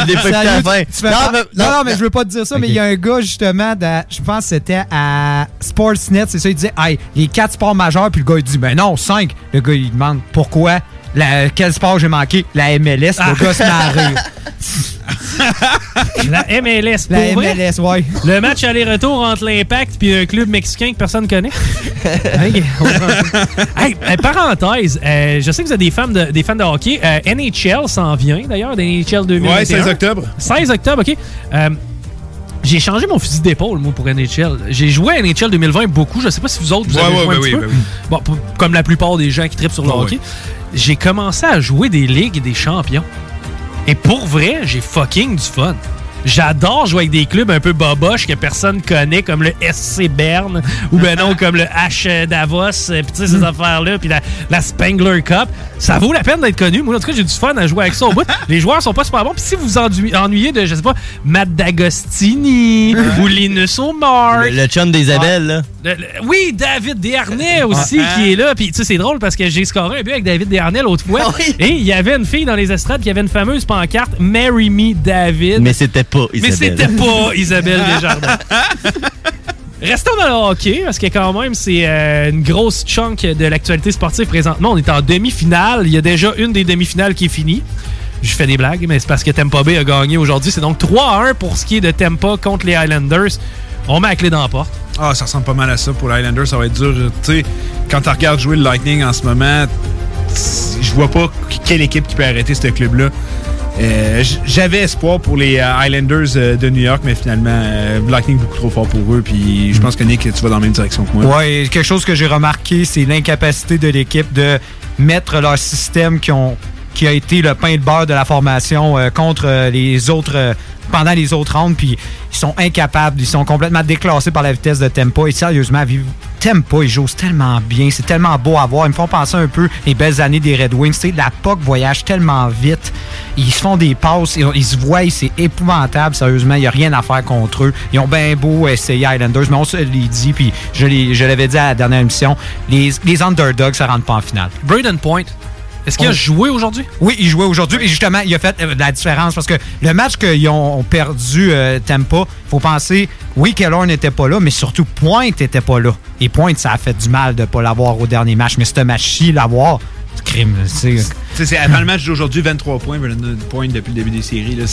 Je l'ai pas à la fin. tu fais Non, pas- mais- non, non, mais je veux pas te dire ça, mais il y a un gars, justement, dans- je pense que c'était à Sportsnet, c'est ça, il disait, hey, les quatre sports majeurs, puis le gars, il dit, ben non, cinq. Le gars, il demande, pourquoi? La- quel sport j'ai manqué? La MLS. Ah. Le gars se. La MLS, pour La vrai? MLS, ouais. Le match aller-retour entre l'Impact puis un club mexicain que personne connaît? Hey, euh, parenthèse, euh, je sais que vous êtes des fans de, des fans de hockey. Euh, NHL s'en vient d'ailleurs, NHL 2021. Ouais, 16 octobre. 16 octobre, OK. Euh, j'ai changé mon fusil d'épaule, moi, pour NHL. J'ai joué à NHL 2020 beaucoup. Je sais pas si vous autres, vous Ouais, avez ouais, joué un ben petit oui, peu. ben oui. Bon, pour- comme la plupart des gens qui tripent sur le Ouais, hockey. J'ai commencé à jouer des ligues des champions. Et pour vrai, j'ai fucking du fun. J'adore jouer avec des clubs un peu boboches que personne connaît, comme le SC Berne ou ben non, comme le H Davos, euh, puis tu sais, ces affaires-là, puis la, la Spengler Cup. Ça vaut la peine d'être connu. Moi, en tout cas, j'ai du fun à jouer avec ça au bout. Les joueurs sont pas super bons. Puis si vous vous ennuy- ennuyez de, je sais pas, Matt D'Agostini ou Linus Omar. Le, le chum d'Isabelle, là. Le- le- oui, David Desharnais aussi Ah. qui est là. Puis tu sais, c'est drôle parce que j'ai scoré un but avec David Desharnais l'autre fois. Ah Et il y avait une fille dans les estrades qui avait une fameuse pancarte Marry me David. Mais c'était pas Mais c'était pas Isabelle Desjardins. Restons dans le hockey, parce que quand même, c'est euh, une grosse chunk de l'actualité sportive présentement. On est en demi-finale. Il y a déjà une des demi-finales qui est finie. Je fais des blagues, mais c'est parce que Tampa Bay a gagné aujourd'hui. C'est donc 3-1 pour ce qui est de Tampa contre les Highlanders. On met la clé dans la porte. Ah, ça ressemble pas mal à ça pour les Highlanders. Ça va être dur. Tu sais, quand tu regardes jouer le Lightning en ce moment, je vois pas quelle équipe qui peut arrêter ce club-là. Euh, J'avais espoir pour les euh, Highlanders euh, de New York, mais finalement, euh, Lightning beaucoup trop fort pour eux. Puis je pense que Nick, tu vas dans la même direction que moi. Ouais, quelque chose que j'ai remarqué, c'est l'incapacité de l'équipe de mettre leur système qui, ont, qui a été le pain de beurre de la formation euh, contre euh, les autres. euh, pendant les autres rounds, puis ils sont incapables, ils sont complètement déclassés par la vitesse de Tempa. Et sérieusement, Tempa, ils jouent tellement bien, c'est tellement beau à voir. Ils me font penser un peu les belles années des Red Wings. Tu sais, la POC voyage tellement vite. Ils se font des passes, ils, se voient, c'est épouvantable. Sérieusement, il n'y a rien à faire contre eux. Ils ont bien beau essayer Islanders, mais on se l'est dit, puis je l'avais dit à la dernière émission, les, les underdogs, ça rentre pas en finale. Braden Point, Est-ce qu'il a joué aujourd'hui? Oui, il jouait aujourd'hui. Et justement, il a fait euh, la différence parce que le match qu'ils ont perdu euh, Tampa, faut penser, oui, Keller n'était pas là, mais surtout Pointe n'était pas là. Et Pointe, ça a fait du mal de ne pas l'avoir au dernier match. Mais ce match-ci, l'avoir, c'est crime. C'est c'est avant le match d'aujourd'hui, 23 points, Brandon Point depuis le début des séries. là.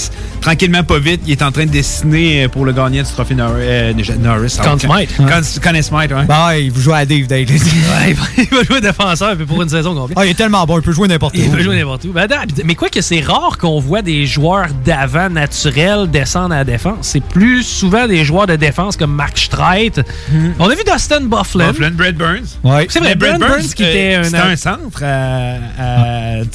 Tranquillement, pas vite, il est en train de dessiner euh, pour le gagnant du trophée Nor- euh, Norris. Conn Smythe. Conn- Conn Smythe, ouais. Bah, il joue à Dave Day. Ouais, il va- jouer défenseur puis pour une saison complète. Ah, il est tellement bon, il peut jouer n'importe où. Il peut jouer n'importe où. Ben, mais quoi que c'est rare qu'on voit des joueurs d'avant naturels descendre à la défense. C'est plus souvent des joueurs de défense comme Mark Streit. On a vu Dustin Bufflin. Bufflin, Brad Burns. Ouais. C'est vrai, Brad Burns, qui euh, était un... C'était un centre à, à- tu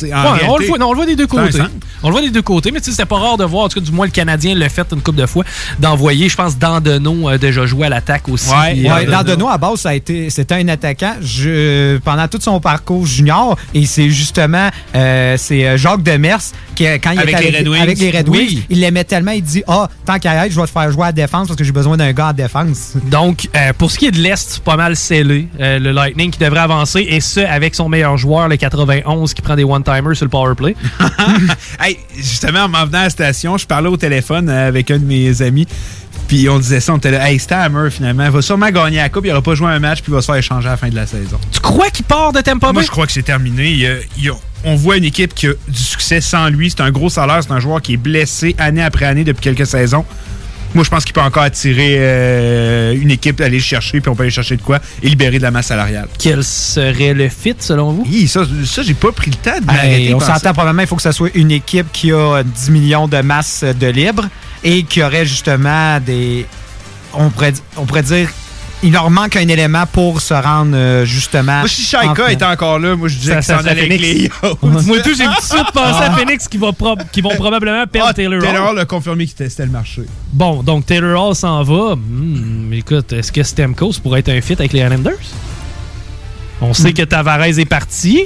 on, le voit, non, on le voit des deux côtés. On le voit des deux côtés, mais tu sais, c'était pas rare de voir, en tout cas, du moins le Canadien l'a fait une couple de fois, d'envoyer, je pense, Dandonneau a déjà joué à l'attaque aussi. Ouais, euh, Landonneau, à base, ça a été, c'était un attaquant je- pendant tout son parcours junior. Et c'est justement euh, c'est euh, Jacques Demers euh, quand il Avec était les Red Wings. avec les Red Oui. Wings, il l'aimait tellement, il dit Ah, tant qu'à être, je vais te faire jouer à la défense parce que j'ai besoin d'un gars en défense. Donc, euh, pour ce qui est de l'Est, c'est pas mal scellé. Euh, le Lightning qui devrait avancer, et ce, avec son meilleur joueur, le 91, qui prend des one-timers sur le power play. Hey, justement, en m'en venant à la station, je parlais au téléphone euh, avec un de mes amis. Puis on disait ça, on était là, hey, Stammer, finalement, va sûrement gagner la coupe, il aura pas joué un match, puis il va se faire échanger à la fin de la saison. Tu crois qu'il part de Tampa Bay? Moi, je crois que c'est terminé. Il y a- il y a- on voit une équipe qui a du succès sans lui. C'est un gros salaire, c'est un joueur qui est blessé année après année depuis quelques saisons. Moi, je pense qu'il peut encore attirer euh, une équipe, aller le chercher, puis on peut aller chercher de quoi? Et libérer de la masse salariale. Quel serait le fit, selon vous? Hi, ça, ça j'ai pas pris le temps de m'arrêter. on s'entend probablement, il faut que ça soit une équipe qui a 10 millions de masse de libre et qui aurait justement des. On pourrait, on pourrait dire. Il leur manque un élément pour se rendre euh, justement. Moi, si en Shaika était encore là, moi, je disais Ça- qu'il ça s'en serait allait les. Moi, tout, j'ai tout de pensé à Ah. Phoenix qui, va prob- qui vont probablement perdre Ah, Taylor Hall. Taylor Hall a confirmé qu'il testait le marché. Bon, donc Taylor Hall s'en va. Hmm, écoute, est-ce que Stamkos pourrait être un fit avec les Islanders? On sait que Tavares est parti.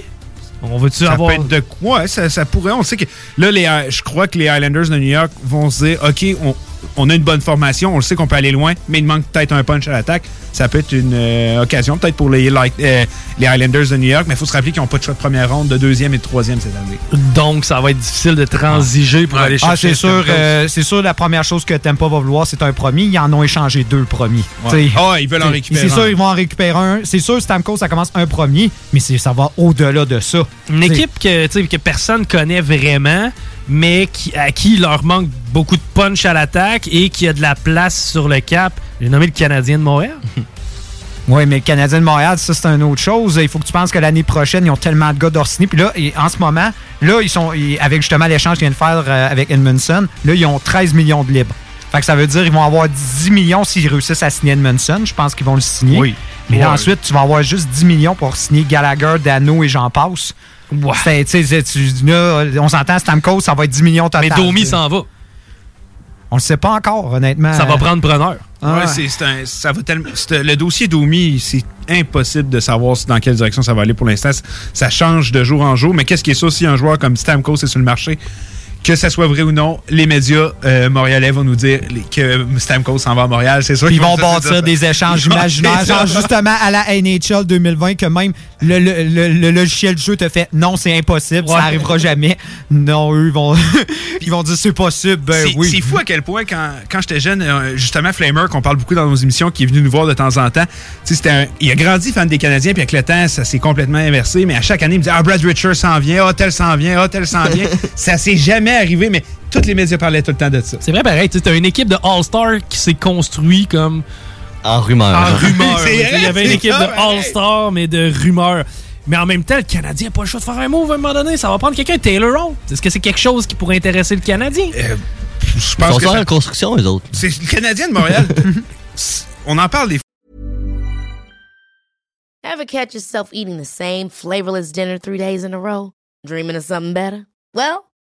On veut-tu Ça avoir... peut être de quoi? Ça, ça pourrait. On sait que là, les, je crois que les Highlanders de New York vont se dire OK, on, on a une bonne formation, on le sait qu'on peut aller loin, mais il manque peut-être un punch à l'attaque. Ça peut être une euh, occasion, peut-être pour les, like, euh, les Highlanders de New York, mais il faut se rappeler qu'ils n'ont pas de choix de première ronde, de deuxième et de troisième cette année. Donc, ça va être difficile de transiger pour aller chercher Ah, c'est sûr, euh, c'est sûr, la première chose que Tampa va vouloir, c'est un premier. Ils en ont échangé deux premiers. Ouais. Ah, ils veulent en récupérer C'est un. sûr, ils vont en récupérer un. C'est sûr, Stamkos, ça commence un premier, mais ça va au-delà de ça. Une T'sais, équipe que, que personne connaît vraiment, mais qui, à qui il leur manque beaucoup de punch à l'attaque et qui a de la place sur le cap. J'ai nommé le Canadien de Montréal. Oui, mais le Canadien de Montréal, ça, c'est une autre chose. Il faut que tu penses que l'année prochaine, ils ont tellement de gars d'Orsini. Puis là, et en ce moment, là, ils sont, ils- avec justement l'échange qu'ils viennent de faire euh, avec Edmondson, là, ils ont 13 millions de libres. Fait que ça veut dire qu'ils vont avoir 10 millions s'ils réussissent à signer Edmondson. Je pense qu'ils vont le signer. Oui. Mais là, ensuite, tu vas avoir juste 10 millions pour signer Gallagher, Dano et j'en passe. Tu- là, on s'entend, Stamkos, ça va être 10 millions total. Mais Domi s'en va. On le sait pas encore, honnêtement. Ça va prendre preneur. Ah. Ouais, c'est- ça va tellement- le dossier d'Omi, c'est impossible de savoir dans quelle direction ça va aller pour l'instant. Ça change de jour en jour, mais qu'est-ce qui est ça si un joueur comme Stamkos est sur le marché? Que ça soit vrai ou non, les médias euh, montréalais vont nous dire que Stamkos s'en va à Montréal, c'est sûr. Ils qu'ils vont bâtir des échanges imaginaires, genre justement à la NHL 2020, que même le, le- le- le logiciel de jeu te fait non, c'est impossible, ça Ouais. arrivera jamais. Non, eux, ils vont, ils vont dire c'est possible. Ben c'est oui. c'est fou à quel point, quand, quand j'étais jeune, euh, justement, Flamer, qu'on parle beaucoup dans nos émissions, qui est venu nous voir de temps en temps, un- il a grandi fan des Canadiens, puis avec le temps, ça s'est complètement inversé. Mais à chaque année, il me disait Ah, Brad Richards s'en vient, ah, tel s'en vient, ah, tel s'en vient. ça s'est jamais arrivé, mais tous les médias parlaient tout le temps de ça. C'est vrai, pareil. Tu as une équipe de All-Star qui s'est construite comme. En rumeur. En rumeur. Il y avait une équipe ça, de. All-Star, mais de rumeurs. Mais en même temps, le Canadien n'a pas le choix de faire un move à un moment donné. Ça va prendre quelqu'un, Taylor Hall. Est-ce que c'est quelque chose qui pourrait intéresser le Canadien? je Ils sont pense que sur ça- la construction, les autres. c'est le Canadien de Montréal. on en parle des Ever catch yourself eating the same flavorless dinner three days in a row? Dreaming of something better? Well,